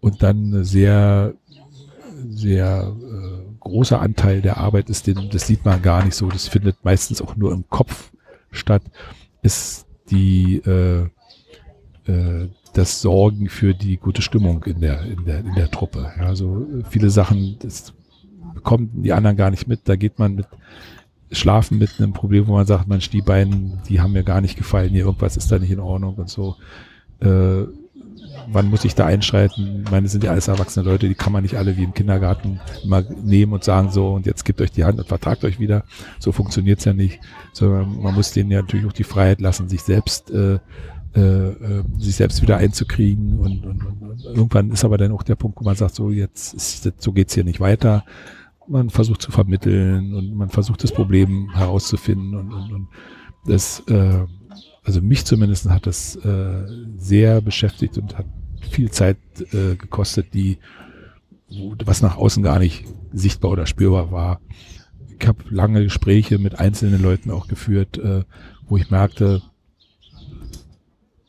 und dann sehr, sehr äh, großer Anteil der Arbeit ist, den, das sieht man gar nicht so, das findet meistens auch nur im Kopf statt, ist die, äh, äh, das Sorgen für die gute Stimmung in der, in der, in der Truppe. Also viele Sachen, das bekommen die anderen gar nicht mit. Da geht man mit Schlafen mit einem Problem, wo man sagt, man die beiden, die haben mir gar nicht gefallen, hier irgendwas ist da nicht in Ordnung und so. Äh, wann muss ich da einschreiten? Ich meine, das sind ja alles erwachsene Leute, die kann man nicht alle wie im Kindergarten mal nehmen und sagen so, und jetzt gebt euch die Hand und vertragt euch wieder. So funktioniert's ja nicht. Sondern man muss denen ja natürlich auch die Freiheit lassen, sich selbst äh, äh, äh, sich selbst wieder einzukriegen und, und, und, irgendwann ist aber dann auch der Punkt, wo man sagt, so jetzt ist, so geht's hier nicht weiter. Man versucht zu vermitteln und man versucht das Problem herauszufinden und, und, und das, äh, also mich zumindest hat das äh, sehr beschäftigt und hat viel Zeit äh, gekostet, die was nach außen gar nicht sichtbar oder spürbar war. Ich habe lange Gespräche mit einzelnen Leuten auch geführt, äh, wo ich merkte,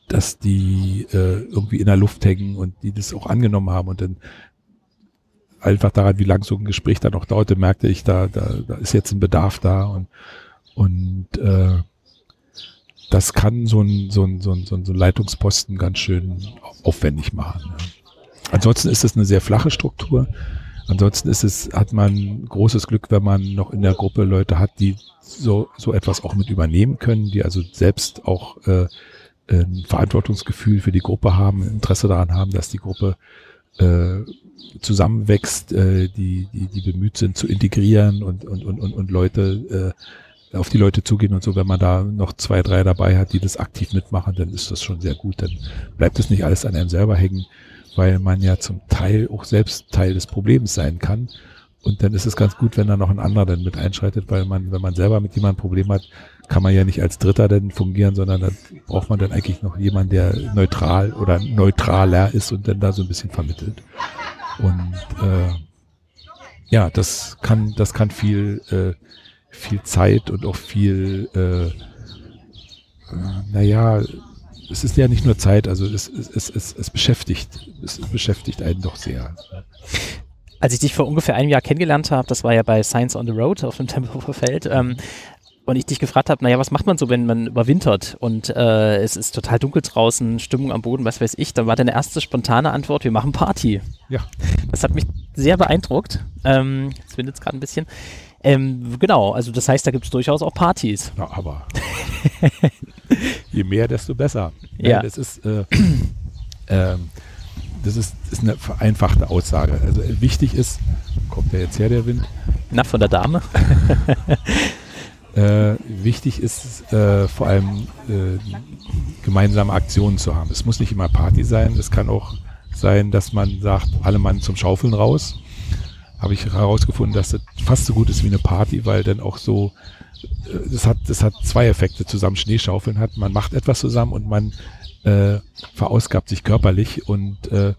dass die äh, irgendwie in der Luft hängen und die das auch angenommen haben und dann einfach daran, wie lang so ein Gespräch dann auch dauerte, merkte ich, da, da, da ist jetzt ein Bedarf da und, und äh, das kann so ein, so ein, so ein, so ein Leitungsposten ganz schön aufwendig machen. Ja. Ansonsten ist es eine sehr flache Struktur. Ansonsten ist es, hat man großes Glück, wenn man noch in der Gruppe Leute hat, die so, so etwas auch mit übernehmen können, die also selbst auch äh, ein Verantwortungsgefühl für die Gruppe haben, Interesse daran haben, dass die Gruppe äh, zusammenwächst, äh, die, die, die bemüht sind zu integrieren und, und, und, und, und Leute äh, auf die Leute zugehen und so. Wenn man da noch zwei, drei dabei hat, die das aktiv mitmachen, dann ist das schon sehr gut. Dann bleibt es nicht alles an einem selber hängen, weil man ja zum Teil auch selbst Teil des Problems sein kann. Und dann ist es ganz gut, wenn da noch ein anderer dann mit einschreitet, weil man, wenn man selber mit jemandem ein Problem hat, kann man ja nicht als Dritter denn fungieren, sondern da braucht man dann eigentlich noch jemanden, der neutral oder neutraler ist und dann da so ein bisschen vermittelt. Und äh, ja, das kann, das kann viel, äh, viel Zeit und auch viel, äh, äh, naja, es ist ja nicht nur Zeit, also es, es, es, es beschäftigt, es beschäftigt einen doch sehr. Als ich dich vor ungefähr einem Jahr kennengelernt habe, das war ja bei Science on the Road auf dem Tempelhofer Feld, ähm, und ich dich gefragt habe, naja, was macht man so, wenn man überwintert und äh, es ist total dunkel draußen, Stimmung am Boden, was weiß ich, dann war deine erste spontane Antwort, wir machen Party. Ja. Das hat mich sehr beeindruckt. Ähm, jetzt windet es gerade ein bisschen. Ähm, genau, also das heißt, da gibt es durchaus auch Partys. Ja, aber je mehr, desto besser. Ja. Das ist, äh, äh, das ist, ist eine vereinfachte Aussage. Also wichtig ist, kommt der jetzt her, der Wind? Na, von der Dame. Äh, wichtig ist äh, vor allem äh, gemeinsame Aktionen zu haben. Es muss nicht immer Party sein, es kann auch sein, dass man sagt, alle Mann zum Schaufeln raus. Habe ich herausgefunden, dass das fast so gut ist wie eine Party, weil dann auch so, äh, das hat, das hat zwei Effekte zusammen. Schneeschaufeln hat, man macht etwas zusammen und man äh, verausgabt sich körperlich und äh,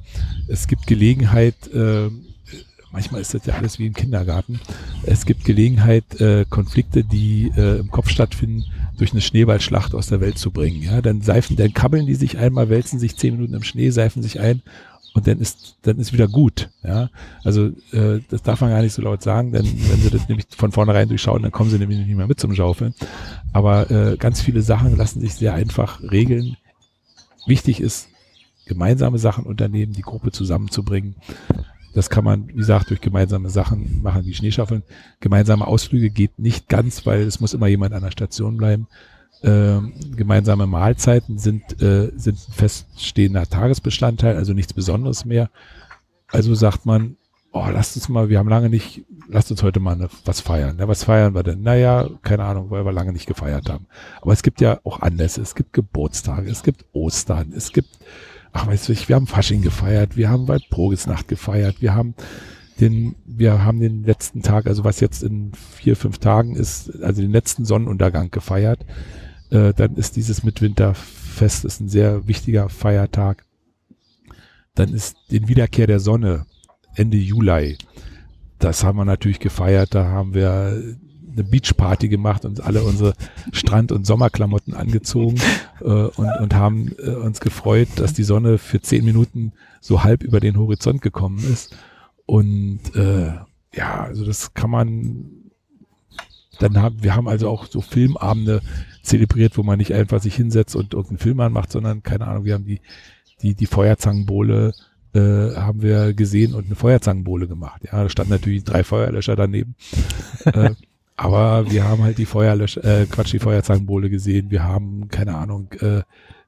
es gibt Gelegenheit, äh, manchmal ist das ja alles wie im Kindergarten. Es gibt Gelegenheit, äh, Konflikte, die äh, im Kopf stattfinden, durch eine Schneeballschlacht aus der Welt zu bringen. Ja, dann seifen, dann kabbeln die sich einmal, wälzen sich zehn Minuten im Schnee, seifen sich ein und dann ist dann ist wieder gut. Ja, also äh, das darf man gar nicht so laut sagen, denn wenn sie das nämlich von vornherein durchschauen, dann kommen sie nämlich nicht mehr mit zum Schaufeln. Aber äh, ganz viele Sachen lassen sich sehr einfach regeln. Wichtig ist, gemeinsame Sachen unternehmen, die Gruppe zusammenzubringen. Das kann man, wie gesagt, durch gemeinsame Sachen machen, wie Schneeschaffeln. Gemeinsame Ausflüge geht nicht ganz, weil es muss immer jemand an der Station bleiben. Ähm, gemeinsame Mahlzeiten sind, äh, sind ein feststehender Tagesbestandteil, also nichts Besonderes mehr. Also sagt man, oh, lasst uns mal, wir haben lange nicht, lasst uns heute mal eine, was feiern. Ja, was feiern wir denn? Naja, keine Ahnung, weil wir lange nicht gefeiert haben. Aber es gibt ja auch Anlässe, es gibt Geburtstage, es gibt Ostern, es gibt ach weißt du, wir haben Fasching gefeiert, wir haben Waldprogesnacht gefeiert, wir haben den, wir haben den letzten Tag, also was jetzt in vier, fünf Tagen ist, also den letzten Sonnenuntergang gefeiert. Äh, dann ist dieses Mitwinterfest ist ein sehr wichtiger Feiertag. Dann ist den Wiederkehr der Sonne Ende Juli. Das haben wir natürlich gefeiert. Da haben wir eine Beachparty gemacht und alle unsere Strand- und Sommerklamotten angezogen äh, und, und haben äh, uns gefreut, dass die Sonne für zehn Minuten so halb über den Horizont gekommen ist. Und äh, ja, also das kann man dann haben, wir haben also auch so Filmabende zelebriert, wo man nicht einfach sich hinsetzt und irgendeinen Film anmacht, sondern keine Ahnung, wir haben die die, die Feuerzangenbowle äh, haben wir gesehen und eine Feuerzangenbowle gemacht. Ja, da standen natürlich drei Feuerlöscher daneben. äh, aber wir haben halt die Feuerlöscher, äh, Quatsch, die Feuerzangenbowle gesehen. Wir haben, keine Ahnung, äh,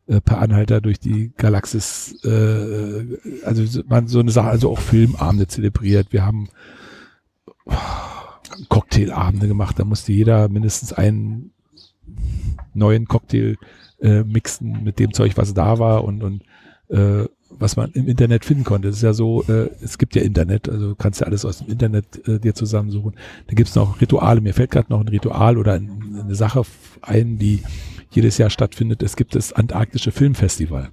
äh, per Anhalter durch die Galaxis, äh, also man so eine Sache, also auch Filmabende zelebriert. Wir haben oh, Cocktailabende gemacht, da musste jeder mindestens einen neuen Cocktail äh, mixen mit dem Zeug, was da war und, und äh, was man im Internet finden konnte. Es ist ja so, äh, es gibt ja Internet, also du kannst ja alles aus dem Internet äh, dir zusammensuchen. Da gibt es noch Rituale. Mir fällt gerade noch ein Ritual oder ein, eine Sache ein, die jedes Jahr stattfindet. Es gibt das Antarktische Filmfestival.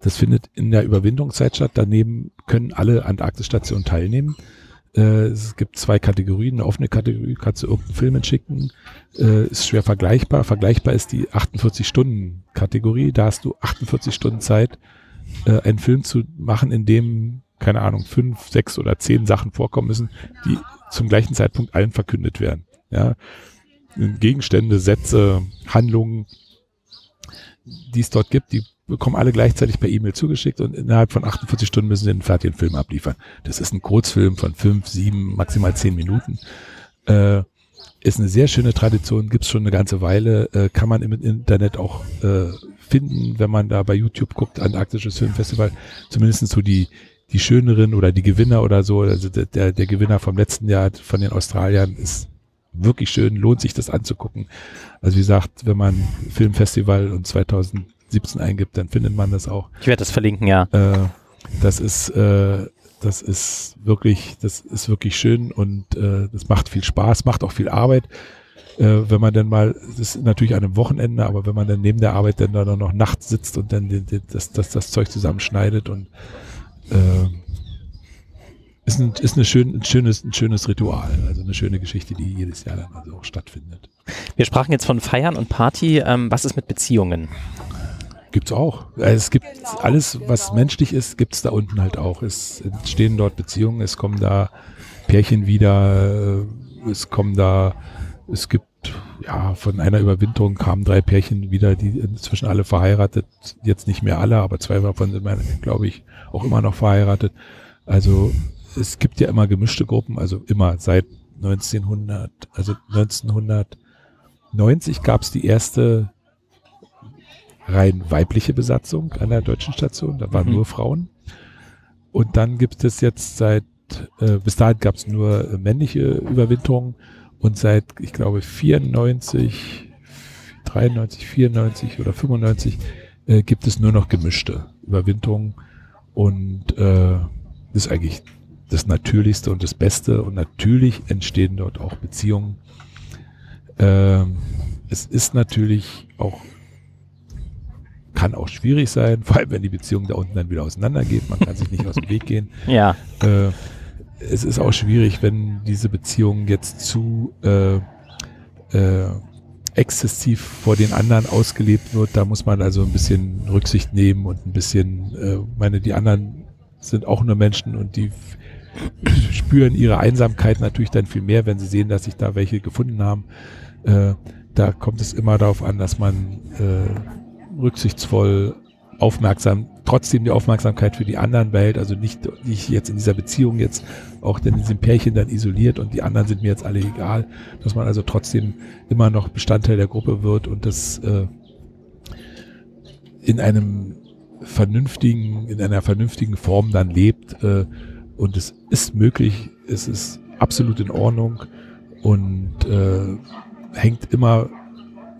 Das findet in der Überwindungszeit statt. Daneben können alle Antarktisstationen teilnehmen. Äh, es gibt zwei Kategorien. Eine offene Kategorie kannst du irgendeinen Film entschicken. Äh, ist schwer vergleichbar. Vergleichbar ist die 48-Stunden-Kategorie. Da hast du 48 Stunden Zeit, äh, einen Film zu machen, in dem, keine Ahnung, fünf, sechs oder zehn Sachen vorkommen müssen, die zum gleichen Zeitpunkt allen verkündet werden. Ja, Gegenstände, Sätze, Handlungen, die es dort gibt, die bekommen alle gleichzeitig per E-Mail zugeschickt und innerhalb von 48 Stunden müssen sie einen fertigen Film abliefern. Das ist ein Kurzfilm von fünf, sieben, maximal zehn Minuten. Äh, ist eine sehr schöne Tradition, gibt's schon eine ganze Weile, äh, kann man im Internet auch äh, finden, wenn man da bei YouTube guckt, Antarktisches Filmfestival, zumindest so die, die schöneren oder die Gewinner oder so, also der, der Gewinner vom letzten Jahr von den Australiern ist wirklich schön, lohnt sich das anzugucken. Also wie gesagt, wenn man Filmfestival und 2017 eingibt, dann findet man das auch. Ich werde das verlinken, ja. Äh, das ist, äh, das ist wirklich, das ist wirklich schön und äh, das macht viel Spaß, macht auch viel Arbeit. Äh, wenn man dann mal, das ist natürlich an einem Wochenende, aber wenn man dann neben der Arbeit dann da noch nachts sitzt und dann das, das, das Zeug zusammenschneidet und äh, ist ein, ist eine schön, ein, schönes, ein schönes Ritual, also eine schöne Geschichte, die jedes Jahr dann also auch stattfindet. Wir sprachen jetzt von Feiern und Party. Ähm, was ist mit Beziehungen? Gibt's auch. Also es gibt alles, was menschlich ist, gibt's da unten halt auch. Es entstehen dort Beziehungen, es kommen da Pärchen wieder, äh, es kommen da, es gibt, ja, von einer Überwinterung kamen drei Pärchen wieder, die inzwischen alle verheiratet, jetzt nicht mehr alle, aber zwei davon sind, glaube ich, auch immer noch verheiratet. Also es gibt ja immer gemischte Gruppen, also immer seit 1900, also 1990 gab es die erste rein weibliche Besatzung an der deutschen Station, da waren mhm. nur Frauen. Und dann gibt es jetzt seit, äh, bis dahin gab es nur äh, männliche Überwinterungen und seit, ich glaube, 94, 93, 94 oder 95 äh, gibt es nur noch gemischte Überwinterungen und äh, das ist eigentlich das Natürlichste und das Beste und natürlich entstehen dort auch Beziehungen. Ähm, es ist natürlich auch, kann auch schwierig sein, vor allem wenn die Beziehung da unten dann wieder auseinandergeht. Man kann sich nicht aus dem Weg gehen. Ja. Äh, es ist auch schwierig, wenn diese Beziehung jetzt zu äh, äh, exzessiv vor den anderen ausgelebt wird. Da muss man also ein bisschen Rücksicht nehmen und ein bisschen, äh, meine, die anderen sind auch nur Menschen und die spüren ihre Einsamkeit natürlich dann viel mehr, wenn sie sehen, dass sich da welche gefunden haben. Äh, da kommt es immer darauf an, dass man äh, rücksichtsvoll, aufmerksam, trotzdem die Aufmerksamkeit für die anderen behält, also nicht, nicht jetzt in dieser Beziehung jetzt auch in diesem Pärchen dann isoliert und die anderen sind mir jetzt alle egal, dass man also trotzdem immer noch Bestandteil der Gruppe wird und das äh, in einem vernünftigen, in einer vernünftigen Form dann lebt, äh, und es ist möglich, es ist absolut in Ordnung und äh, hängt immer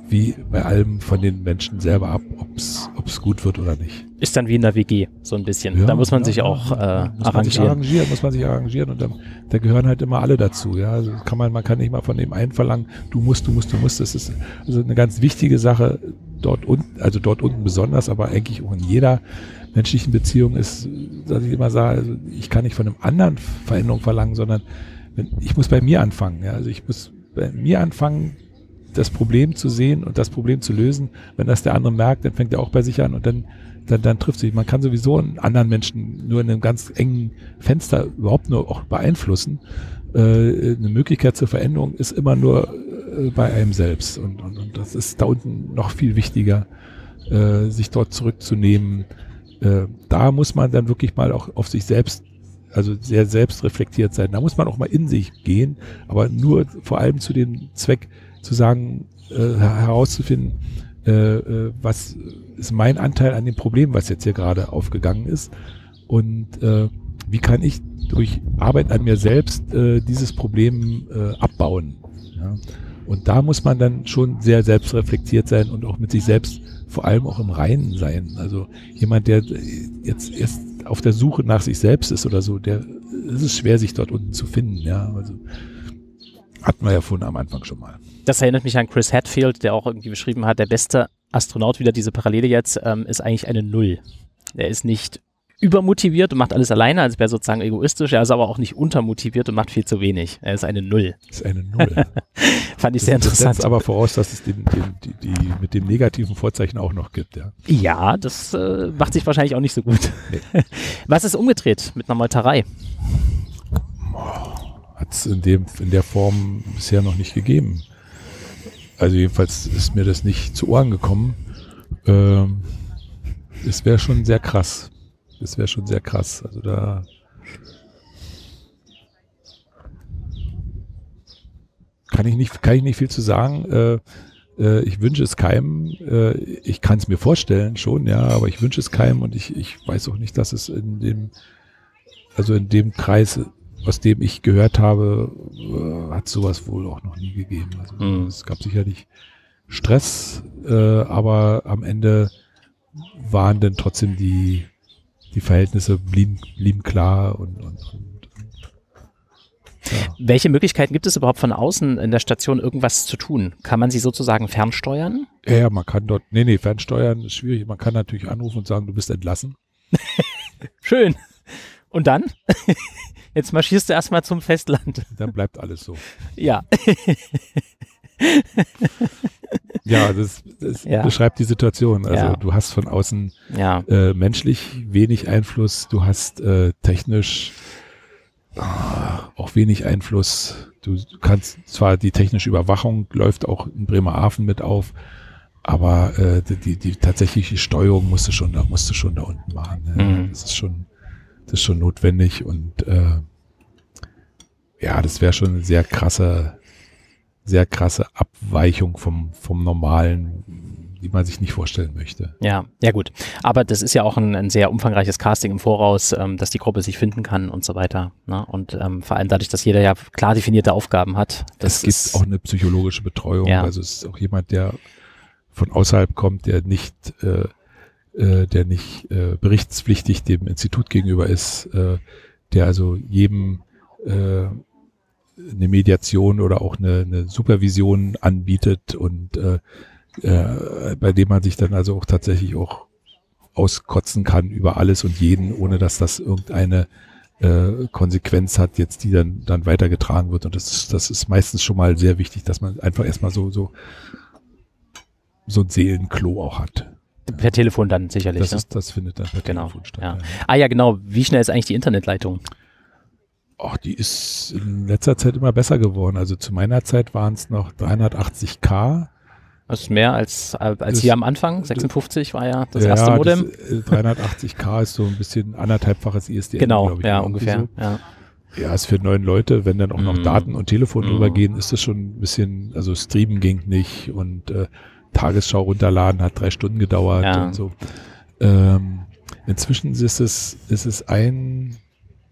wie bei allem von den Menschen selber ab, ob es gut wird oder nicht. Ist dann wie in der WG, so ein bisschen. Ja, da muss man ja, sich auch äh, muss arrangieren. Man sich arrangieren. Muss man sich arrangieren und dann, da gehören halt immer alle dazu. Ja, also kann man, man kann nicht mal von dem einen verlangen, du musst, du musst, du musst. Das ist also eine ganz wichtige Sache dort unten, also dort unten besonders, aber eigentlich auch in jeder menschlichen Beziehung ist, dass ich immer sage, also ich kann nicht von einem anderen Veränderung verlangen, sondern wenn, ich muss bei mir anfangen. Ja? Also ich muss bei mir anfangen, das Problem zu sehen und das Problem zu lösen. Wenn das der andere merkt, dann fängt er auch bei sich an und dann, dann, dann trifft sich. Man kann sowieso einen anderen Menschen nur in einem ganz engen Fenster überhaupt nur auch beeinflussen. Äh, eine Möglichkeit zur Veränderung ist immer nur äh, bei einem selbst und, und, und das ist da unten noch viel wichtiger äh, sich dort zurückzunehmen. Da muss man dann wirklich mal auch auf sich selbst, also sehr selbstreflektiert sein. Da muss man auch mal in sich gehen, aber nur vor allem zu dem Zweck zu sagen, äh, herauszufinden, äh, äh, was ist mein Anteil an dem Problem, was jetzt hier gerade aufgegangen ist und äh, wie kann ich durch Arbeit an mir selbst äh, dieses Problem äh, abbauen. Ja? Und da muss man dann schon sehr selbstreflektiert sein und auch mit sich selbst vor allem auch im Reinen sein. Also jemand, der jetzt erst auf der Suche nach sich selbst ist oder so, der es ist schwer, sich dort unten zu finden. Ja, also hatten wir ja vorhin am Anfang schon mal. Das erinnert mich an Chris Hadfield, der auch irgendwie beschrieben hat, der beste Astronaut, wieder diese Parallele jetzt, ähm, ist eigentlich eine Null. Er ist nicht übermotiviert und macht alles alleine, als wäre sozusagen egoistisch. Er ist aber auch nicht untermotiviert und macht viel zu wenig. Er ist eine Null. Ist eine Null. Fand ich das, sehr interessant. Das setzt aber voraus, dass es den, den, die, die, mit dem negativen Vorzeichen auch noch gibt, ja. Ja, das äh, macht sich wahrscheinlich auch nicht so gut. Nee. Was ist umgedreht mit einer Meuterei? Hat es in, in der Form bisher noch nicht gegeben. Also jedenfalls ist mir das nicht zu Ohren gekommen. Ähm, es wäre schon sehr krass. Das wäre schon sehr krass. Also da. Kann ich nicht, kann ich nicht viel zu sagen. Äh, äh, ich wünsche es keinem. Äh, ich kann es mir vorstellen schon, ja, aber ich wünsche es keinem und ich, ich weiß auch nicht, dass es in dem, also in dem Kreis, aus dem ich gehört habe, äh, hat sowas wohl auch noch nie gegeben. Also mhm. es gab sicherlich Stress, äh, aber am Ende waren dann trotzdem die die Verhältnisse blieben, blieben klar und, und, und ja. Welche Möglichkeiten gibt es überhaupt von außen in der Station irgendwas zu tun? Kann man sie sozusagen fernsteuern? Ja, ja man kann dort, nee, nee, fernsteuern ist schwierig. Man kann natürlich anrufen und sagen, du bist entlassen. Schön. Und dann? Jetzt marschierst du erstmal zum Festland. Dann bleibt alles so. Ja. Ja, das, das ja. beschreibt die Situation. Also ja. du hast von außen ja. äh, menschlich wenig Einfluss, du hast äh, technisch äh, auch wenig Einfluss. Du, du, kannst zwar die technische Überwachung läuft auch in Bremerhaven mit auf, aber äh, die, die, die tatsächliche Steuerung musst du schon, da musst du schon da unten machen. Ne? Mhm. Das ist schon, das ist schon notwendig und äh, ja, das wäre schon eine sehr krasse sehr krasse Abweichung vom, vom normalen, die man sich nicht vorstellen möchte. Ja, ja gut. Aber das ist ja auch ein, ein sehr umfangreiches Casting im Voraus, ähm, dass die Gruppe sich finden kann und so weiter. Ne? Und ähm, vor allem dadurch, dass jeder ja klar definierte Aufgaben hat. Das es gibt auch eine psychologische Betreuung. Ja. Also es ist auch jemand, der von außerhalb kommt, der nicht äh, äh, der nicht äh, berichtspflichtig dem Institut gegenüber ist, äh, der also jedem äh, eine Mediation oder auch eine, eine Supervision anbietet und äh, äh, bei dem man sich dann also auch tatsächlich auch auskotzen kann über alles und jeden, ohne dass das irgendeine äh, Konsequenz hat, jetzt die dann dann weitergetragen wird. Und das ist, das ist meistens schon mal sehr wichtig, dass man einfach erstmal so so so ein Seelenklo auch hat. Per Telefon dann sicherlich. Das, ne? ist, das findet dann per genau. Telefon statt. Ja. Ah ja, genau. Wie schnell ist eigentlich die Internetleitung? Ach, die ist in letzter Zeit immer besser geworden. Also zu meiner Zeit waren es noch 380k. Das ist mehr als, als das, hier am Anfang. 56 war ja das ja, erste Modem. Das, 380k ist so ein bisschen anderthalbfaches ISDN. Genau, ja, ungefähr. So. Ja. ja, ist für neun Leute, wenn dann auch noch mm. Daten und Telefon mm. drüber ist das schon ein bisschen, also Streamen ging nicht und äh, Tagesschau runterladen hat drei Stunden gedauert ja. und so. Ähm, inzwischen ist es, ist es ein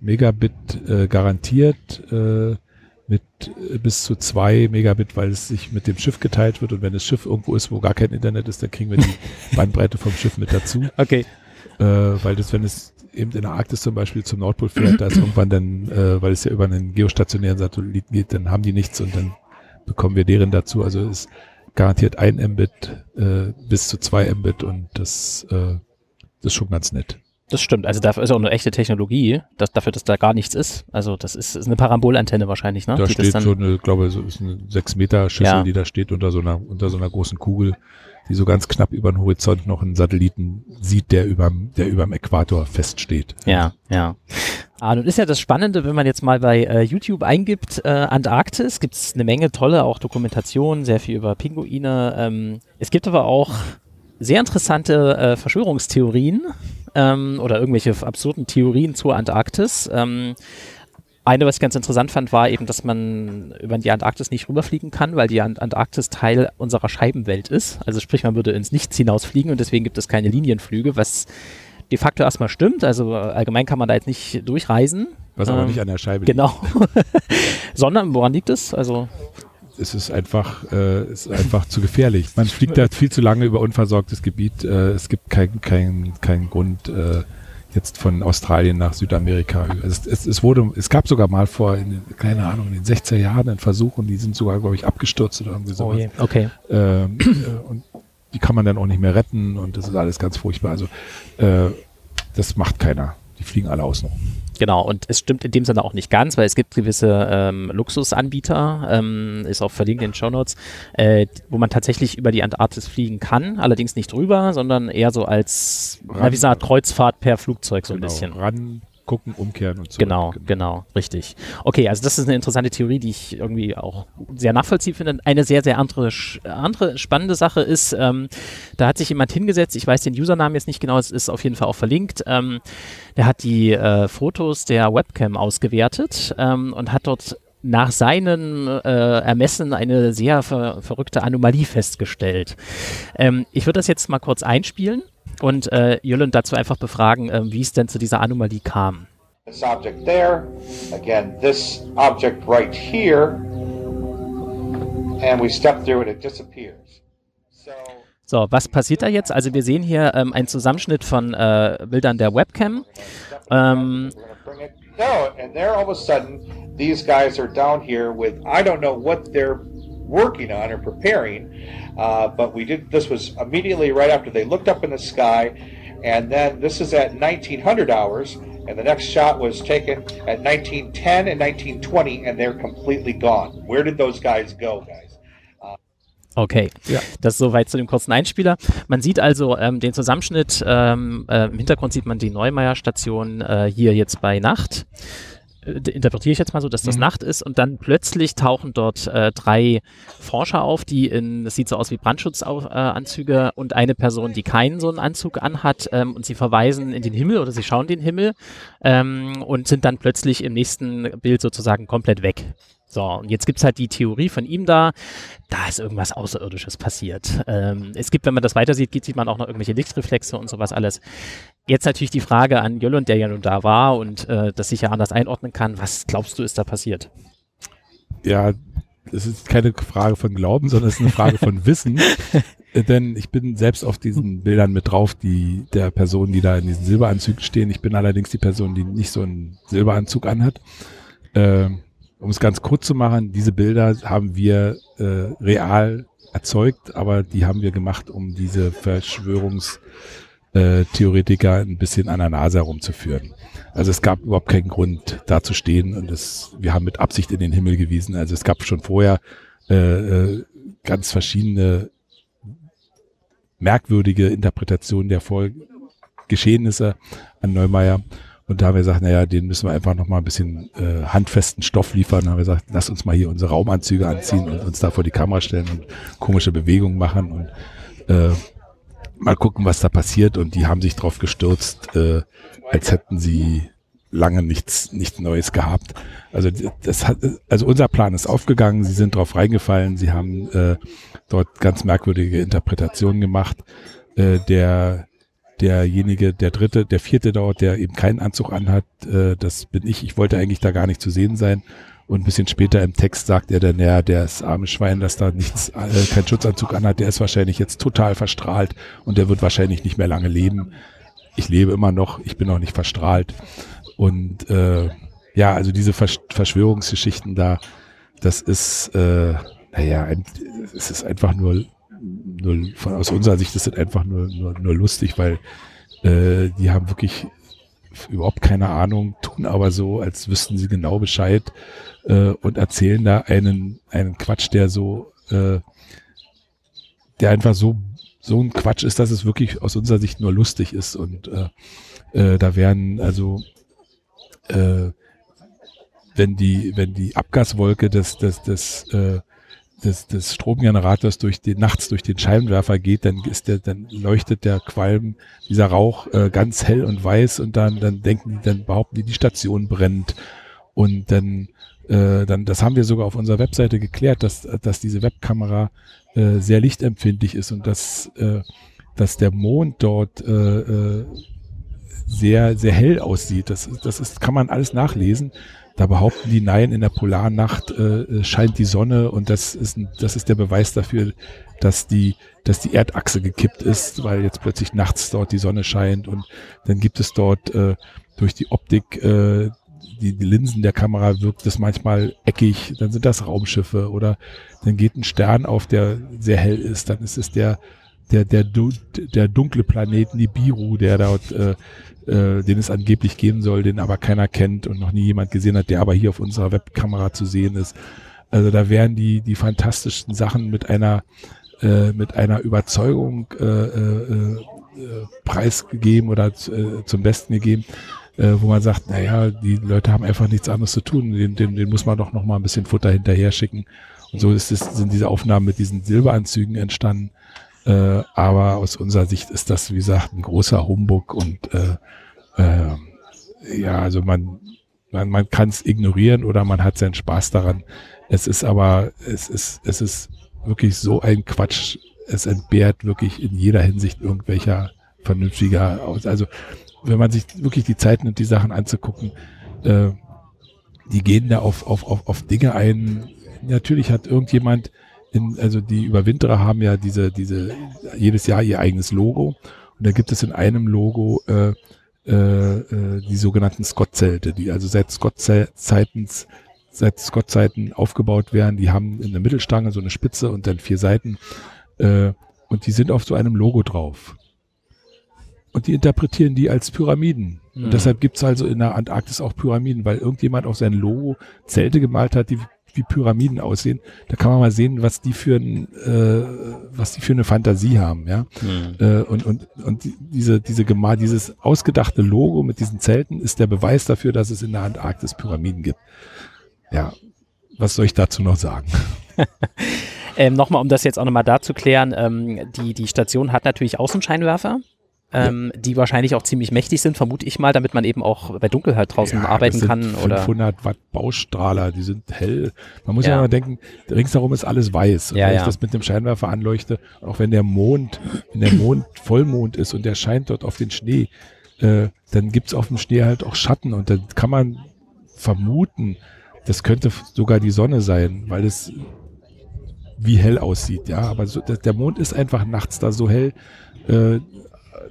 Megabit äh, garantiert äh, mit äh, bis zu zwei Megabit, weil es sich mit dem Schiff geteilt wird und wenn das Schiff irgendwo ist, wo gar kein Internet ist, dann kriegen wir die Bandbreite vom Schiff mit dazu. Okay. Äh, weil das, wenn es eben in der Arktis zum Beispiel zum Nordpol fährt, da ist irgendwann dann, äh, weil es ja über einen geostationären Satelliten geht, dann haben die nichts und dann bekommen wir deren dazu. Also es garantiert ein Mbit äh, bis zu zwei Mbit und das, äh, das ist schon ganz nett. Das stimmt. Also dafür ist auch eine echte Technologie, dass, dafür, dass da gar nichts ist. Also das ist, ist eine Parabolantenne wahrscheinlich, ne? Da die steht so eine, glaube so ist eine 6 Meter Schüssel, ja. die da steht unter so einer, unter so einer großen Kugel, die so ganz knapp über den Horizont noch einen Satelliten sieht, der überm, der überm Äquator feststeht. Ja, ja. Ah, nun ist ja das Spannende, wenn man jetzt mal bei äh, YouTube eingibt, äh, Antarktis, gibt es eine Menge tolle auch Dokumentationen, sehr viel über Pinguine. Ähm, es gibt aber auch sehr interessante äh, Verschwörungstheorien ähm, oder irgendwelche absurden Theorien zur Antarktis. Ähm, eine, was ich ganz interessant fand, war eben, dass man über die Antarktis nicht rüberfliegen kann, weil die Antarktis Teil unserer Scheibenwelt ist. Also sprich, man würde ins Nichts hinausfliegen und deswegen gibt es keine Linienflüge, was de facto erstmal stimmt. Also allgemein kann man da jetzt nicht durchreisen. Was aber ähm, nicht an der Scheibe liegt. Genau. Sondern woran liegt es? Also es ist einfach, äh, ist einfach zu gefährlich. Man fliegt da viel zu lange über unversorgtes Gebiet. Äh, es gibt keinen kein, kein Grund, äh, jetzt von Australien nach Südamerika. Es, es, es, wurde, es gab sogar mal vor, in, keine Ahnung, in den 60er Jahren einen Versuch und die sind sogar, glaube ich, abgestürzt oder irgendwie so. Oh je, okay. Ähm, äh, und die kann man dann auch nicht mehr retten und das ist alles ganz furchtbar. Also äh, das macht keiner. Die fliegen alle außen rum. Genau, und es stimmt in dem Sinne auch nicht ganz, weil es gibt gewisse ähm, Luxusanbieter, ähm, ist auch verlinkt in den Show Notes, äh, wo man tatsächlich über die Antarktis fliegen kann, allerdings nicht drüber, sondern eher so als, ran, na, wie eine Kreuzfahrt per Flugzeug so genau, ein bisschen. Ran, gucken, umkehren und so. Genau, genau, genau, richtig. Okay, also das ist eine interessante Theorie, die ich irgendwie auch sehr nachvollziehbar finde. Eine sehr, sehr andere, andere spannende Sache ist, ähm, da hat sich jemand hingesetzt, ich weiß den Usernamen jetzt nicht genau, es ist auf jeden Fall auch verlinkt, ähm, der hat die äh, Fotos der Webcam ausgewertet ähm, und hat dort nach seinem äh, Ermessen eine sehr ver verrückte Anomalie festgestellt. Ähm, ich würde das jetzt mal kurz einspielen und äh, Jülland dazu einfach befragen, äh, wie es denn zu dieser Anomalie kam. This object there, again, this object right here, and we step through it, it disappears. So, was passiert da jetzt? Also wir sehen hier ähm, einen Zusammenschnitt von äh, Bildern der Webcam. Ähm, no, and there all of a sudden, these guys are down here with, I don't know what they're working on or preparing, uh, but we did. This was immediately right after they looked up in the sky, and then this is at 1900 hours, and the next shot was taken at 1910 and 1920, and they're completely gone. Where did those guys go, guys? Okay, ja. das ist soweit zu dem kurzen Einspieler. Man sieht also ähm, den Zusammenschnitt, ähm, äh, im Hintergrund sieht man die Neumeier-Station äh, hier jetzt bei Nacht. Interpretiere ich jetzt mal so, dass das mhm. Nacht ist und dann plötzlich tauchen dort äh, drei Forscher auf, die in, das sieht so aus wie Brandschutzanzüge äh, und eine Person, die keinen so einen Anzug anhat ähm, und sie verweisen in den Himmel oder sie schauen den Himmel ähm, und sind dann plötzlich im nächsten Bild sozusagen komplett weg. So, und jetzt gibt es halt die Theorie von ihm da, da ist irgendwas Außerirdisches passiert. Ähm, es gibt, wenn man das weiter sieht, sieht man auch noch irgendwelche Lichtreflexe und sowas alles. Jetzt natürlich die Frage an Jolund, der ja nun da war und äh, das sicher anders einordnen kann. Was glaubst du, ist da passiert? Ja, es ist keine Frage von Glauben, sondern es ist eine Frage von Wissen. Denn ich bin selbst auf diesen Bildern mit drauf, die der Person, die da in diesen Silberanzügen stehen. Ich bin allerdings die Person, die nicht so einen Silberanzug anhat. Ähm, um es ganz kurz zu machen, diese Bilder haben wir äh, real erzeugt, aber die haben wir gemacht, um diese Verschwörungstheoretiker ein bisschen an der Nase herumzuführen. Also es gab überhaupt keinen Grund, da zu stehen und es, wir haben mit Absicht in den Himmel gewiesen. Also es gab schon vorher äh, äh ganz verschiedene merkwürdige Interpretationen der Geschehnisse an Neumeier. Und da haben wir gesagt, naja, den müssen wir einfach nochmal ein bisschen äh, handfesten Stoff liefern. Da haben wir gesagt, lass uns mal hier unsere Raumanzüge anziehen und uns da vor die Kamera stellen und komische Bewegungen machen und äh, mal gucken, was da passiert. Und die haben sich drauf gestürzt, äh, als hätten sie lange nichts, nichts Neues gehabt. Also das hat, also unser Plan ist aufgegangen. Sie sind drauf reingefallen. Sie haben äh, dort ganz merkwürdige Interpretationen gemacht. Äh, der derjenige, der dritte, der vierte dort, der eben keinen Anzug anhat, äh, das bin ich. Ich wollte eigentlich da gar nicht zu sehen sein. Und ein bisschen später im Text sagt er dann, ja, der ist arme Schwein, dass da nichts, äh, kein Schutzanzug anhat, der ist wahrscheinlich jetzt total verstrahlt und der wird wahrscheinlich nicht mehr lange leben. Ich lebe immer noch, ich bin noch nicht verstrahlt. Und äh, ja, also diese Versch Verschwörungsgeschichten da, das ist, äh, naja, es ist einfach nur nur von, aus unserer Sicht ist das einfach nur, nur, nur lustig, weil äh, die haben wirklich überhaupt keine Ahnung, tun aber so, als wüssten sie genau Bescheid äh, und erzählen da einen, einen Quatsch, der so, äh, der einfach so, so ein Quatsch ist, dass es wirklich aus unserer Sicht nur lustig ist. Und äh, äh, da werden also äh, wenn die, wenn die Abgaswolke des, des, des äh, des, des Stromgenerators durch den nachts durch den Scheinwerfer geht, dann ist der, dann leuchtet der Qualm, dieser Rauch äh, ganz hell und weiß und dann, dann denken die, dann behaupten die, die Station brennt und dann, äh, dann, das haben wir sogar auf unserer Webseite geklärt, dass, dass diese Webkamera äh, sehr lichtempfindlich ist und dass, äh, dass der Mond dort äh, äh, sehr, sehr hell aussieht. Das, das ist, kann man alles nachlesen. Da behaupten die, nein, in der Polarnacht äh, scheint die Sonne und das ist, das ist der Beweis dafür, dass die, dass die Erdachse gekippt ist, weil jetzt plötzlich nachts dort die Sonne scheint und dann gibt es dort äh, durch die Optik, äh, die, die Linsen der Kamera wirkt es manchmal eckig, dann sind das Raumschiffe oder dann geht ein Stern auf, der sehr hell ist, dann ist es der der, der, der dunkle Planet Nibiru, der dort, äh, äh, den es angeblich geben soll, den aber keiner kennt und noch nie jemand gesehen hat, der aber hier auf unserer Webkamera zu sehen ist. Also da werden die, die fantastischsten Sachen mit einer, äh, mit einer Überzeugung äh, äh, äh, preisgegeben oder äh, zum Besten gegeben, äh, wo man sagt, naja, die Leute haben einfach nichts anderes zu tun, den, den, den muss man doch noch mal ein bisschen Futter hinterher schicken. Und so ist es, sind diese Aufnahmen mit diesen Silberanzügen entstanden. Äh, aber aus unserer Sicht ist das, wie gesagt, ein großer Humbug und äh, äh, ja, also man, man, man kann es ignorieren oder man hat seinen Spaß daran. Es ist aber, es ist, es ist wirklich so ein Quatsch. Es entbehrt wirklich in jeder Hinsicht irgendwelcher vernünftiger aus. Also wenn man sich wirklich die Zeit nimmt, die Sachen anzugucken, äh, die gehen da auf, auf, auf, auf Dinge ein. Natürlich hat irgendjemand in, also die Überwinterer haben ja diese, diese, jedes Jahr ihr eigenes Logo. Und da gibt es in einem Logo äh, äh, äh die sogenannten Scott-Zelte, die also seit Scott-Zeiten seit Scott-Zeiten aufgebaut werden. Die haben in der Mittelstange so eine Spitze und dann vier Seiten. Äh, und die sind auf so einem Logo drauf. Und die interpretieren die als Pyramiden. Mhm. Und deshalb gibt's also in der Antarktis auch Pyramiden, weil irgendjemand auf sein Logo Zelte gemalt hat, die wie Pyramiden aussehen. Da kann man mal sehen, was die für ein, äh, was die für eine Fantasie haben, ja. Mhm. Äh, und und und diese diese Gemar dieses ausgedachte Logo mit diesen Zelten ist der Beweis dafür, dass es in der Antarktis Pyramiden gibt. Ja, was soll ich dazu noch sagen? ähm, Nochmal, um das jetzt auch nochmal da zu klären, ähm, die, die Station hat natürlich Außenscheinwerfer ähm, ja. die wahrscheinlich auch ziemlich mächtig sind, vermute ich mal, damit man eben auch bei Dunkelheit draußen ja, arbeiten kann. 500 oder Watt Baustrahler, die sind hell. Man muss ja, ja mal denken, ringsherum ist alles weiß. Und wenn ich das mit dem Scheinwerfer anleuchte, auch wenn der Mond, wenn der Mond Vollmond ist und der scheint dort auf den Schnee, äh, dann gibt's auf dem Schnee halt auch Schatten und dann kann man vermuten, das könnte sogar die Sonne sein, weil es wie hell aussieht, ja. Aber so, der Mond ist einfach nachts da so hell, äh,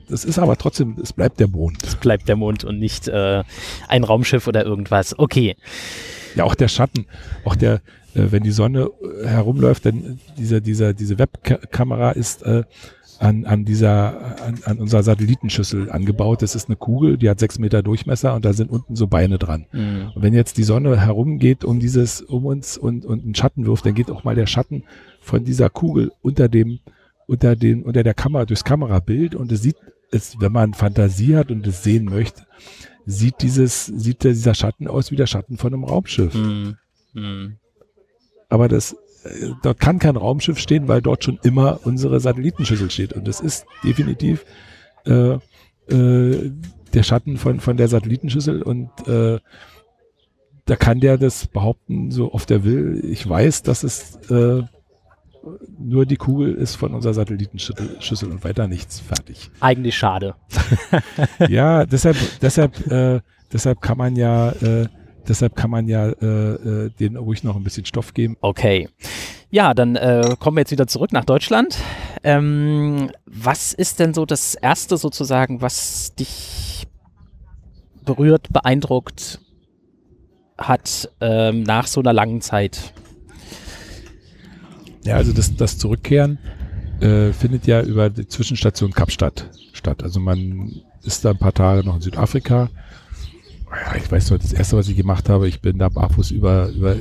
das ist aber trotzdem, es bleibt der Mond. Es bleibt der Mond und nicht äh, ein Raumschiff oder irgendwas. Okay. Ja, auch der Schatten, auch der, äh, wenn die Sonne äh, herumläuft, dann dieser, dieser, diese Webkamera ist äh, an, an dieser, an, an unserer Satellitenschüssel angebaut. Das ist eine Kugel, die hat sechs Meter Durchmesser und da sind unten so Beine dran. Mhm. Und wenn jetzt die Sonne herumgeht um dieses, um uns und, und einen Schatten wirft, dann geht auch mal der Schatten von dieser Kugel unter dem, unter den, unter der Kamera, durchs Kamerabild und es sieht es, wenn man Fantasie hat und es sehen möchte, sieht dieses, sieht dieser Schatten aus wie der Schatten von einem Raumschiff. Mm, mm. Aber das, äh, dort kann kein Raumschiff stehen, weil dort schon immer unsere Satellitenschüssel steht. Und das ist definitiv äh, äh, der Schatten von, von der Satellitenschüssel und äh, da kann der das behaupten, so oft er will. Ich weiß, dass es äh, nur die Kugel ist von unserer Satellitenschüssel und weiter nichts fertig. Eigentlich schade. ja, deshalb, deshalb, äh, deshalb kann man ja, äh, deshalb kann man ja äh, äh, den ruhig noch ein bisschen Stoff geben. Okay. Ja, dann äh, kommen wir jetzt wieder zurück nach Deutschland. Ähm, was ist denn so das Erste sozusagen, was dich berührt, beeindruckt hat ähm, nach so einer langen Zeit? Ja, also das, das Zurückkehren äh, findet ja über die Zwischenstation Kapstadt statt. Also man ist da ein paar Tage noch in Südafrika. Ja, ich weiß noch, das erste, was ich gemacht habe, ich bin da barfuß über, über,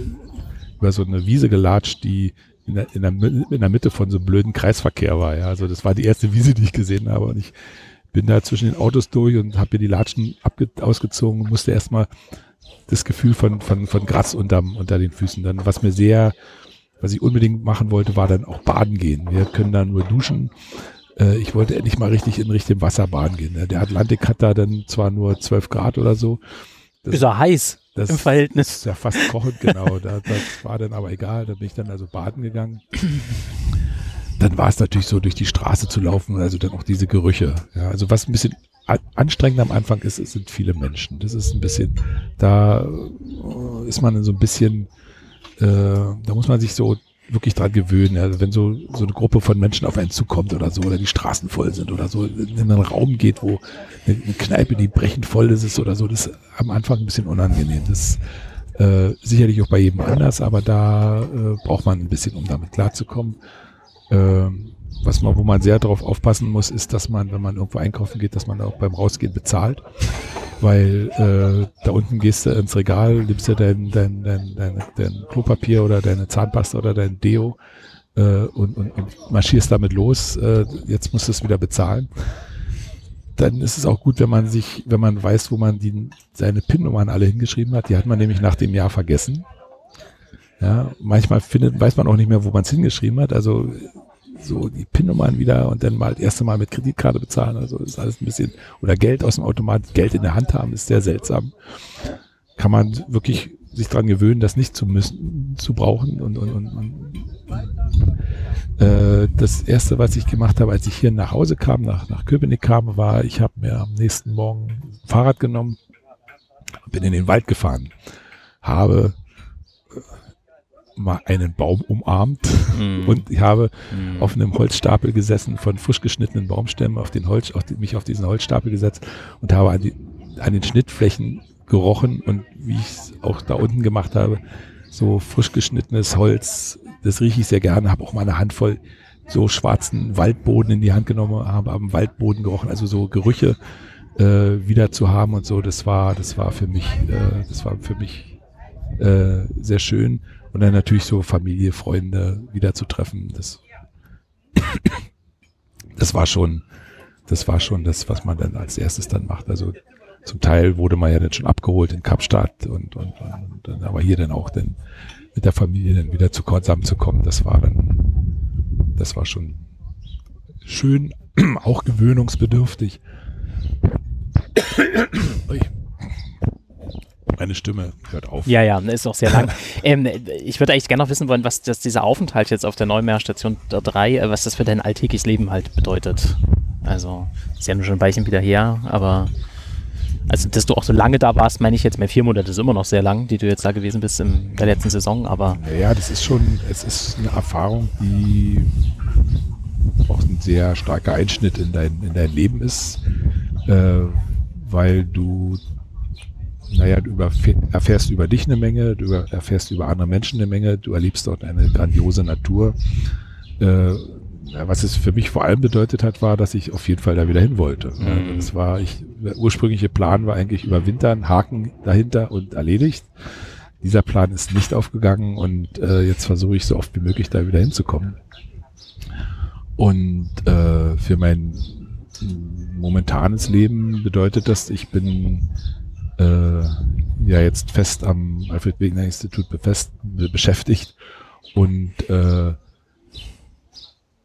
über so eine Wiese gelatscht, die in der, in, der, in der Mitte von so einem blöden Kreisverkehr war. Ja, also das war die erste Wiese, die ich gesehen habe. Und ich bin da zwischen den Autos durch und habe mir die Latschen abge ausgezogen und musste erstmal das Gefühl von, von, von Gras unterm, unter den Füßen dann, was mir sehr was ich unbedingt machen wollte, war dann auch baden gehen. Wir können da nur duschen. Äh, ich wollte endlich mal richtig in Richtung Wasser baden gehen. Ne? Der Atlantik hat da dann zwar nur 12 Grad oder so. Das, ist er heiß das im Verhältnis. ist ja fast kochend, genau. Da, das war dann aber egal. Da bin ich dann also baden gegangen. Dann war es natürlich so, durch die Straße zu laufen, also dann auch diese Gerüche. Ja, also was ein bisschen anstrengend am Anfang ist, es sind viele Menschen. Das ist ein bisschen, da äh, ist man so ein bisschen, äh, da muss man sich so wirklich dran gewöhnen. Also wenn so, so eine Gruppe von Menschen auf einen zukommt oder so, oder die Straßen voll sind oder so, in einen Raum geht, wo eine, Kneipe, die brechend voll ist oder so, das ist am Anfang ein bisschen unangenehm. Das ist äh, sicherlich auch bei jedem anders, aber da äh, braucht man ein bisschen, um damit klarzukommen. Ähm, was man, wo man sehr darauf aufpassen muss, ist, dass man, wenn man irgendwo einkaufen geht, dass man auch beim Rausgehen bezahlt. Weil äh, da unten gehst du ins Regal, nimmst dir dein, dein, dein, dein, dein Klopapier oder deine Zahnpasta oder dein Deo äh, und, und, und marschierst damit los. Äh, jetzt musst du es wieder bezahlen. Dann ist es auch gut, wenn man sich, wenn man weiß, wo man die, seine PIN-Nummern alle hingeschrieben hat. Die hat man nämlich nach dem Jahr vergessen. Ja, manchmal findet, weiß man auch nicht mehr, wo man es hingeschrieben hat. Also so die PIN-Nummern wieder und dann mal das erste Mal mit Kreditkarte bezahlen. Also ist alles ein bisschen, oder Geld aus dem Automat, Geld in der Hand haben, ist sehr seltsam. Kann man wirklich sich dran gewöhnen, das nicht zu müssen, zu brauchen. Und, und, und, und äh, das erste, was ich gemacht habe, als ich hier nach Hause kam, nach, nach Köpenick kam, war, ich habe mir am nächsten Morgen Fahrrad genommen, bin in den Wald gefahren, habe mal einen Baum umarmt mm. und ich habe mm. auf einem Holzstapel gesessen von frisch geschnittenen Baumstämmen, auf den Holz, auf die, mich auf diesen Holzstapel gesetzt und habe an, die, an den Schnittflächen gerochen und wie ich es auch da unten gemacht habe, so frisch geschnittenes Holz, das rieche ich sehr gerne, habe auch mal eine Handvoll so schwarzen Waldboden in die Hand genommen, habe am Waldboden gerochen, also so Gerüche äh, wieder zu haben und so, das war, das war für mich, äh, das war für mich äh, sehr schön und dann natürlich so Familie, Freunde wieder zu treffen. Das, das war schon, das war schon das, was man dann als erstes dann macht. Also zum Teil wurde man ja dann schon abgeholt in Kapstadt und, und, und dann, aber hier dann auch dann mit der Familie dann wieder zu zusammenzukommen, das war dann, das war schon schön, auch gewöhnungsbedürftig. Meine Stimme hört auf. Ja, ja, ist auch sehr lang. ähm, ich würde eigentlich gerne noch wissen wollen, was das, dieser Aufenthalt jetzt auf der Neumehrstation 3, äh, was das für dein alltägliches Leben halt bedeutet. Also, ist ja nur schon ein Weilchen wieder her, aber also, dass du auch so lange da warst, meine ich jetzt mehr vier Monate, ist immer noch sehr lang, die du jetzt da gewesen bist in der letzten Saison, aber. Ja, das ist schon, es ist eine Erfahrung, die auch ein sehr starker Einschnitt in dein, in dein Leben ist, äh, weil du naja, du erfährst über dich eine Menge, du erfährst über andere Menschen eine Menge, du erlebst dort eine grandiose Natur. Äh, was es für mich vor allem bedeutet hat, war, dass ich auf jeden Fall da wieder hin wollte. Mhm. Das war ich, der ursprüngliche Plan war eigentlich überwintern, Haken dahinter und erledigt. Dieser Plan ist nicht aufgegangen und äh, jetzt versuche ich so oft wie möglich da wieder hinzukommen. Und äh, für mein momentanes Leben bedeutet das, ich bin äh, ja jetzt fest am Alfred Wegener Institut befest, beschäftigt und äh,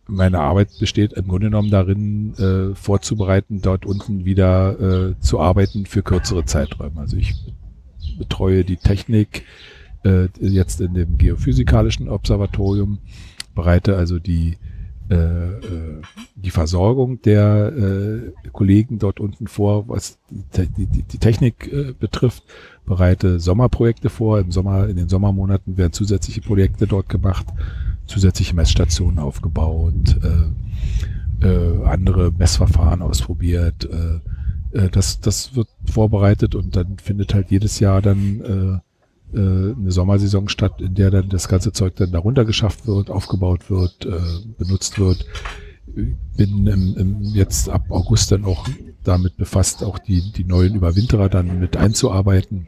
meine Arbeit besteht im Grunde genommen darin, äh, vorzubereiten, dort unten wieder äh, zu arbeiten für kürzere Zeiträume. Also ich betreue die Technik äh, jetzt in dem geophysikalischen Observatorium, bereite also die die Versorgung der äh, Kollegen dort unten vor, was die, die, die Technik äh, betrifft, bereite Sommerprojekte vor. Im Sommer, in den Sommermonaten werden zusätzliche Projekte dort gemacht, zusätzliche Messstationen aufgebaut, äh, äh, andere Messverfahren ausprobiert. Äh, äh, das, das wird vorbereitet und dann findet halt jedes Jahr dann äh, eine Sommersaison statt, in der dann das ganze Zeug dann darunter geschafft wird, aufgebaut wird, äh, benutzt wird. Bin im, im jetzt ab August dann auch damit befasst, auch die, die neuen Überwinterer dann mit einzuarbeiten.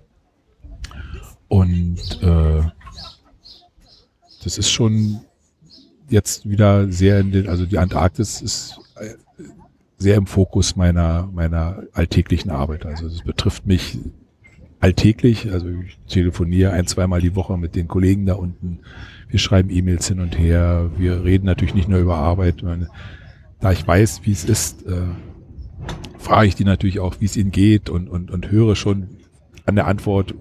Und äh, das ist schon jetzt wieder sehr in den, also die Antarktis ist äh, sehr im Fokus meiner, meiner alltäglichen Arbeit. Also es betrifft mich alltäglich. Also ich telefoniere ein, zweimal die Woche mit den Kollegen da unten. Wir schreiben E-Mails hin und her. Wir reden natürlich nicht nur über Arbeit. Meine, da ich weiß, wie es ist, äh, frage ich die natürlich auch, wie es ihnen geht und, und, und höre schon an der Antwort,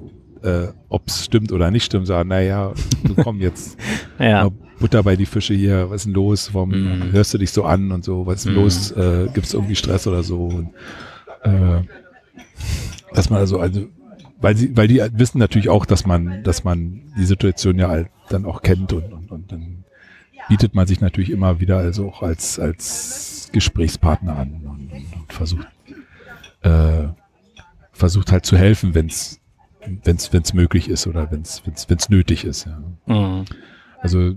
äh, ob es stimmt oder nicht stimmt, sagen, naja, du komm jetzt. ja. Butter bei die Fische hier, was ist denn los? Warum Mm. hörst du dich so an und so? Was ist denn Mm. los? Äh, Gibt es irgendwie Stress oder so? Und, äh, dass man also, also, weil sie, weil die wissen natürlich auch, dass man, dass man die Situation ja halt dann auch kennt und, und, und dann bietet man sich natürlich immer wieder also auch als, als Gesprächspartner an und, und versucht, äh, versucht halt zu helfen, wenn es wenn's, wenn's möglich ist oder wenn es wenn's, wenn's nötig ist. Ja. Mhm. Also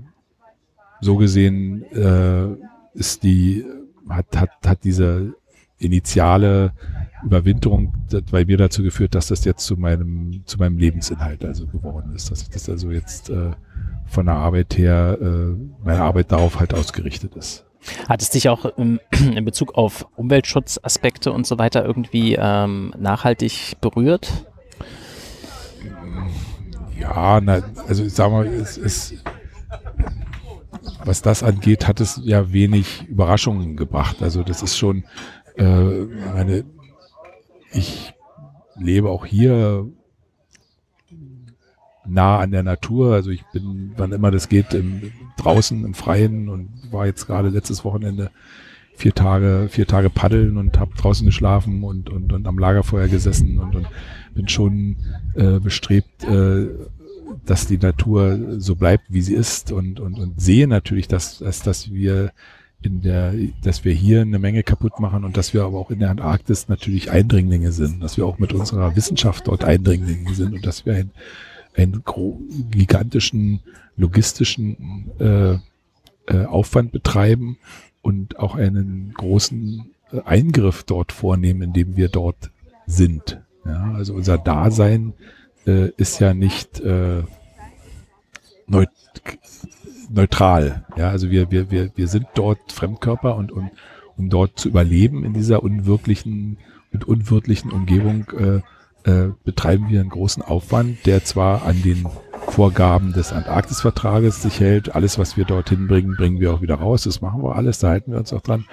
so gesehen äh, ist die hat hat hat diese initiale Überwinterung bei mir dazu geführt, dass das jetzt zu meinem zu meinem Lebensinhalt also geworden ist, dass ich das also jetzt äh, von der Arbeit her äh, meine Arbeit darauf halt ausgerichtet ist. Hat es dich auch ähm, in Bezug auf Umweltschutzaspekte und so weiter irgendwie ähm, nachhaltig berührt? Ja, na, also ich sag mal, es ist, was das angeht, hat es ja wenig Überraschungen gebracht. Also das ist schon, äh, meine, ich lebe auch hier nah an der Natur. Also ich bin, wann immer das geht, im, draußen im Freien und war jetzt gerade letztes Wochenende vier Tage, vier Tage paddeln und habe draußen geschlafen und, und, und am Lagerfeuer gesessen und, und bin schon äh, bestrebt, äh, dass die Natur so bleibt, wie sie ist und, und, und sehe natürlich, dass, dass, dass wir in der, dass wir hier eine Menge kaputt machen und dass wir aber auch in der Antarktis natürlich Eindringlinge sind, dass wir auch mit unserer Wissenschaft dort Eindringlinge sind und dass wir ein, einen gro- gigantischen logistischen äh, äh, Aufwand betreiben und auch einen großen äh, Eingriff dort vornehmen, indem wir dort sind. Ja, also unser Dasein äh, ist ja nicht äh, neut neutral. Ja, also wir, wir, wir, wir sind dort Fremdkörper und, und um dort zu überleben in dieser unwirklichen und unwirtlichen Umgebung äh, äh, betreiben wir einen großen Aufwand, der zwar an den Vorgaben des Antarktisvertrages sich hält. Alles, was wir dorthin bringen, bringen wir auch wieder raus. Das machen wir alles, da halten wir uns auch dran.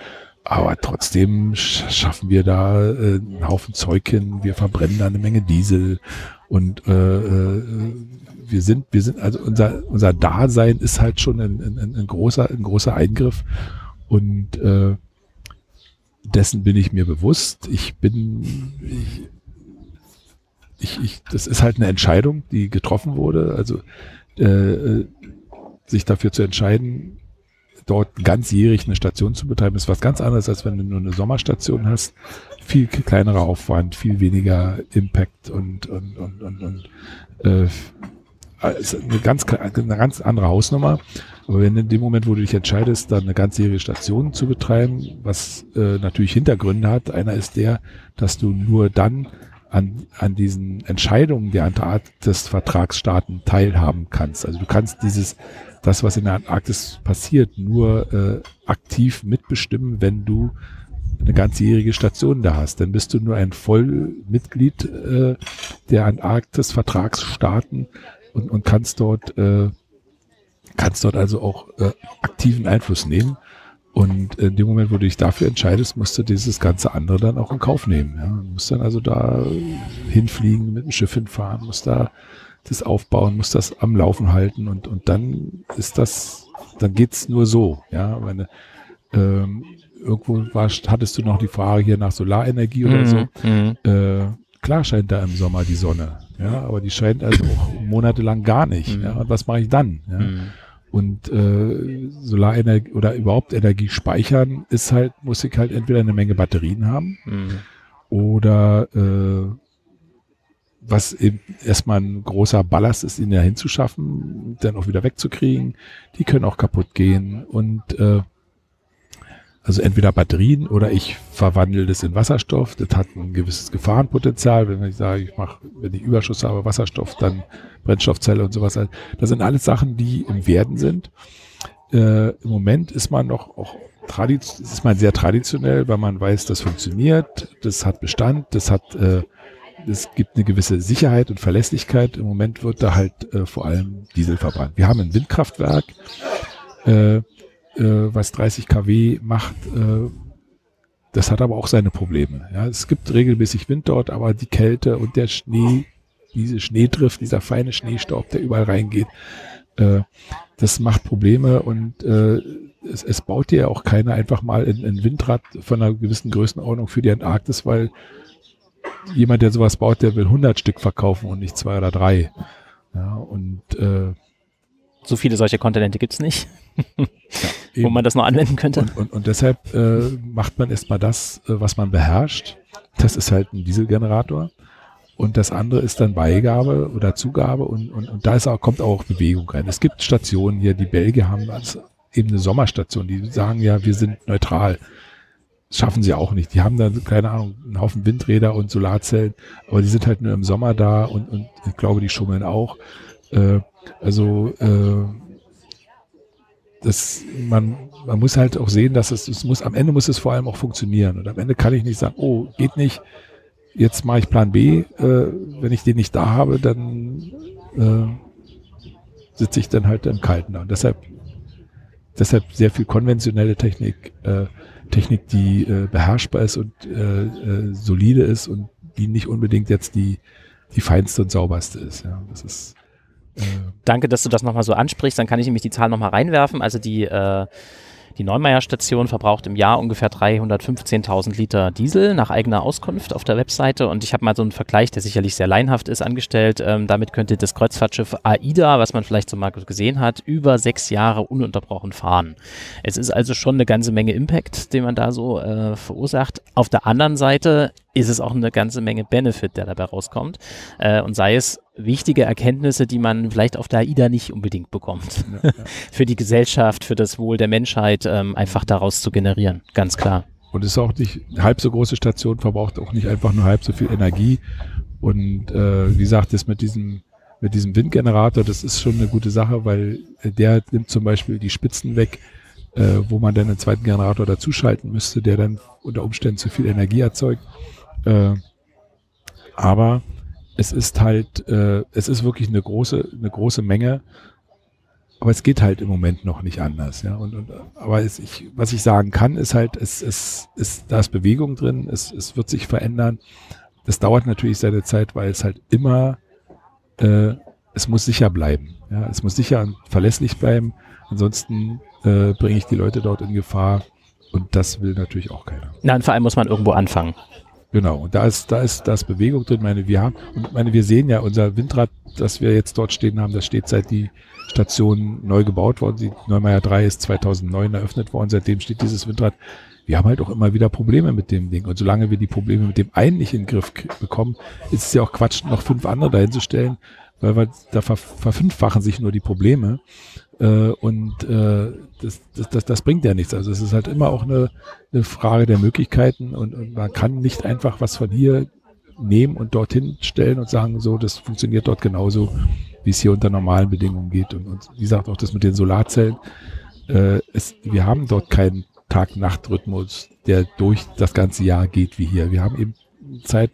Aber trotzdem sch- schaffen wir da äh, einen Haufen Zeug hin. Wir verbrennen da eine Menge Diesel und äh, äh, wir sind, wir sind, also unser, unser Dasein ist halt schon ein, ein, ein großer, ein großer Eingriff und äh, dessen bin ich mir bewusst. Ich bin, ich, ich, ich, das ist halt eine Entscheidung, die getroffen wurde. Also äh, äh, sich dafür zu entscheiden, dort ganzjährig eine Station zu betreiben, ist was ganz anderes, als wenn du nur eine Sommerstation hast. Viel kleinerer Aufwand, viel weniger Impact und, und, und, und, und äh, ist eine ganz, eine ganz andere Hausnummer. Aber wenn in dem Moment, wo du dich entscheidest, dann eine ganzjährige Station zu betreiben, was äh, natürlich Hintergründe hat, einer ist der, dass du nur dann an, an diesen Entscheidungen der Antarktis-Vertragsstaaten teilhaben kannst. Also du kannst dieses, das, was in der Antarktis passiert, nur äh, aktiv mitbestimmen, wenn du eine ganzjährige Station da hast. Dann bist du nur ein Vollmitglied äh, der Antarktis-Vertragsstaaten und, und kannst dort äh, kannst dort also auch äh, aktiven Einfluss nehmen. Und in dem Moment, wo du dich dafür entscheidest, musst du dieses ganze andere dann auch in Kauf nehmen. Ja? Du musst dann also da hinfliegen, mit dem Schiff hinfahren, musst da das aufbauen, musst das am Laufen halten und, und dann ist das, dann geht's nur so. Ja, meine, ähm, irgendwo war, hattest du noch die Frage hier nach Solarenergie oder so. Mhm. Äh, klar scheint da im Sommer die Sonne, ja, aber die scheint also auch monatelang gar nicht. Mhm. Ja, und was mache ich dann? Ja? Mhm. Und äh, Solarenergie oder überhaupt Energie speichern ist halt, muss ich halt entweder eine Menge Batterien haben Mhm. oder äh, was eben erstmal ein großer Ballast ist, ihn ja hinzuschaffen, dann auch wieder wegzukriegen. Die können auch kaputt gehen und äh, also entweder Batterien oder ich verwandle das in Wasserstoff. Das hat ein gewisses Gefahrenpotenzial. Wenn ich sage, ich mache, wenn ich Überschuss habe, Wasserstoff, dann Brennstoffzelle und sowas. Das sind alles Sachen, die im Werden sind. Äh, Im Moment ist man noch auch tradiz ist man sehr traditionell, weil man weiß, das funktioniert, das hat Bestand, das hat äh, es gibt eine gewisse Sicherheit und Verlässlichkeit. Im Moment wird da halt äh, vor allem Diesel verbrannt. Wir haben ein Windkraftwerk, äh, äh, was 30 kW macht. Äh, das hat aber auch seine Probleme. Ja, es gibt regelmäßig Wind dort, aber die Kälte und der Schnee, diese Schneedrift, dieser feine Schneestaub, der überall reingeht, äh, das macht Probleme und äh, es, es baut dir auch keiner einfach mal ein, ein Windrad von einer gewissen Größenordnung für die Antarktis, weil jemand, der sowas baut, der will 100 Stück verkaufen und nicht zwei oder drei. Ja, und äh, so viele solche Kontinente gibt's nicht, ja, wo man das noch anwenden könnte. Und, und, und deshalb äh, macht man erstmal das, äh, was man beherrscht. Das ist halt ein Dieselgenerator. Und das andere ist dann Beigabe oder Zugabe und, und, und da ist auch, kommt auch Bewegung rein. Es gibt Stationen hier, die Belgier haben als eben eine Sommerstation, die sagen ja, wir sind neutral. Das schaffen sie auch nicht. Die haben dann, keine Ahnung, einen Haufen Windräder und Solarzellen, aber die sind halt nur im Sommer da und, und ich glaube, die schummeln auch. Äh, also äh, das, man, man muss halt auch sehen, dass es, es muss, am Ende muss es vor allem auch funktionieren. Und am Ende kann ich nicht sagen, oh, geht nicht, jetzt mache ich Plan B. Äh, wenn ich den nicht da habe, dann äh, sitze ich dann halt im Kalten da. Und deshalb, deshalb sehr viel konventionelle Technik, äh, Technik, die äh, beherrschbar ist und äh, äh, solide ist und die nicht unbedingt jetzt die, die feinste und sauberste ist. Ja, das ist äh Danke, dass du das nochmal so ansprichst. Dann kann ich nämlich die Zahl nochmal reinwerfen. Also die die Neumeier-Station verbraucht im Jahr ungefähr 315.000 Liter Diesel nach eigener Auskunft auf der Webseite. Und ich habe mal so einen Vergleich, der sicherlich sehr leinhaft ist, angestellt. Ähm, damit könnte das Kreuzfahrtschiff AIDA, was man vielleicht so mal gesehen hat, über sechs Jahre ununterbrochen fahren. Es ist also schon eine ganze Menge Impact, den man da so äh, verursacht. Auf der anderen Seite ist es auch eine ganze Menge Benefit, der dabei rauskommt. Äh, und sei es wichtige Erkenntnisse, die man vielleicht auf der AIDA nicht unbedingt bekommt. Ja, ja. für die Gesellschaft, für das Wohl der Menschheit, ähm, einfach daraus zu generieren, ganz klar. Und es ist auch nicht, eine halb so große Station verbraucht auch nicht einfach nur halb so viel Energie. Und äh, wie gesagt, das mit diesem, mit diesem Windgenerator, das ist schon eine gute Sache, weil der nimmt zum Beispiel die Spitzen weg, äh, wo man dann einen zweiten Generator dazuschalten müsste, der dann unter Umständen zu viel Energie erzeugt. Äh, aber es ist halt, äh, es ist wirklich eine große, eine große Menge. Aber es geht halt im Moment noch nicht anders, ja. Und, und aber es, ich, was ich sagen kann, ist halt, es, es, es, da ist Bewegung drin, es, es wird sich verändern. Das dauert natürlich seine Zeit, weil es halt immer, äh, es muss sicher bleiben. Ja, es muss sicher und verlässlich bleiben. Ansonsten äh, bringe ich die Leute dort in Gefahr. Und das will natürlich auch keiner. Und vor allem muss man irgendwo anfangen. Genau, und da ist, da ist, da ist Bewegung drin. Meine, wir haben, und meine, wir sehen ja unser Windrad, das wir jetzt dort stehen haben, das steht seit die Station neu gebaut worden. Die Neumeier 3 ist 2009 eröffnet worden. Seitdem steht dieses Windrad. Wir haben halt auch immer wieder Probleme mit dem Ding. Und solange wir die Probleme mit dem einen nicht in den Griff bekommen, ist es ja auch Quatsch, noch fünf andere dahin zu stellen, weil wir, da ver verfünffachen sich nur die Probleme. Äh, und äh, das, das, das, das bringt ja nichts. Also es ist halt immer auch eine, eine Frage der Möglichkeiten und, und man kann nicht einfach was von hier nehmen und dorthin stellen und sagen, so, das funktioniert dort genauso, wie es hier unter normalen Bedingungen geht. Und, und wie gesagt, auch das mit den Solarzellen. Äh, es, wir haben dort keinen Tag-Nacht-Rhythmus, der durch das ganze Jahr geht wie hier. Wir haben eben Zeit,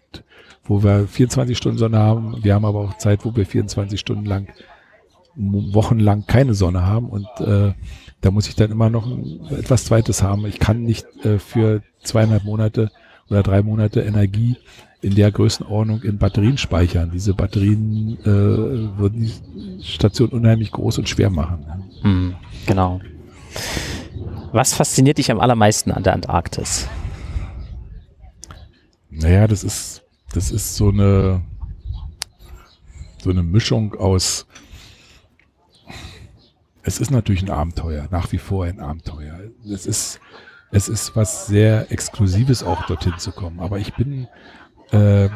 wo wir 24 Stunden Sonne haben. Wir haben aber auch Zeit, wo wir 24 Stunden lang wochenlang keine Sonne haben und äh, da muss ich dann immer noch etwas Zweites haben. Ich kann nicht äh, für zweieinhalb Monate oder drei Monate Energie in der Größenordnung in Batterien speichern. Diese Batterien äh, würden die Station unheimlich groß und schwer machen. Hm, genau. Was fasziniert dich am allermeisten an der Antarktis? Naja, das ist, das ist so eine, so eine Mischung aus es ist natürlich ein Abenteuer, nach wie vor ein Abenteuer. Es ist, es ist was sehr Exklusives auch dorthin zu kommen. Aber ich bin, äh,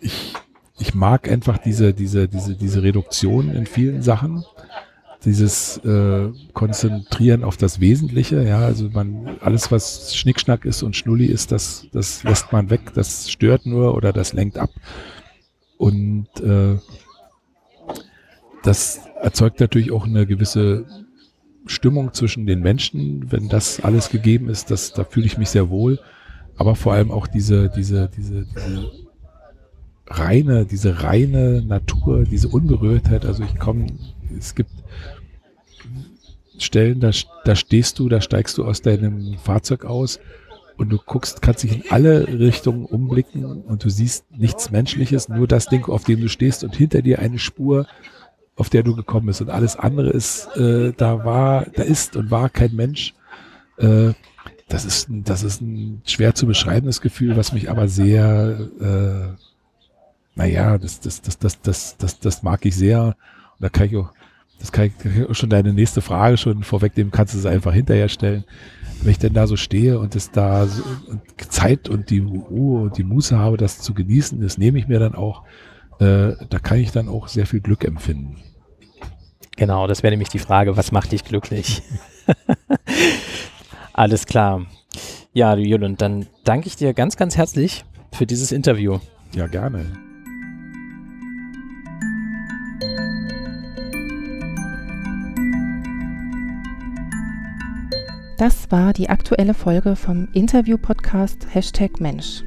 ich, ich mag einfach diese, diese, diese, diese Reduktion in vielen Sachen. Dieses äh, Konzentrieren auf das Wesentliche, ja, also man, alles was Schnickschnack ist und Schnulli ist, das, das lässt man weg, das stört nur oder das lenkt ab. Und äh, das erzeugt natürlich auch eine gewisse Stimmung zwischen den Menschen, wenn das alles gegeben ist, das, da fühle ich mich sehr wohl. aber vor allem auch diese, diese, diese, diese reine, diese reine Natur, diese Unberührtheit. Also ich komme, es gibt Stellen, da, da stehst du, da steigst du aus deinem Fahrzeug aus und du guckst, kannst dich in alle Richtungen umblicken und du siehst nichts Menschliches, nur das Ding, auf dem du stehst und hinter dir eine Spur, auf der du gekommen bist und alles andere ist, äh, da war, da ist und war kein Mensch. Äh, das ist, das ist ein schwer zu beschreibendes Gefühl, was mich aber sehr, äh, naja, das, das, das, das, das, das, das mag ich sehr. Und da kann ich auch, das kann ich, auch schon deine nächste Frage schon vorwegnehmen, kannst du es einfach hinterher stellen. Wenn ich denn da so stehe und es da so, und Zeit und die Ruhe und die Muße habe, das zu genießen, das nehme ich mir dann auch, äh, da kann ich dann auch sehr viel Glück empfinden. Genau, das wäre nämlich die Frage, was macht dich glücklich? Alles klar. Ja, Jürgen, dann danke ich dir ganz, ganz herzlich für dieses Interview. Ja, gerne. Das war die aktuelle Folge vom Interview-Podcast Hashtag Mensch.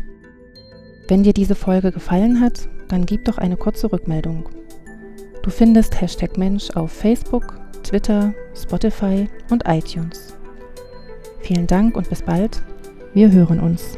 Wenn dir diese Folge gefallen hat, dann gib doch eine kurze Rückmeldung. Du findest Hashtag Mensch auf Facebook, Twitter, Spotify und iTunes. Vielen Dank und bis bald. Wir hören uns.